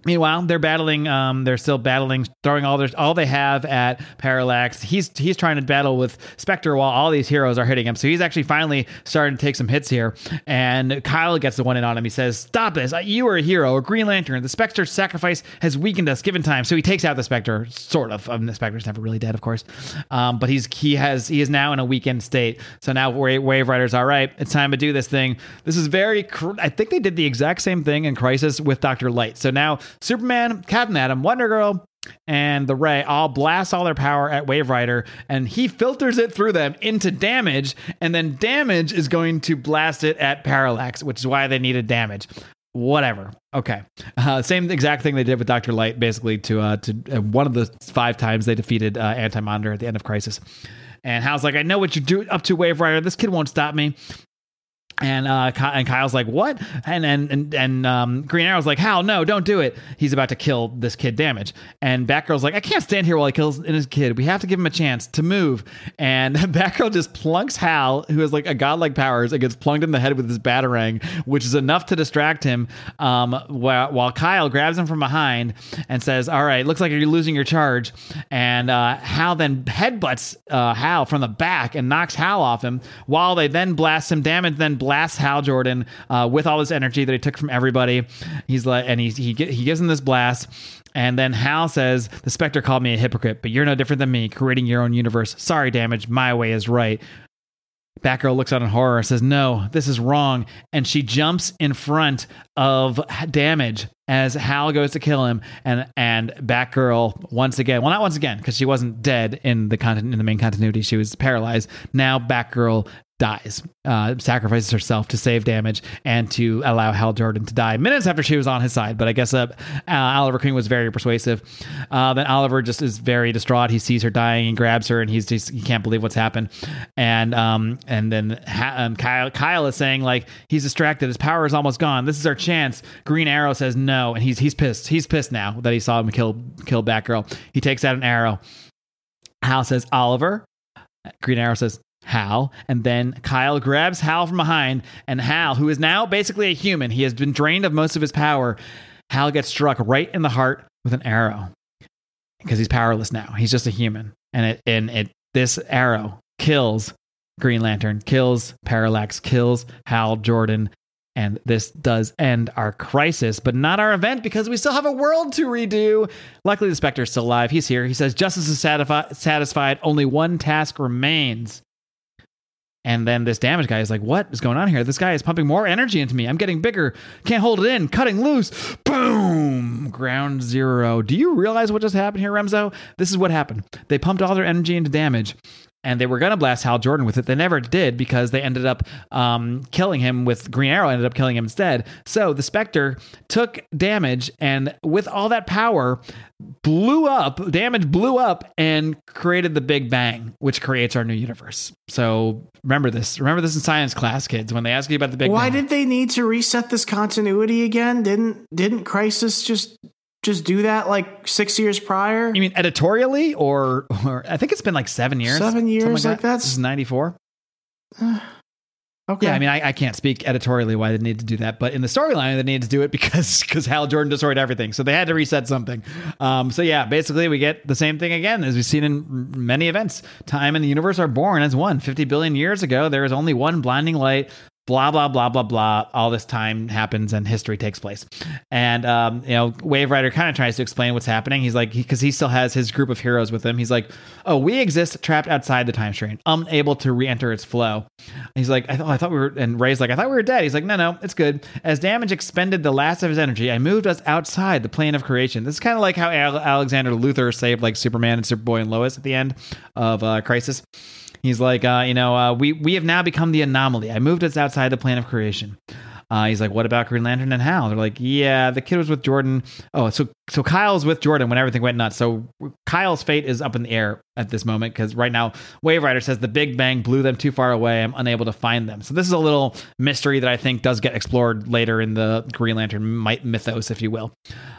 Meanwhile, they're battling. Um, they're still battling, throwing all their all they have at Parallax. He's he's trying to battle with Spectre while all these heroes are hitting him. So he's actually finally starting to take some hits here. And Kyle gets the one in on him. He says, "Stop this! You are a hero, a Green Lantern. The Spectre's sacrifice has weakened us. Given time, so he takes out the Spectre. Sort of. Um, the Spectre's never really dead, of course, um, but he's he has he is now in a weakened state. So now Wave, Wave Rider's all right. It's time to do this thing. This is very. cr- I think they did the exact same thing in Crisis with Doctor Light. So now Superman, Captain Atom, Wonder Girl, and the Ray all blast all their power at Wave Rider, and he filters it through them into damage, and then damage is going to blast it at Parallax, which is why they needed damage. Whatever. Okay. Uh, same exact thing they did with Doctor Light, basically to uh, to uh, one of the five times they defeated uh, Anti Monitor at the end of Crisis. And Hal's like, I know what you're doing up to, Wave Rider. This kid won't stop me. And uh, and Kyle's like, "What?" And and and, and um, Green Arrow's like, "Hal, no, don't do it. He's about to kill this kid. Damage." And Batgirl's like, "I can't stand here while he kills his kid. We have to give him a chance to move." And Batgirl just plunks Hal, who has like a godlike powers, and gets plunked in the head with his batarang, which is enough to distract him. Um, while, while Kyle grabs him from behind and says, "All right, looks like you're losing your charge." And uh, Hal then headbutts uh, Hal from the back and knocks Hal off him, while they then blast some damage, then blasts Hal Jordan uh, with all this energy that he took from everybody. He's like, and he he he gives him this blast. And then Hal says, The Spectre called me a hypocrite, but you're no different than me, creating your own universe. Sorry, damage. My way is right. Batgirl looks out in horror and says, No, this is wrong. And she jumps in front of Damage as Hal goes to kill him. And and Batgirl, once again, well, not once again, because she wasn't dead in the content in the main continuity. She was paralyzed. Now Batgirl dies, uh, sacrifices herself to save damage and to allow Hal Jordan to die minutes after she was on his side. But I guess uh, uh, Oliver Queen was very persuasive. Uh, then Oliver just is very distraught. He sees her dying and grabs her, and he's just he can't believe what's happened. And um and then ha- um, Kyle Kyle is saying like he's distracted. His power is almost gone. This is our chance. Green Arrow says no, and he's he's pissed. He's pissed now that he saw him kill kill Batgirl. He takes out an arrow. Hal says Oliver. Green Arrow says Hal, and then Kyle grabs Hal from behind, and Hal, who is now basically a human, he has been drained of most of his power. Hal gets struck right in the heart with an arrow because he's powerless now. He's just a human, and it and it this arrow kills Green Lantern, kills Parallax, kills Hal Jordan, and this does end our crisis, but not our event because we still have a world to redo. Luckily, the Spectre's still alive. He's here. He says, Justice is satisfi- satisfied. Only one task remains. And then this damage guy is like, What is going on here? This guy is pumping more energy into me. I'm getting bigger. Can't hold it in. Cutting loose. Boom. Ground zero. Do you realize what just happened here, Remzo? This is what happened. They pumped all their energy into damage and they were going to blast Hal Jordan with it. They never did because they ended up um, killing him with Green Arrow, ended up killing him instead. So the Spectre took damage and with all that power, blew up, damage blew up and created the Big Bang, which creates our new universe. So remember this. Remember this in science class, kids, when they ask you about the Big Why Bang. did they need to reset this continuity again? Didn't didn't Crisis just just do that like six years prior? you mean editorially or, or I think it's been like seven years. Seven years, like like that. that's- This is 94. Okay. Yeah, I mean, I, I can't speak editorially why they need to do that, but in the storyline, they needed to do it because because Hal Jordan destroyed everything, so they had to reset something. Um, so yeah, basically, we get the same thing again as we've seen in many events. Time and the universe are born as one. Fifty billion years ago, there is only one blinding light. Blah blah blah blah blah. All this time happens and history takes place, and um, you know, Wave Rider kind of tries to explain what's happening. He's like, because he, still has his group of heroes with him. He's like, oh, we exist trapped outside the time stream, unable to re-enter its flow. He's like, I thought, I thought we were, and Ray's like, I thought we were dead. He's like, no, no, it's good. As damage expended the last of his energy, I moved us outside the plane of creation. This is kind of like how Al- Alexander Luthor saved like Superman and Superboy and Lois at the end of uh, Crisis. He's like, uh, you know, uh, we we have now become the anomaly. I moved us outside the plane of creation. Uh, he's like, what about Green Lantern and Hal? They're like, yeah, the kid was with Jordan. Oh, so so Kyle's with Jordan when everything went nuts. So Kyle's fate is up in the air at this moment because right now Wave Rider says the Big Bang blew them too far away. I'm unable to find them. So this is a little mystery that I think does get explored later in the Green Lantern mythos, if you will.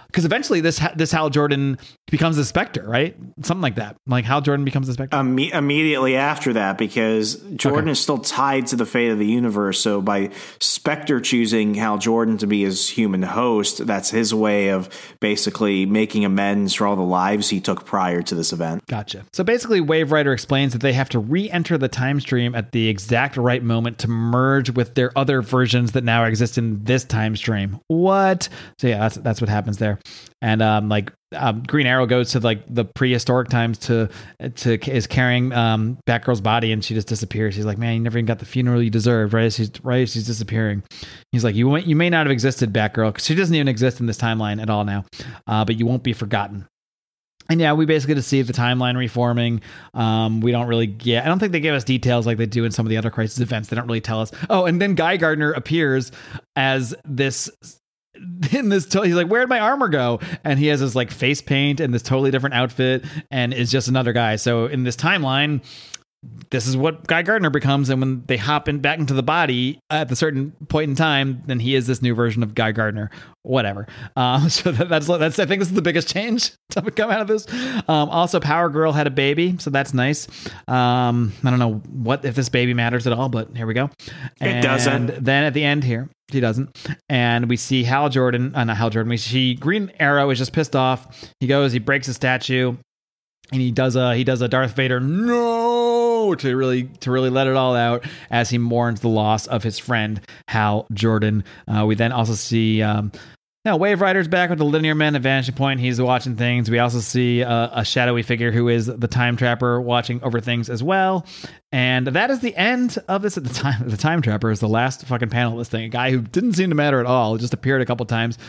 Because eventually this this Hal Jordan becomes a Spectre, right? Something like that. Like how Jordan becomes a Spectre. Imme- immediately after that because Jordan Okay. is still tied to the fate of the universe. So by Spectre choosing Hal Jordan to be his human host, that's his way of basically making amends for all the lives he took prior to this event. Gotcha. So basically, Wave Rider explains that they have to re enter the time stream at the exact right moment to merge with their other versions that now exist in this time stream. What? So, yeah, that's, that's what happens there. And, um, like, um, Green Arrow goes to like the prehistoric times to to is carrying um, Batgirl's body and she just disappears. He's like, man, you never even got the funeral you deserved. Right as she's right as she's disappearing, he's like, you won't- you may not have existed, Batgirl, because she doesn't even exist in this timeline at all now, uh, but you won't be forgotten. And yeah, we basically just see the timeline reforming. Um, we don't really get. I don't think they give us details like they do in some of the other crisis events. They don't really tell us. Oh, and then Guy Gardner appears as this. In this, to- he's like, "Where'd my armor go?" And he has this like face paint and this totally different outfit, and is just another guy. So in this timeline, this is what Guy Gardner becomes, and when they hop in back into the body at the certain point in time, then he is this new version of Guy Gardner. Whatever. Um, so that, that's that's I think this is the biggest change to come out of this. Um, also, Power Girl had a baby, so that's nice. Um, I don't know what if this baby matters at all, but here we go. It doesn't. And Then at the end here, he doesn't, and we see Hal Jordan. Uh, not Hal Jordan. We see Green Arrow is just pissed off. He goes, he breaks a statue and he does a he does a Darth Vader no to really to really let it all out as he mourns the loss of his friend Hal Jordan. Uh, we then also see. Um, now, Wave Rider's back with the Linear Man at Vanishing Point. He's watching things. We also see uh, a shadowy figure who is the Time Trapper watching over things as well. And that is the end of this. At the time, the Time Trapper is the last fucking panel of this thing. A guy who didn't seem to matter at all, just appeared a couple times.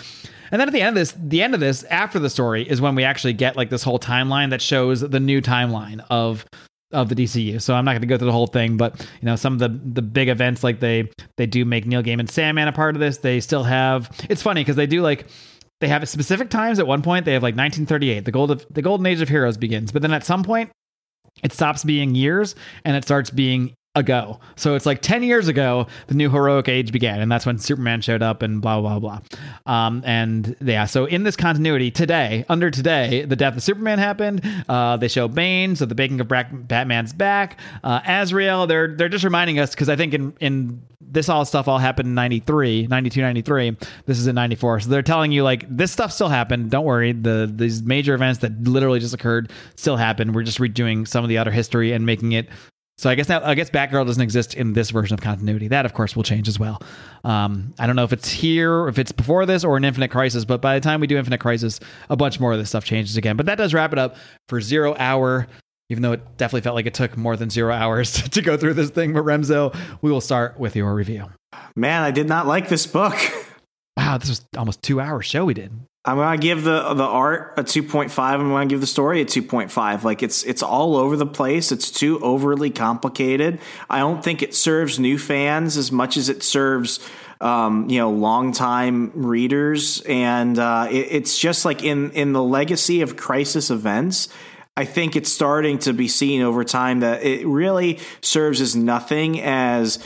And then at the end of this, the end of this, after the story, is when we actually get like this whole timeline that shows the new timeline of of the DCU. So I'm not going to go through the whole thing, but you know some of the the big events like they they do make Neil Gaiman Sandman a part of this. They still have. It's funny because they do like they have specific times. At one point, they have like 1938, the gold of the golden age of heroes begins. But then at some point, it stops being years and it starts being ago. So it's like 10 years ago, the new heroic age began, and that's when Superman showed up and blah, blah, blah. Um, and yeah, so in this continuity, today, under today, the death of Superman happened. Uh, they show Bane, so the baking of Batman's back. Uh, Azrael, they're, they're just reminding us, because I think in, in this all stuff all happened in 93, 92, 93. This is in 94. So they're telling you, like, this stuff still happened. Don't worry. The These major events that literally just occurred still happened. We're just redoing some of the other history and making it so I guess now I guess Batgirl doesn't exist in this version of continuity. That of course will change as well. Um, I don't know if it's here, if it's before this, or an Infinite Crisis. But by the time we do Infinite Crisis, a bunch more of this stuff changes again. But that does wrap it up for Zero Hour. Even though it definitely felt like it took more than zero hours to, to go through this thing, but Remzo, we will start with your review. Man, I did not like this book. Wow, this was almost two hours show we did. I'm gonna give the the art a 2.5. I'm gonna give the story a 2.5. Like it's it's all over the place. It's too overly complicated. I don't think it serves new fans as much as it serves um, you know longtime readers. And uh, it, it's just like in in the legacy of crisis events. I think it's starting to be seen over time that it really serves as nothing as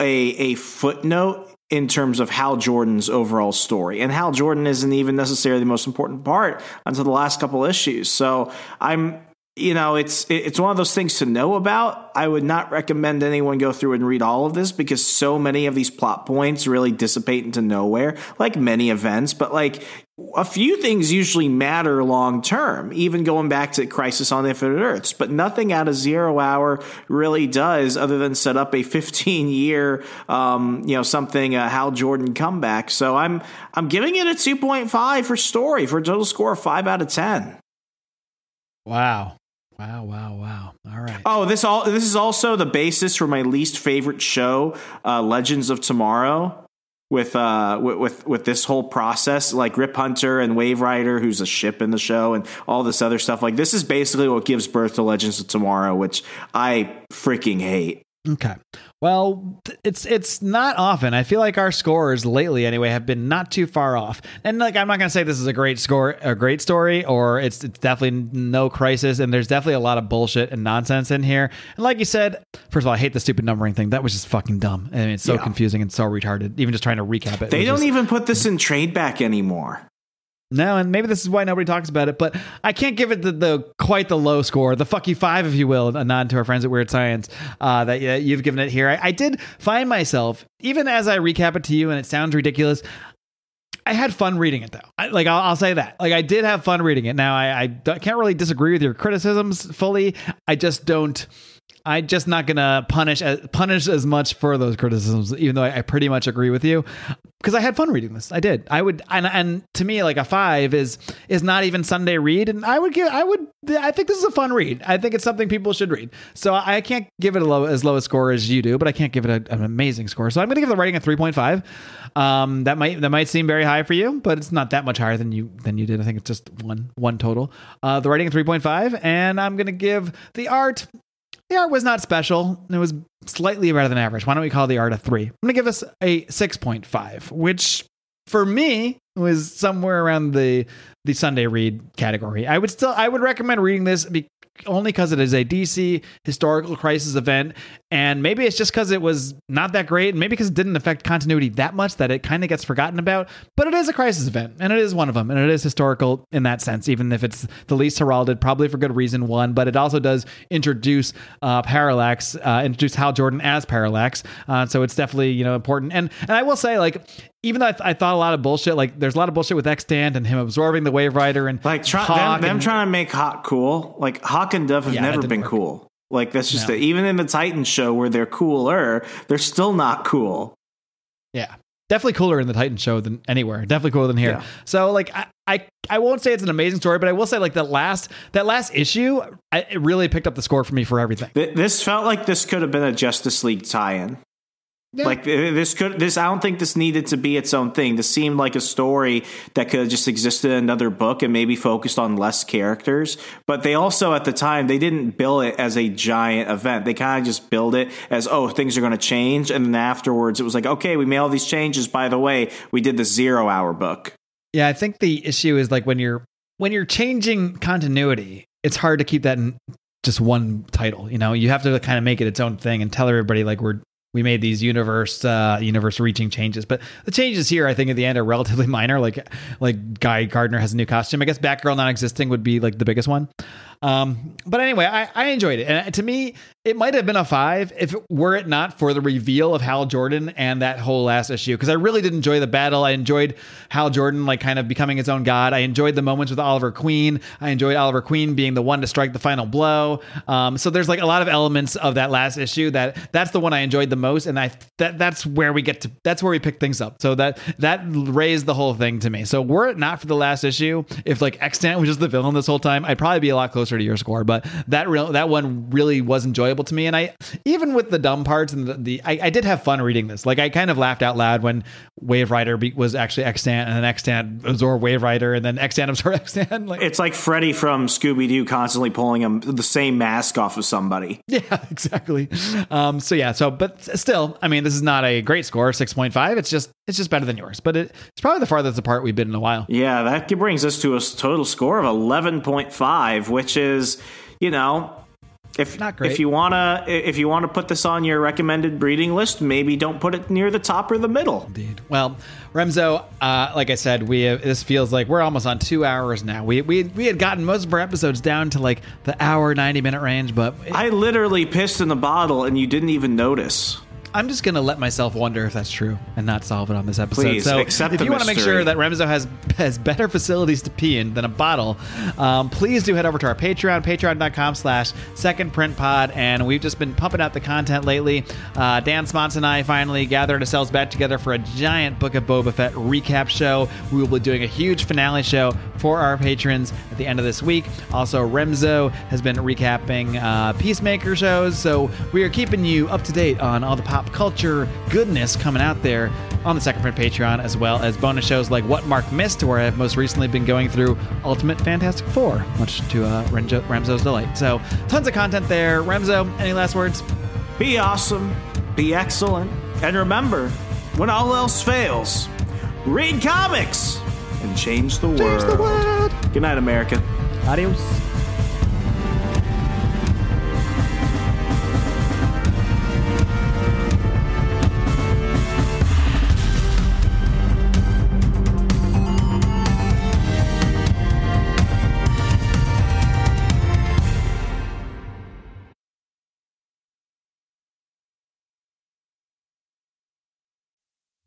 a a footnote in terms of Hal Jordan's overall story. And Hal Jordan isn't even necessarily the most important part until the last couple issues. So I'm you know, it's it's one of those things to know about. I would not recommend anyone go through and read all of this because so many of these plot points really dissipate into nowhere, like many events. But like a few things usually matter long term, even going back to Crisis on Infinite Earths. But nothing out of Zero Hour really does, other than set up a 15 year, um, you know, something uh, Hal Jordan comeback. So I'm I'm giving it a 2.5 for story for a total score of five out of 10. Wow. Wow, wow, wow. All right. Oh, this all this is also the basis for my least favorite show, uh, Legends of Tomorrow with uh with, with, with this whole process like Rip Hunter and Wave Rider who's a ship in the show and all this other stuff like this is basically what gives birth to Legends of Tomorrow which I freaking hate. Okay. Well, it's it's not often. I feel like our scores lately, anyway, have been not too far off. And like, I'm not gonna say this is a great score, a great story, or it's, it's definitely no crisis. And there's definitely a lot of bullshit and nonsense in here. And like you said, first of all, I hate the stupid numbering thing. That was just fucking dumb. I mean, it's so yeah. confusing and so retarded. Even just trying to recap it. They don't just, even put this in trade back anymore. No, and maybe this is why nobody talks about it, but I can't give it the, the quite the low score, the fuck you five, if you will, a nod to our friends at Weird Science uh, that you've given it here. I, I did find myself, even as I recap it to you, and it sounds ridiculous. I had fun reading it though. I, like I'll, I'll, say that. Like I did have fun reading it. Now I, I can't really disagree with your criticisms fully. I just don't. I'm just not gonna punish as, punish as much for those criticisms, even though I, I pretty much agree with you, because I had fun reading this. I did. I would, and, and to me, like a five is is not even Sunday read, and I would give, I would, I think this is a fun read. I think it's something people should read. So I can't give it a low as low a score as you do, but I can't give it a, an amazing score. So I'm gonna give the writing a three point five. Um, that might that might seem very high for you, but it's not that much higher than you than you did. I think it's just one one total. Uh, the writing a three point five, and I'm gonna give the art the art was not special. It was slightly better than average. Why don't we call the art a three? I'm going to give us a 6.5, which for me was somewhere around the the Sunday read category. I would still I would recommend reading this only because it is a DC historical crisis event, and maybe it's just because it was not that great, and maybe because it didn't affect continuity that much that it kind of gets forgotten about. But it is a crisis event, and it is one of them, and it is historical in that sense, even if it's the least heralded, probably for good reason. One, but it also does introduce uh, Parallax, uh, introduce Hal Jordan as Parallax, uh, so it's definitely you know important. And and I will say like even though I, th- I, thought a lot of bullshit, like there's a lot of bullshit with Extant and him absorbing the Wave Rider and like try, them, them and, trying to make Hawk cool. Like Hawk and Dove have yeah, never been work. cool. Like that's just no. even in the Titan show where they're cooler, they're still not cool. Yeah, definitely cooler in the Titan show than anywhere. Definitely cooler than here. Yeah. So like I, I I won't say it's an amazing story, but I will say like that last that last issue, I, it really picked up the score for me for everything. This felt like this could have been a Justice League tie-in. Yeah. Like this could this I don't think this needed to be its own thing. This seemed like a story that could have just existed in another book and maybe focused on less characters. But they also at the time they didn't bill it as a giant event. They kind of just build it as oh things are going to change, and then afterwards it was like okay we made all these changes. By the way, we did the zero hour book. Yeah, I think the issue is like when you're when you're changing continuity, it's hard to keep that in, just one title. You know, you have to kind of make it its own thing and tell everybody like we're we made these universe uh, universe reaching changes. But the changes here, I think, at the end are relatively minor. Like like Guy Gardner has a new costume. I guess Batgirl non existing would be like the biggest one. Um, but anyway, I, I enjoyed it, and to me, it might have been a five if it, were it not for the reveal of Hal Jordan and that whole last issue. Because I really did enjoy the battle. I enjoyed Hal Jordan like kind of becoming his own god. I enjoyed the moments with Oliver Queen. I enjoyed Oliver Queen being the one to strike the final blow. Um, so there's like a lot of elements of that last issue that that's the one I enjoyed the most, and I that that's where we get to that's where we pick things up. So that that raised the whole thing to me. So were it not for the last issue, if like Extant was just the villain this whole time, I'd probably be a lot closer to your score. But that real that one really was enjoyable to me, and I even with the dumb parts and the, the I, I, did have fun reading this. Like I kind of laughed out loud when Wave Rider be, was actually Extant, and then Extant absorbed Wave Rider, and then Extant absorbed Extant. Like, it's like Freddy from Scooby Doo constantly pulling him the same mask off of somebody. Yeah, exactly. Um, so yeah, so but still, I mean, this is not a great score, six point five. It's just it's just better than yours, but it, it's probably the farthest apart we've been in a while. Yeah, that brings us to a total score of eleven point five, which is you know, if Not great. if you wanna if you wanna put this on your recommended breeding list, maybe don't put it near the top or the middle. Indeed. Well, Remzo, uh, like I said, we have, this feels like we're almost on two hours now. We we we had gotten most of our episodes down to like the hour ninety minute range, but it, I literally pissed in the bottle and you didn't even notice. I'm just gonna let myself wonder if that's true and not solve it on this episode. Please, so accept if you want to make sure that Remzo has has better facilities to pee in than a bottle, um, please do head over to our Patreon, patreon.com slash second print pod. And we've just been pumping out the content lately. Uh, Dan Spons and I finally gathered ourselves back together for a giant Book of Boba Fett recap show. We will be doing a huge finale show for our patrons at the end of this week. Also, Remzo has been recapping uh, Peacemaker shows, so we are keeping you up to date on all the pop culture goodness coming out there on the Second Print Patreon, as well as bonus shows like What Mark Missed, where I've most recently been going through Ultimate Fantastic Four, much to uh, Renzo, Remzo's delight. So, tons of content there. Remzo, any last words? Be awesome, be excellent, and remember, when all else fails, read comics and change the change world. The world. Good night, America. Adios.